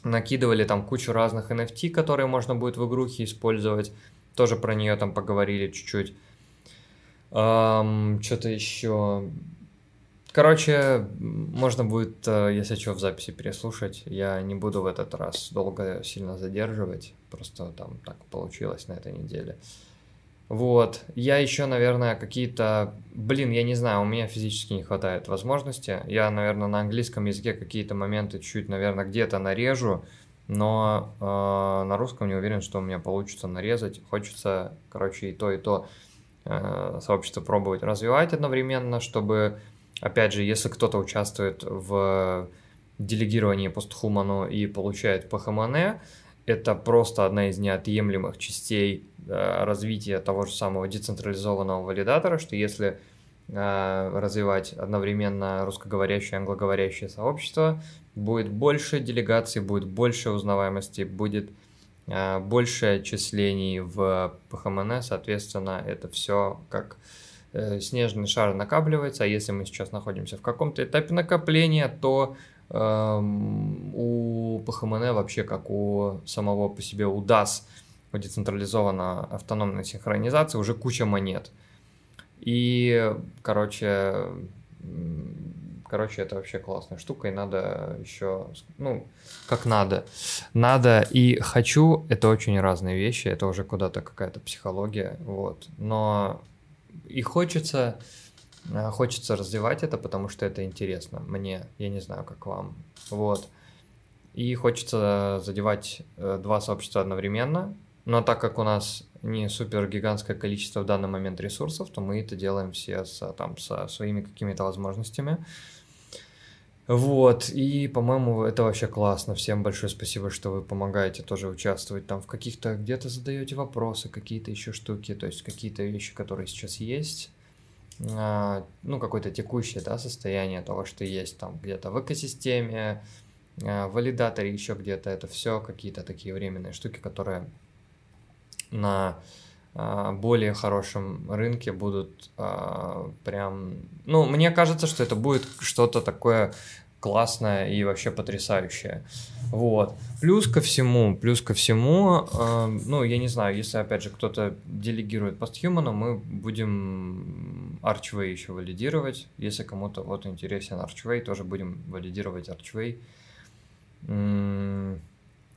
накидывали там кучу разных NFT, которые можно будет в игрухе использовать. Тоже про нее там поговорили чуть-чуть. Эм, что-то еще. Короче, можно будет, э, если что, в записи переслушать. Я не буду в этот раз долго сильно задерживать. Просто там так получилось на этой неделе. Вот. Я еще, наверное, какие-то... Блин, я не знаю, у меня физически не хватает возможности. Я, наверное, на английском языке какие-то моменты чуть, наверное, где-то нарежу, но э, на русском не уверен, что у меня получится нарезать. Хочется, короче, и то, и то э, сообщество пробовать развивать одновременно, чтобы Опять же, если кто-то участвует в делегировании постхуману и получает ПХМН, это просто одна из неотъемлемых частей э, развития того же самого децентрализованного валидатора, что если э, развивать одновременно русскоговорящее и англоговорящее сообщество, будет больше делегаций, будет больше узнаваемости, будет э, больше отчислений в ПХМН, соответственно, это все как снежный шар накапливается, а если мы сейчас находимся в каком-то этапе накопления, то э, у ПХМН вообще как у самого по себе у DAS, у децентрализованной автономной синхронизации, уже куча монет. И, короче, короче, это вообще классная штука, и надо еще, ну, как надо. Надо и хочу, это очень разные вещи, это уже куда-то какая-то психология, вот. Но и хочется, э, хочется развивать это, потому что это интересно мне, я не знаю, как вам, вот. И хочется задевать э, два сообщества одновременно, но так как у нас не супер гигантское количество в данный момент ресурсов, то мы это делаем все со, там, со своими какими-то возможностями. Вот, и, по-моему, это вообще классно. Всем большое спасибо, что вы помогаете тоже участвовать там в каких-то, где-то задаете вопросы, какие-то еще штуки, то есть какие-то вещи, которые сейчас есть. А, ну, какое-то текущее, да, состояние того, что есть там где-то в экосистеме, а, валидаторе, еще где-то. Это все какие-то такие временные штуки, которые на более хорошем рынке будут а, прям... Ну, мне кажется, что это будет что-то такое классное и вообще потрясающее. Вот. Плюс ко всему, плюс ко всему, э, ну, я не знаю, если, опять же, кто-то делегирует постхуману, мы будем Archway еще валидировать. Если кому-то вот интересен Archway, тоже будем валидировать Archway.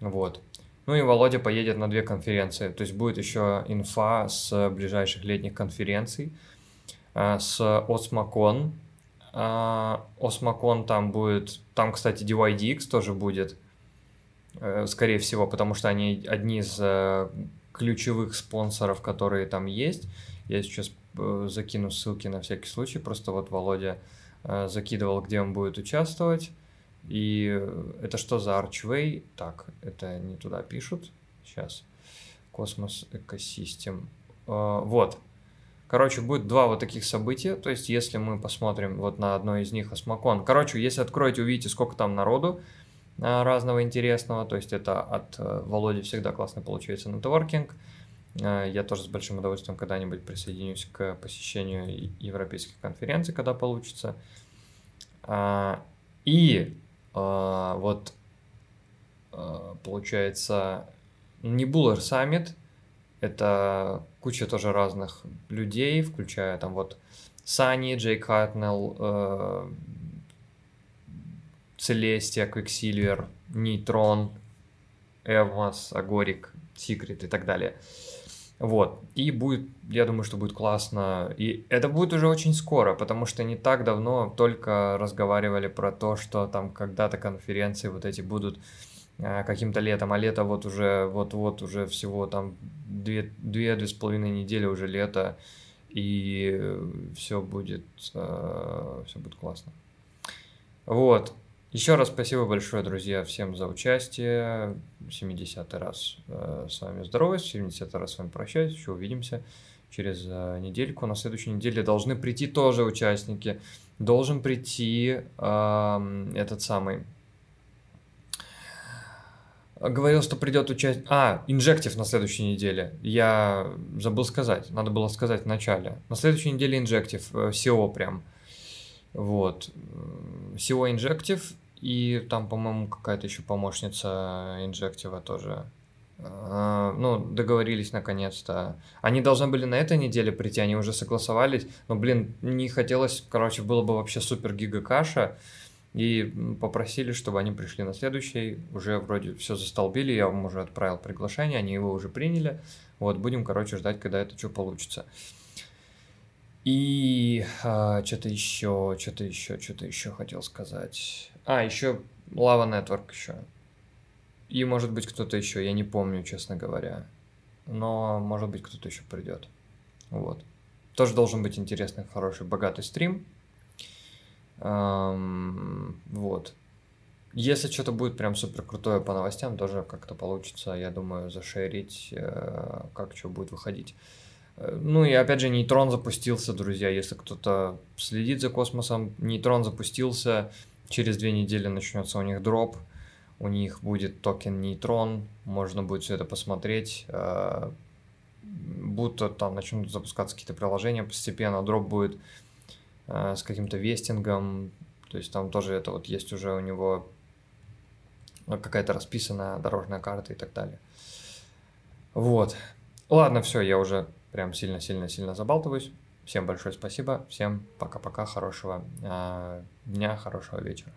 Вот. Ну и Володя поедет на две конференции. То есть будет еще инфа с ближайших летних конференций. А, с Осмакон. А, Осмакон там будет... Там, кстати, DYDX тоже будет. Э, скорее всего, потому что они одни из э, ключевых спонсоров, которые там есть. Я сейчас э, закину ссылки на всякий случай. Просто вот Володя закидывал, где он будет участвовать. И это что за Archway? Так, это не туда пишут. Сейчас. Космос Экосистем. Вот. Короче, будет два вот таких события. То есть, если мы посмотрим вот на одно из них, Осмакон. Короче, если откроете, увидите, сколько там народу а, разного интересного. То есть, это от э, Володи всегда классно получается нетворкинг. Э, я тоже с большим удовольствием когда-нибудь присоединюсь к посещению европейских конференций, когда получится. А, и а, вот а, получается Nebular Summit, это куча тоже разных людей, включая там вот Sunny, Jake Hartnell, э, Celestia, Quicksilver, Neutron, Evmos, Agoric, Secret и так далее. Вот. И будет, я думаю, что будет классно. И это будет уже очень скоро, потому что не так давно только разговаривали про то, что там когда-то конференции вот эти будут э, каким-то летом, а лето вот уже, вот-вот уже всего там две-две с половиной недели уже лето, и все будет, э, все будет классно. Вот. Еще раз спасибо большое, друзья, всем за участие. 70 раз э, с вами здороваюсь, 70 раз с вами прощаюсь, еще увидимся через э, недельку. На следующей неделе должны прийти тоже участники. Должен прийти э, этот самый... Говорил, что придет участник... А, инжектив на следующей неделе. Я забыл сказать. Надо было сказать в начале. На следующей неделе инжектив. SEO прям. Вот. SEO инжектив и там, по-моему, какая-то еще помощница инжектива тоже. А, ну, договорились наконец-то. Они должны были на этой неделе прийти, они уже согласовались. Но, блин, не хотелось, короче, было бы вообще супер гига каша. И попросили, чтобы они пришли на следующий. Уже вроде все застолбили, я вам уже отправил приглашение, они его уже приняли. Вот, будем, короче, ждать, когда это что получится. И а, что-то еще, что-то еще, что-то еще хотел сказать. А, еще Lava Network еще. И может быть кто-то еще, я не помню, честно говоря. Но может быть кто-то еще придет. Вот. Тоже должен быть интересный, хороший, богатый стрим. Эм, вот. Если что-то будет прям супер крутое по новостям, тоже как-то получится, я думаю, зашерить, э, как что будет выходить. Э, ну и опять же, нейтрон запустился, друзья. Если кто-то следит за космосом, нейтрон запустился. Через две недели начнется у них дроп, у них будет токен нейтрон, можно будет все это посмотреть. Э, будто там начнут запускаться какие-то приложения постепенно, дроп будет э, с каким-то вестингом, то есть там тоже это вот есть уже у него какая-то расписанная дорожная карта и так далее. Вот. Ладно, все, я уже прям сильно-сильно-сильно забалтываюсь. Всем большое спасибо, всем пока-пока, хорошего э, дня, хорошего вечера.